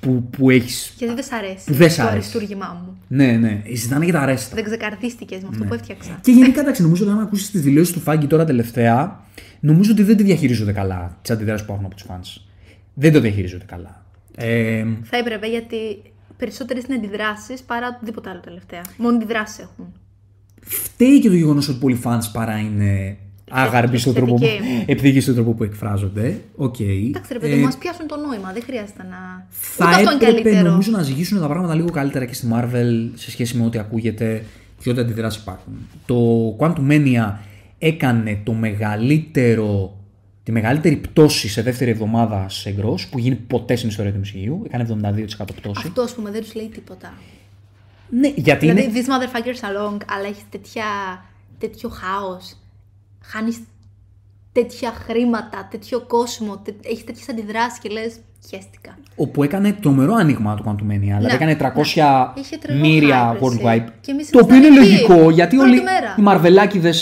που, που έχει. Γιατί δεν σ' αρέσει Που δεν σ' το αρέσει. αριστούργημά μου. Ναι, ναι. Ζητάνε και τα ρέστα. Δεν ξεκαρδίστηκες με Ναι. αυτό που έφτιαξα. Και γενικά, εντάξει, νομίζω ότι αν ακούσεις τις δηλώσεις του Φάγκη τώρα τελευταία, νομίζω ότι δεν τη διαχειρίζονται καλά τις αντιδράσεις που έχουν από τους fans. Δεν το διαχειρίζονται καλά. Ε, Θα έπρεπε γιατί περισσότερες είναι αντιδράσεις παρά οτιδήποτε άλλο τελευταία. Μόνο αντιδράσεις έχουν. φταίει και το γεγονός ότι πολλοί fans παρά είναι άγαρμποι στον τρόπο, Επιθετικοί. επιθετικοί στον τρόπο που εκφράζονται. Οκ. Εντάξει, ρε παιδί Ε, μου, ας πιάσουν το νόημα. Δεν χρειάζεται να. θα Ούτε αυτό είναι έπρεπε καλύτερο. νομίζω να ζυγίσουν τα πράγματα λίγο καλύτερα και στη Marvel σε σχέση με ό,τι ακούγεται και ό,τι αντιδράσεις υπάρχουν. Το Quantumania έκανε το μεγαλύτερο, τη μεγαλύτερη πτώση σε δεύτερη εβδομάδα σε γκρος που γίνει ποτέ στην ιστορία του MCU. Έκανε 72% πτώση. Αυτό, ας πούμε, δεν τους λέει τίποτα. Ναι, γιατί είναι... Δηλαδή, these motherfuckers are wrong, αλλά έχει τέτοια, τέτοιο χάος. Χάνεις τέτοια χρήματα, τέτοιο κόσμο, τε, έχεις τέτοιες αντιδράσεις και λες. Χαίστηκα. όπου έκανε τρομερό άνοιγμα του Quantumania. Δηλαδή Ναι, έκανε 300 ναι. Είχε τρελό μοίρια hype, εσύ. worldwide. Και εμείς Το οποίο ήμασταν είναι εκεί, λογικό γιατί πρώτη όλοι μέρα. οι μαρβελάκιδε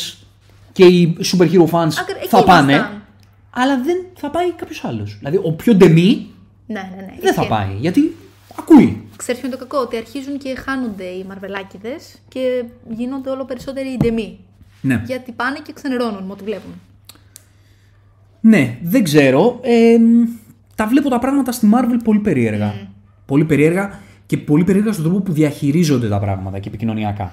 και οι super hero fans Άκρα- εκεί θα πάνε. ήμασταν. Αλλά δεν θα πάει κάποιος άλλος. Δηλαδή ο πιο ντεμή Ναι, ναι, ναι. δεν θα ισχύει. πάει. Γιατί ακούει. Ξέρεις ποιο είναι το κακό, ότι αρχίζουν και χάνονται οι μαρβελάκιδες και γίνονται όλο περισσότεροι οι ντεμοί. Ναι. Γιατί πάνε και ξενερώνουν με ό,τι βλέπουν. Ναι, δεν ξέρω. Ε, τα βλέπω τα πράγματα στη Marvel πολύ περίεργα. Πολύ περίεργα και πολύ περίεργα στον τρόπο που διαχειρίζονται τα πράγματα και επικοινωνιακά.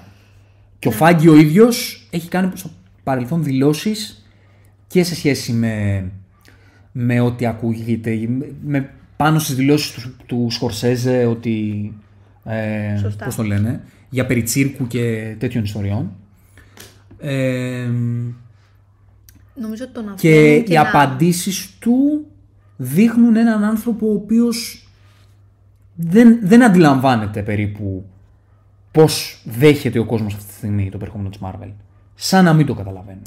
Και ο Φάγκη ο ίδιος έχει κάνει στο παρελθόν δηλώσεις και σε σχέση με, με ό,τι ακούγεται, με, πάνω στις δηλώσεις του, του Σκορσέζε ότι, ε, Σωστά. πώς το λένε, για περί τσίρκου και τέτοιων ιστοριών. Ε, Νομίζω ότι τον αφήνουν και οι να- απαντήσεις του δείχνουν έναν άνθρωπο ο οποίος δεν, δεν αντιλαμβάνεται περίπου πώς δέχεται ο κόσμος αυτή τη στιγμή το περιεχόμενο της Marvel. Σαν να μην το καταλαβαίνει.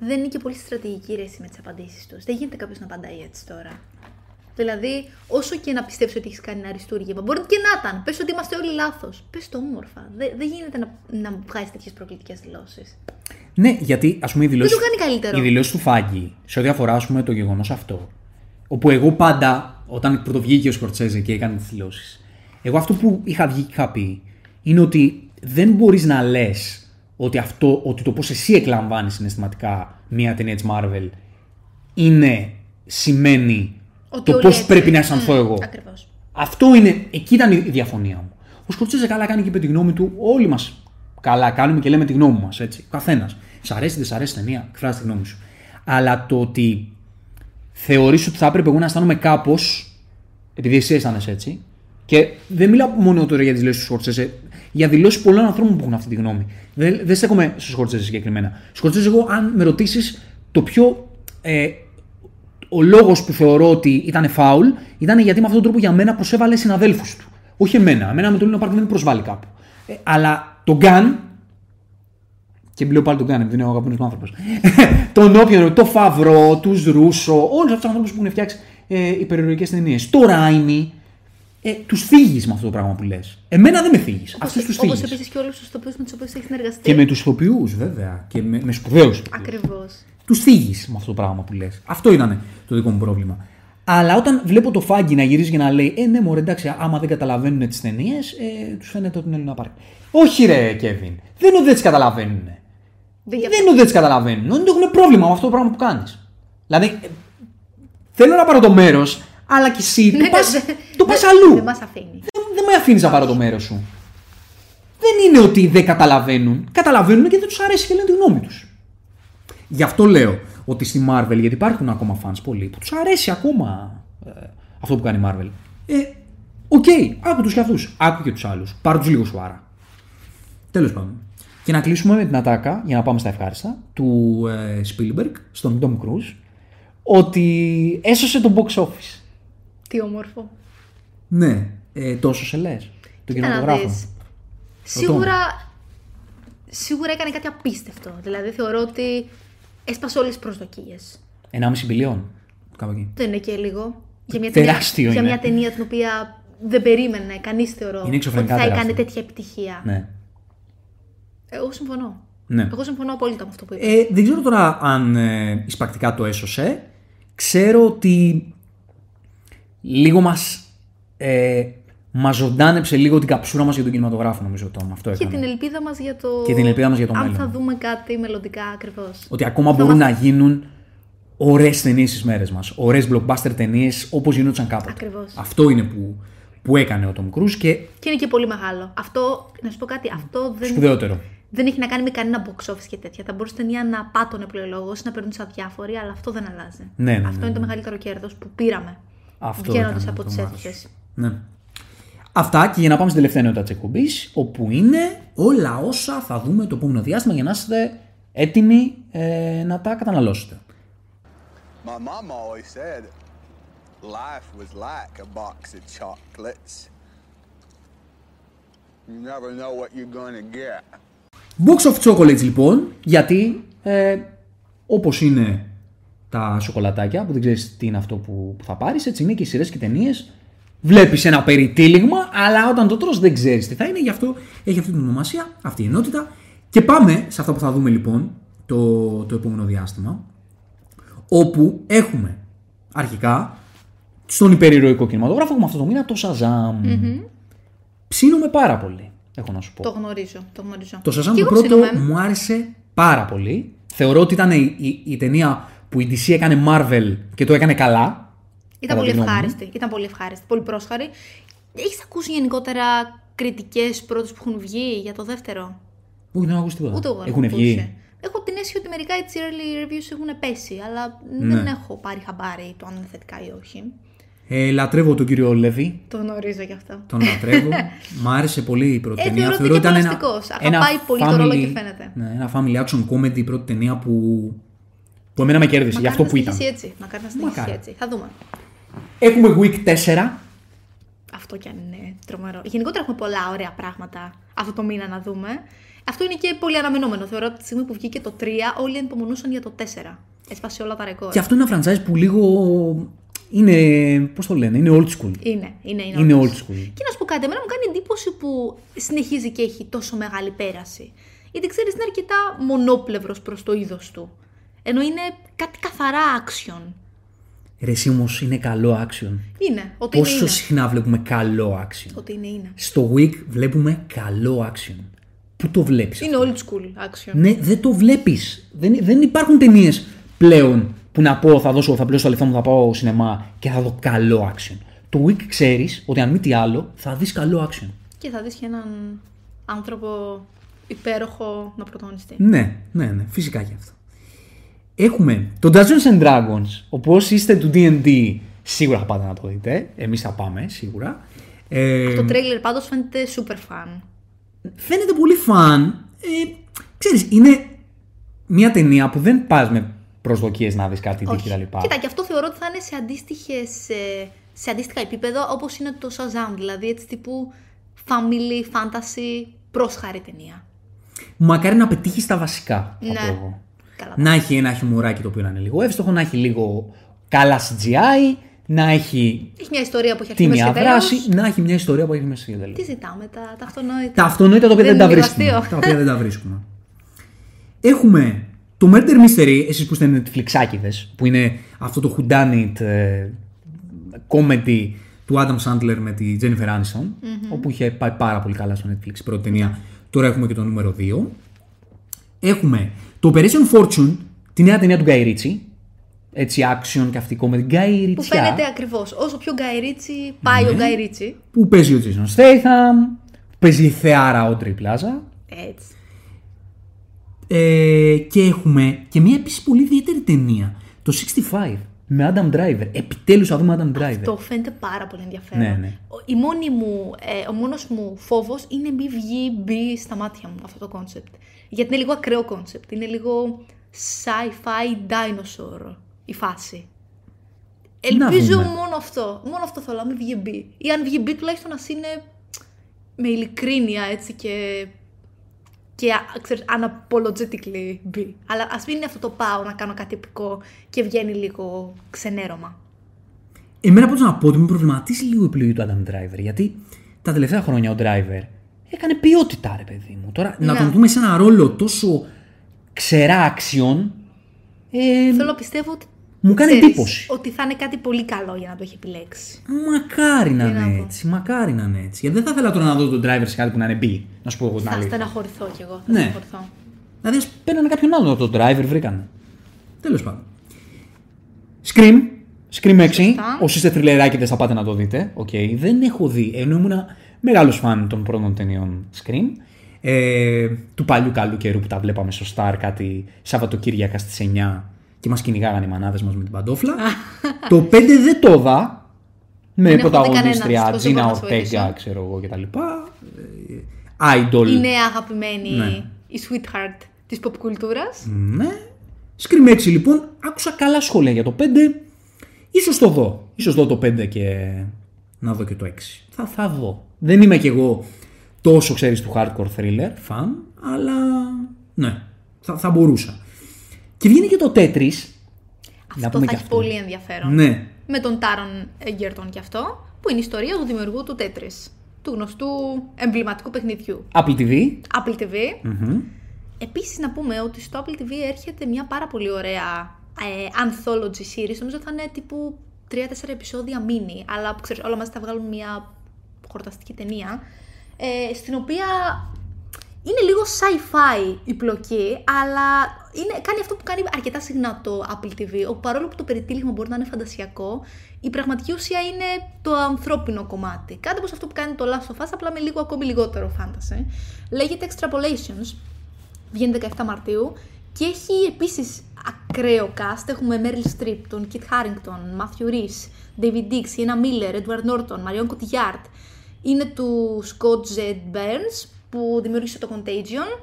Δεν είναι και πολύ στρατηγική ρέση με τις απαντήσεις τους. Δεν γίνεται κάποιος να απαντάει έτσι τώρα. Δηλαδή, όσο και να πιστεύει ότι έχεις κάνει ένα αριστούργημα, μπορεί και να ήταν. Πες ότι είμαστε όλοι λάθος. Πες το όμορφα. Δεν, δεν γίνεται να, να βγάζεις τέτοιες προκλητικές δηλώσεις. Ναι, γιατί ας πούμε οι δηλώσεις, το κάνει καλύτερο. οι δηλώσεις του Φάγκη σε ό,τι αφορά ας πούμε, το γεγονός αυτό, όπου εγώ πάντα όταν πρωτοβγήκε ο Σκορτσέζε και έκανε τις δηλώσεις, εγώ αυτό που είχα βγει και είχα πει είναι ότι δεν μπορείς να λες ότι, αυτό, ότι το πώς εσύ εκλαμβάνεις συναισθηματικά μία ταινία της Marvel είναι, σημαίνει Ότι το όλοι πώς έτσι. πρέπει να αισθανθώ εγώ. Ακριβώς. Αυτό είναι, εκεί ήταν η διαφωνία μου. Ο Σκορτσέζε καλά κάνει και είπε τη γνώμη του. Όλοι μας καλά κάνουμε και λέμε τη γνώμη μας. Ο καθένας. Σ' αρέσει, δεν σ' αρέσει η ταινία, εκφράζει τη γνώμη σου. Αλλά το ότι θεωρείς ότι θα έπρεπε εγώ να αισθάνομαι κάπως, επειδή εσύ αισθάνεσαι έτσι, και δεν μιλάω μόνο τώρα για τις δηλώσεις του Σκορτσέζε, για δηλώσεις πολλών ανθρώπων που έχουν αυτή τη γνώμη. Δεν, δεν στέκομαι στο Σκορτσέζε συγκεκριμένα. Σκορτσέζε, εγώ, αν με ρωτήσεις, το πιο ε, ο λόγος που θεωρώ ότι ήταν φάουλ ήταν γιατί με αυτόν τον τρόπο για μένα προσέβαλε συναδέλφους του. Όχι εμένα. Εμένα με το Λίνο Πάρκ δεν με προσβάλλει κάπου. Ε, αλλά τον Γκάν. Και μιλάω πάλι τον Γκάν, επειδή είναι ο αγαπημένος μου άνθρωπος. τον όποιον, το Φαβρό, τους Ρούσο, όλους αυτούς τους ανθρώπους που έχουν φτιάξει ε, υπερηρωτικέ ταινίες. Το Ράιμι. Ε, τους φύγει με αυτό το πράγμα που λες. Εμένα δεν με φύγει. Αυτούς τους Όπως φύγει. επίσης και όλους τους τοπίους με τους οποίους έχεις συνεργαστεί. Και με τους ηθοποιούς, βέβαια. Και με, με σπουδαίους. Ακριβώς. Τους φύγει με αυτό το πράγμα που λες. Αυτό ήταν το δικό μου πρόβλημα. Αλλά όταν βλέπω το φάγκι να γυρίζει και να λέει Ε, ναι, μωρέ, εντάξει, άμα δεν καταλαβαίνουν τις ταινίες, ε, τους φαίνεται ότι είναι Λίνα Πάρκ. Όχι, ρε, Κέβιν. Δεν είναι ότι δεν τις καταλαβαίνουν. Δεν Δεν είναι ότι δεν τις καταλαβαίνουν. Είναι ότι έχουν πρόβλημα με αυτό το πράγμα που κάνεις. Δηλαδή, ε, θέλω να πάρω το μέρος, αλλά και εσύ το Ναι, πας, ναι, το πας δεν- αλλού. Δεν μας αφήνει. Δεν, δεν με αφήνεις να πάρω το μέρος σου. Δεν είναι ότι δεν καταλαβαίνουν. Καταλαβαίνουν και δεν τους αρέσει και λένε τη γνώμη τους. Γι' αυτό λέω ότι στη Marvel, γιατί υπάρχουν ακόμα fans πολλοί που τους αρέσει ακόμα ε, αυτό που κάνει η Marvel. Ε, οκ, άκου τους κι αυτούς. Άκου και τους άλλους. Πάρ τους λίγο σοβαρά. Τέλος πάντων. Και να κλείσουμε με την ατάκα, για να πάμε στα ευχάριστα, του ε, Spielberg στον Tom Cruise, ότι έσωσε το box office. Τι όμορφο. Ναι, ε, τόσο σε λες. Το Κοίτα να κινηματογράφο. δεις. Σίγουρα, σίγουρα έκανε κάτι απίστευτο. Δηλαδή θεωρώ ότι έσπασε όλες τις προσδοκίες. 1,5 μπιλιόν. Κάπου εκεί. Δεν είναι και λίγο. Για μια Τεράστιο ταινία, για είναι. μια ταινία την οποία δεν περίμενε κανείς θεωρώ Είναι ότι εξωφρενικά θα έκανε τεράστιο. τέτοια επιτυχία. Ναι. Εγώ συμφωνώ. ναι. Εγώ συμφωνώ απόλυτα με αυτό που είπες. Ε, δεν ξέρω τώρα αν ε, εισπρακτικά το έσωσε. Ξέρω ότι λίγο μας, ε, μας ζωντάνεψε λίγο την καψούρα μας για τον κινηματογράφο νομίζω το Αυτό και έκανε. την ελπίδα μας για το. Και την ελπίδα μας για το αν μέλλον. θα δούμε κάτι μελλοντικά ακριβώς. Ότι ακόμα μπορούν να γίνουν ωραίες ταινίες στις μέρες μας. Ωραίες blockbuster ταινίες όπως γινόντουσαν κάποτε. Ακριβώς. Αυτό είναι που, που έκανε ο Tom Cruise και Και είναι και πολύ μεγάλο. Αυτό, να σου πω κάτι, αυτό δεν, σπουδαιότερο. δεν έχει να κάνει με κανένα box office και τέτοια. Θα μπορούσε η ταινία να πάτωνε πλειολόγο ή να παίρνουν σαν διάφοροι, αλλά αυτό δεν αλλάζει. Ναι, ναι, αυτό ναι, είναι το ναι. μεγαλύτερο κέρδος που πήραμε. Αυτό Βγαίνοντας έκανε από το τις μάθος. αίθουσες. Ναι. Αυτά και για να πάμε στην τελευταία νότα της εκπομπής, όπου είναι όλα όσα θα δούμε το επόμενο διάστημα για να είστε έτοιμοι ε, να τα καταναλώσετε. My mom always said life was like a box of chocolates. You never know what you're gonna get. Box of Chocolates λοιπόν, γιατί ε, όπως είναι τα σοκολατάκια που δεν ξέρεις τι είναι αυτό που, που θα πάρεις. Έτσι είναι και οι σειρές και ταινίες. Βλέπεις ένα περιτύλιγμα, αλλά όταν το τρως δεν ξέρεις τι θα είναι. Γι' αυτό έχει αυτή την ονομασία, αυτή η ενότητα. Και πάμε σε αυτό που θα δούμε λοιπόν το, το επόμενο διάστημα. Όπου έχουμε αρχικά στον υπερηρωικό κινηματογράφο έχουμε αυτό το μήνα το Shazam. Ψήνομαι πάρα πολύ, έχω να σου πω. Το γνωρίζω. Το, γνωρίζω. Το Shazam Και το εγώ πρώτο ψήνομαι. μου άρεσε πάρα πολύ. Θεωρώ ότι ήταν η, η, η ταινία που η DC έκανε Marvel και το έκανε καλά. Ήταν κατά πολύ τη γνώμη μου. ευχάριστη. Ήταν πολύ ευχάριστη. Πολύ πρόσχαρη. Έχεις ακούσει γενικότερα κριτικές πρώτες που έχουν βγει για το δεύτερο; Όχι, δεν έχω ακούσει τίποτα. Ούτε εγώ. Έχουν έχω βγει. ακούσει. Έχω την αίσθηση ότι μερικά έτσι early reviews έχουν πέσει, αλλά Ναι. δεν έχω πάρει χαμπάρι το αν είναι θετικά ή όχι. Ε, λατρεύω τον κύριο Λεβί. Το γνωρίζω γι' αυτό. Τον λατρεύω. Μ' άρεσε πολύ η πρώτη Ε, ταινία. θεωρώ ότι ήταν και ένα, εορταστικός. ένα Αγαπάει πολύ το ρόλο και φαίνεται. Ναι, ένα family action comedy η πρώτη ταινία που, που εμένα με κέρδισε για αυτό που Μακάρι ήταν. να συνεχίσει έτσι. Μακάρι να συνεχίσει Μακάρι. έτσι. Θα δούμε. Έχουμε Week 4. Αυτό κι αν είναι τρομερό. Γενικότερα έχουμε πολλά ωραία πράγματα αυτό το μήνα να δούμε. Αυτό είναι και πολύ αναμενόμενο. Θεωρώ ότι τη στιγμή που βγήκε το 3, όλοι ανυπομονούσαν για το 4. Έσπασε όλα τα ρεκόρ. Και αυτό είναι ένα franchise που λίγο είναι, πώς το λένε, είναι old school. Είναι, είναι, είναι, Είναι όντως. old school. Και να σου πω κάτι, εμένα μου κάνει εντύπωση που συνεχίζει και έχει τόσο μεγάλη πέραση. Γιατί ξέρεις, είναι αρκετά μονόπλευρος προς το είδος του. Ενώ είναι κάτι καθαρά action. Ρε εσύ όμως είναι καλό action. Είναι. Ότι είναι, Πόσο είναι. συχνά βλέπουμε καλό action. Ότι είναι, είναι. Στο Week βλέπουμε καλό action. Πού το βλέπεις Είναι αυτό; old school action. Ναι, δεν το βλέπεις. Δεν, δεν υπάρχουν ταινίες πλέον που να πω θα δώσω, θα πληρώσω τα λεφτά μου, θα πάω σινεμά και θα δω καλό action. Το Week ξέρεις ότι αν μη τι άλλο θα δεις καλό action. Και θα δεις και έναν άνθρωπο υπέροχο να πρωταγωνιστεί. Ναι, ναι, ναι, φυσικά και αυτό. Έχουμε το Dungeons and Dragons, όπου όσοι είστε του D&D σίγουρα θα πάτε να το δείτε. Εμείς θα πάμε, σίγουρα. Ε, Το τρέιλερ πάντως φαίνεται super fun. φαίνεται πολύ φαν. Ε, ξέρεις, είναι μια ταινία που δεν πας με προσδοκίες να δεις κάτι Όχι. κτλ. Κοίτα, και αυτό θεωρώ ότι θα είναι σε, αντίστοιχες, ε, σε αντίστοιχα επίπεδο όπως είναι το Shazam, δηλαδή έτσι τύπου family, fantasy, πρόσχαρη ταινία. Μακάρι να πετύχεις στα βασικά. Θα Ναι. πω εγώ. Καλά. Να έχει ένα χιουμοράκι το οποίο να είναι λίγο εύστοχο, να έχει λίγο καλά CGI, να έχει Έχει μια ιστορία που έχει αρχή τίμια μέση και τέλος. δράση, να έχει μια ιστορία που έχει μέσα και τέλος. Τι ζητάμε, τα, τα αυτονόητα. Τα αυτονόητα τα οποία δεν, Δεν τα είναι βρίσκουμε. λίγο αστείο. τα οποία δεν τα βρίσκουμε. Έχουμε το Murder Mystery, εσείς που είστε Netflixάκιδες, που είναι αυτό το whodunit ε, comedy του Adam Sandler με τη Jennifer Aniston, όπου είχε πάει πάρα πολύ καλά στο Netflix η πρώτη ταινία. Τώρα έχουμε και το νούμερο 2. Έχουμε το Operation Fortune, τη νέα ταινία του Guy Ritchie, έτσι action και αυτή comedy. Guy Ritchie. Που φαίνεται ακριβώς. Όσο πιο Guy Ritchie πάει Ναι. ο Guy Ritchie. που παίζει ο Jason Statham, που παίζει η θεάρα Audrey Plaza. Έτσι. Ε, και έχουμε και μια επίσης πολύ ιδιαίτερη ταινία. Το 65 με Adam Driver. Επιτέλους θα δούμε Adam Driver. Το φαίνεται πάρα πολύ ενδιαφέρον. Ναι, ναι. Ο, η μόνη μου, ε, ο μόνος μου φόβος είναι μη βγει b στα μάτια μου αυτό το concept. Γιατί είναι λίγο ακραίο concept. Είναι λίγο sci-fi dinosaur η φάση. Να Ελπίζω δούμε. μόνο αυτό. Μόνο αυτό θέλω, να μην βγει μπει. Ή αν βγει μπει τουλάχιστον να είναι με ειλικρίνεια έτσι και και α- ξέρεις, unapologetically b. Αλλά ας μην είναι αυτό το πάω να κάνω κάτι επικό και βγαίνει λίγο ξενέρωμα. Εμένα πρώτα να πω ότι με προβληματίζει λίγο η επιλογή του Adam Driver. Γιατί τα τελευταία χρόνια ο Driver έκανε ποιότητα, ρε παιδί μου. Τώρα να Ναι. τον δούμε σε ένα ρόλο τόσο ξερά action. Ε, Θέλω να πιστεύω ότι. Μου κάνει ξέρεις, εντύπωση. Ότι θα είναι κάτι πολύ καλό για να το έχει επιλέξει. Μακάρι να Τι να είναι πω. έτσι. Μακάρι να είναι έτσι. Γιατί δεν θα ήθελα τώρα να δω τον driver σε κάτι που να είναι B. Να σου πω εγώ την Θα αλήθεια. στεναχωρηθώ κι εγώ. Θα Ναι. στεναχωρηθώ. Δηλαδή, ας παίρνανε κάποιον άλλον από τον Driver, βρήκανε. Τέλος πάντων. Scream. Scream 6. Σωστά. Όσοι είστε θριλεράκηδες θα πάτε να το δείτε. Οκ. Δεν έχω δει, ενώ ήμουν μεγάλος φαν των πρώτων ταινιών Scream. Ε, του παλιού καλού καιρού που τα βλέπαμε στο Star κάτι Σαββατοκύριακα στις 9 και μας κυνηγάγανε οι μανάδες μας με την παντόφλα. το 5 δεν το είδα. Με Δεν έχω δει πρωταγωνίστρια κανένα, δυστυχώς δεν Jenna μπορώ να σου Ortega, βοηθήσω. ξέρω εγώ κτλ. Ε, Idol. Η νέα αγαπημένη, Ναι. η sweetheart της pop κουλτούρας. Ναι. Scream 6 λοιπόν, άκουσα καλά σχόλια για το 5. Ίσως το δω. Ίσως δω το 5 και να δω και το 6. Θα, θα δω. Δεν είμαι κι εγώ τόσο, ξέρεις, του hardcore thriller fan, αλλά ναι, θα, θα μπορούσα. Και βγαίνει και το Tetris. να Αυτό πούμε θα και έχει αυτό. πολύ ενδιαφέρον. Ναι. Με τον Τάρον Εγκέρτον και αυτό, που είναι η ιστορία του δημιουργού του Tetris. Του γνωστού εμβληματικού παιχνιδιού. Apple TV. Apple TV. Μμμ. Επίσης να πούμε ότι στο Apple TV έρχεται μια πάρα πολύ ωραία ε, anthology series. Νομίζω θα είναι τύπου 3-4 επεισόδια mini, αλλά που ξέρεις όλα μαζί θα βγάλουν μια χορταστική ταινία, ε, στην οποία είναι λίγο sci-fi η πλοκή, αλλά είναι, κάνει αυτό που κάνει αρκετά συχνά το Apple TV, όπου παρόλο που το περιτύλιγμα μπορεί να είναι φαντασιακό, η πραγματική ουσία είναι το ανθρώπινο κομμάτι. Κάτι όπως αυτό που κάνει το Last of Us, απλά με λίγο ακόμη λιγότερο fantasy. Λέγεται Extrapolations, βγαίνει 17 Μαρτίου και έχει επίσης ακραίο cast. Έχουμε Meryl Streep, τον Kit Harington, Matthew Rhys, David Dix, Ian Miller, Edward Norton, Marion Cotillard. Είναι τους Scott Z. Burns που δημιούργησε το Contagion,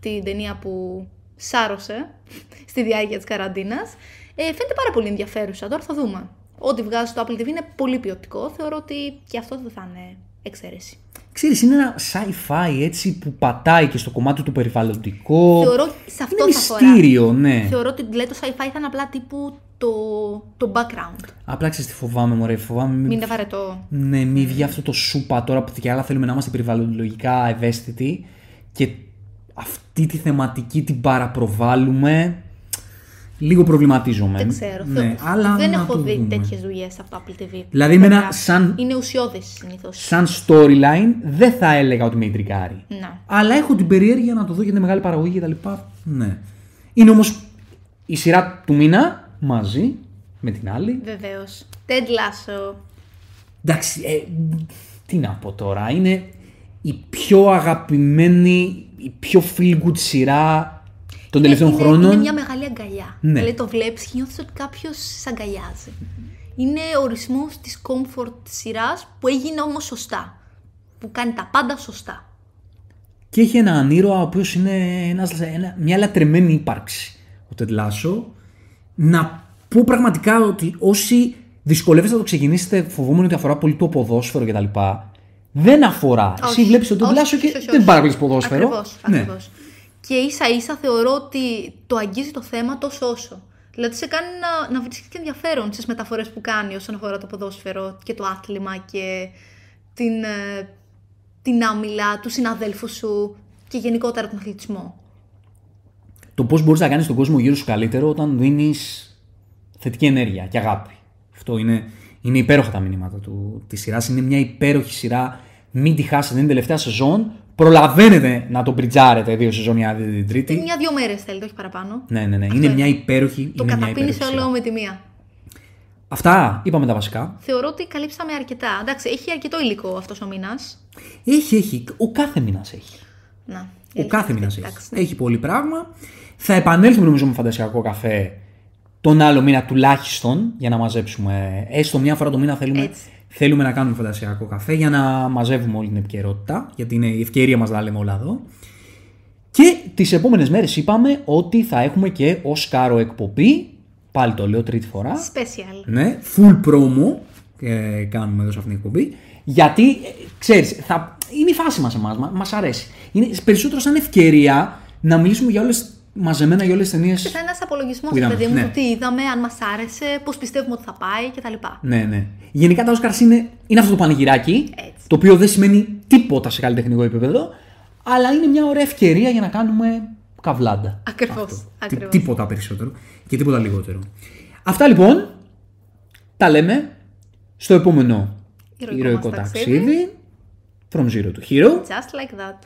την ταινία που σάρωσε στη διάρκεια της καραντίνας. Ε, φαίνεται πάρα πολύ ενδιαφέρουσα, τώρα θα δούμε. Ό,τι βγάζει στο Apple TV είναι πολύ ποιοτικό, θεωρώ ότι και αυτό δεν θα είναι εξαίρεση. Ξέρεις, είναι ένα sci-fi έτσι που πατάει και στο κομμάτι του περιβαλλοντικό. Θεωρώ σε αυτό είναι θα αφορά. μυστήριο, ναι. Θεωρώ ότι λέει το sci-fi θα είναι απλά τύπου το, το background. Απλά ξέρεις τι φοβάμαι, μωρέ, φοβάμαι μην, Μην είναι βαρετό. ναι, μην βγει αυτό το σούπα τώρα που και άλλα θέλουμε να είμαστε περιβαλλοντολογικά ευαίσθητοι και αυτή τη θεματική την παραπροβάλλουμε. Λίγο προβληματίζομαι. Δεν ξέρω. Ναι, Θε- αλλά δεν να έχω το δει δούμε. τέτοιες δουλειές από το Apple TV. Δηλαδή, με ένα Παιδιά, σαν- Είναι ουσιώδες συνήθως. Σαν storyline δεν θα έλεγα ότι με ιντρικάρει. Ναι. Αλλά έχω την περιέργεια να το δω για τη μεγάλη παραγωγή και τα λοιπά. Ναι. Είναι όμως η σειρά του μήνα μαζί με την άλλη. Βεβαίως. Ted Lasso. Εντάξει, ε, τι να πω τώρα. Είναι η πιο αγαπημένη, η πιο feel good σειρά των τελευταίων είναι, χρόνων. Είναι μια μεγάλη αγκαλιά. Ναι. Δηλαδή το βλέπεις και νιώθεις ότι κάποιος σε αγκαλιάζει. Είναι ο ορισμός της comfort σειράς που έγινε όμως σωστά. Που κάνει τα πάντα σωστά. Και έχει έναν ήρωα ο οποίος είναι ένας, ένα, μια λατρεμένη ύπαρξη. Ο Τεντλάσο. Να πω πραγματικά ότι όσοι δυσκολεύεστε να το ξεκινήσετε φοβούμενοι ότι αφορά πολύ το ποδόσφαιρο κτλ. Δεν αφορά. Εσύ Όχι, βλέπεις τον όχι, Τεντλάσο όχι, και όχι, δεν όχι. παρακολουθείς ποδόσφαιρο. Ακριβώς, Ναι. ακριβώς. Και ίσα ίσα θεωρώ ότι το αγγίζει το θέμα τόσο όσο. Δηλαδή σε κάνει να, να βρίσκει και ενδιαφέρον στι μεταφορές που κάνει όσον αφορά το ποδόσφαιρο και το άθλημα και την, ε, την άμυλα του συναδέλφου σου και γενικότερα τον αθλητισμό. Το πώς μπορείς να κάνεις τον κόσμο γύρω σου καλύτερο όταν δίνεις θετική ενέργεια και αγάπη. Αυτό είναι, είναι υπέροχα τα μηνύματα του, της σειράς. Είναι μια υπέροχη σειρά. Μην τη χάσετε, είναι η τελευταία σεζόν. Προλαβαίνετε να το μπριτζάρετε δύο σεζόν για την τρίτη. Μια-δυο μέρες θέλετε, όχι παραπάνω. Ναι, ναι, ναι. Αυτό Είναι μια υπέροχη. Το είναι μια καταπίνει υπέροχη όλο σειρά. με τη μία. Αυτά είπαμε τα βασικά. Θεωρώ ότι καλύψαμε αρκετά. Εντάξει, έχει αρκετό υλικό αυτός ο μήνας. Έχει, έχει. Ο κάθε μήνας έχει. Να. Ο κάθε μήνας έχει. Εντάξει, Έχει πολύ πράγμα. Θα επανέλθουμε νομίζω με φαντασιακό καφέ τον άλλο μήνα τουλάχιστον για να μαζέψουμε. Έστω μια φορά το μήνα θέλουμε, Έτσι. θέλουμε να κάνουμε φαντασιακό καφέ για να μαζεύουμε όλη την επικαιρότητα. Γιατί είναι η ευκαιρία μας να λέμε όλα εδώ. Και τις επόμενες μέρες είπαμε ότι θα έχουμε και ω κάρο εκπομπή. Πάλι το λέω τρίτη φορά. Special. Ναι, full promo ε, κάνουμε εδώ σε αυτήν την εκπομπή. Γιατί, ε, ξέρεις, θα, είναι η φάση μας εμάς, μα, μας αρέσει. Είναι περισσότερο σαν ευκαιρία να μιλήσουμε για όλες, μαζεμένα για όλες τις ταινίες. Και θα είναι ένας απολογισμός, Που είδαμε, παιδί μου, ναι. του τι είδαμε, αν μας άρεσε, πώς πιστεύουμε ότι θα πάει κτλ. Ναι, ναι. Γενικά τα Oscars είναι, είναι αυτό το πανηγυράκι, Έτσι. το οποίο δεν σημαίνει τίποτα σε καλλιτεχνικό επίπεδο, αλλά είναι μια ωραία ευκαιρία για να κάνουμε καβλάντα. Ακριβώς, Αυτό. ακριβώς. Τι- τίποτα περισσότερο και τίποτα λιγότερο. Αυτά λοιπόν τα λέμε στο επόμενο Ηρωικό ηρωικό μας ταξίδι. From Zero to Hero. Just like that.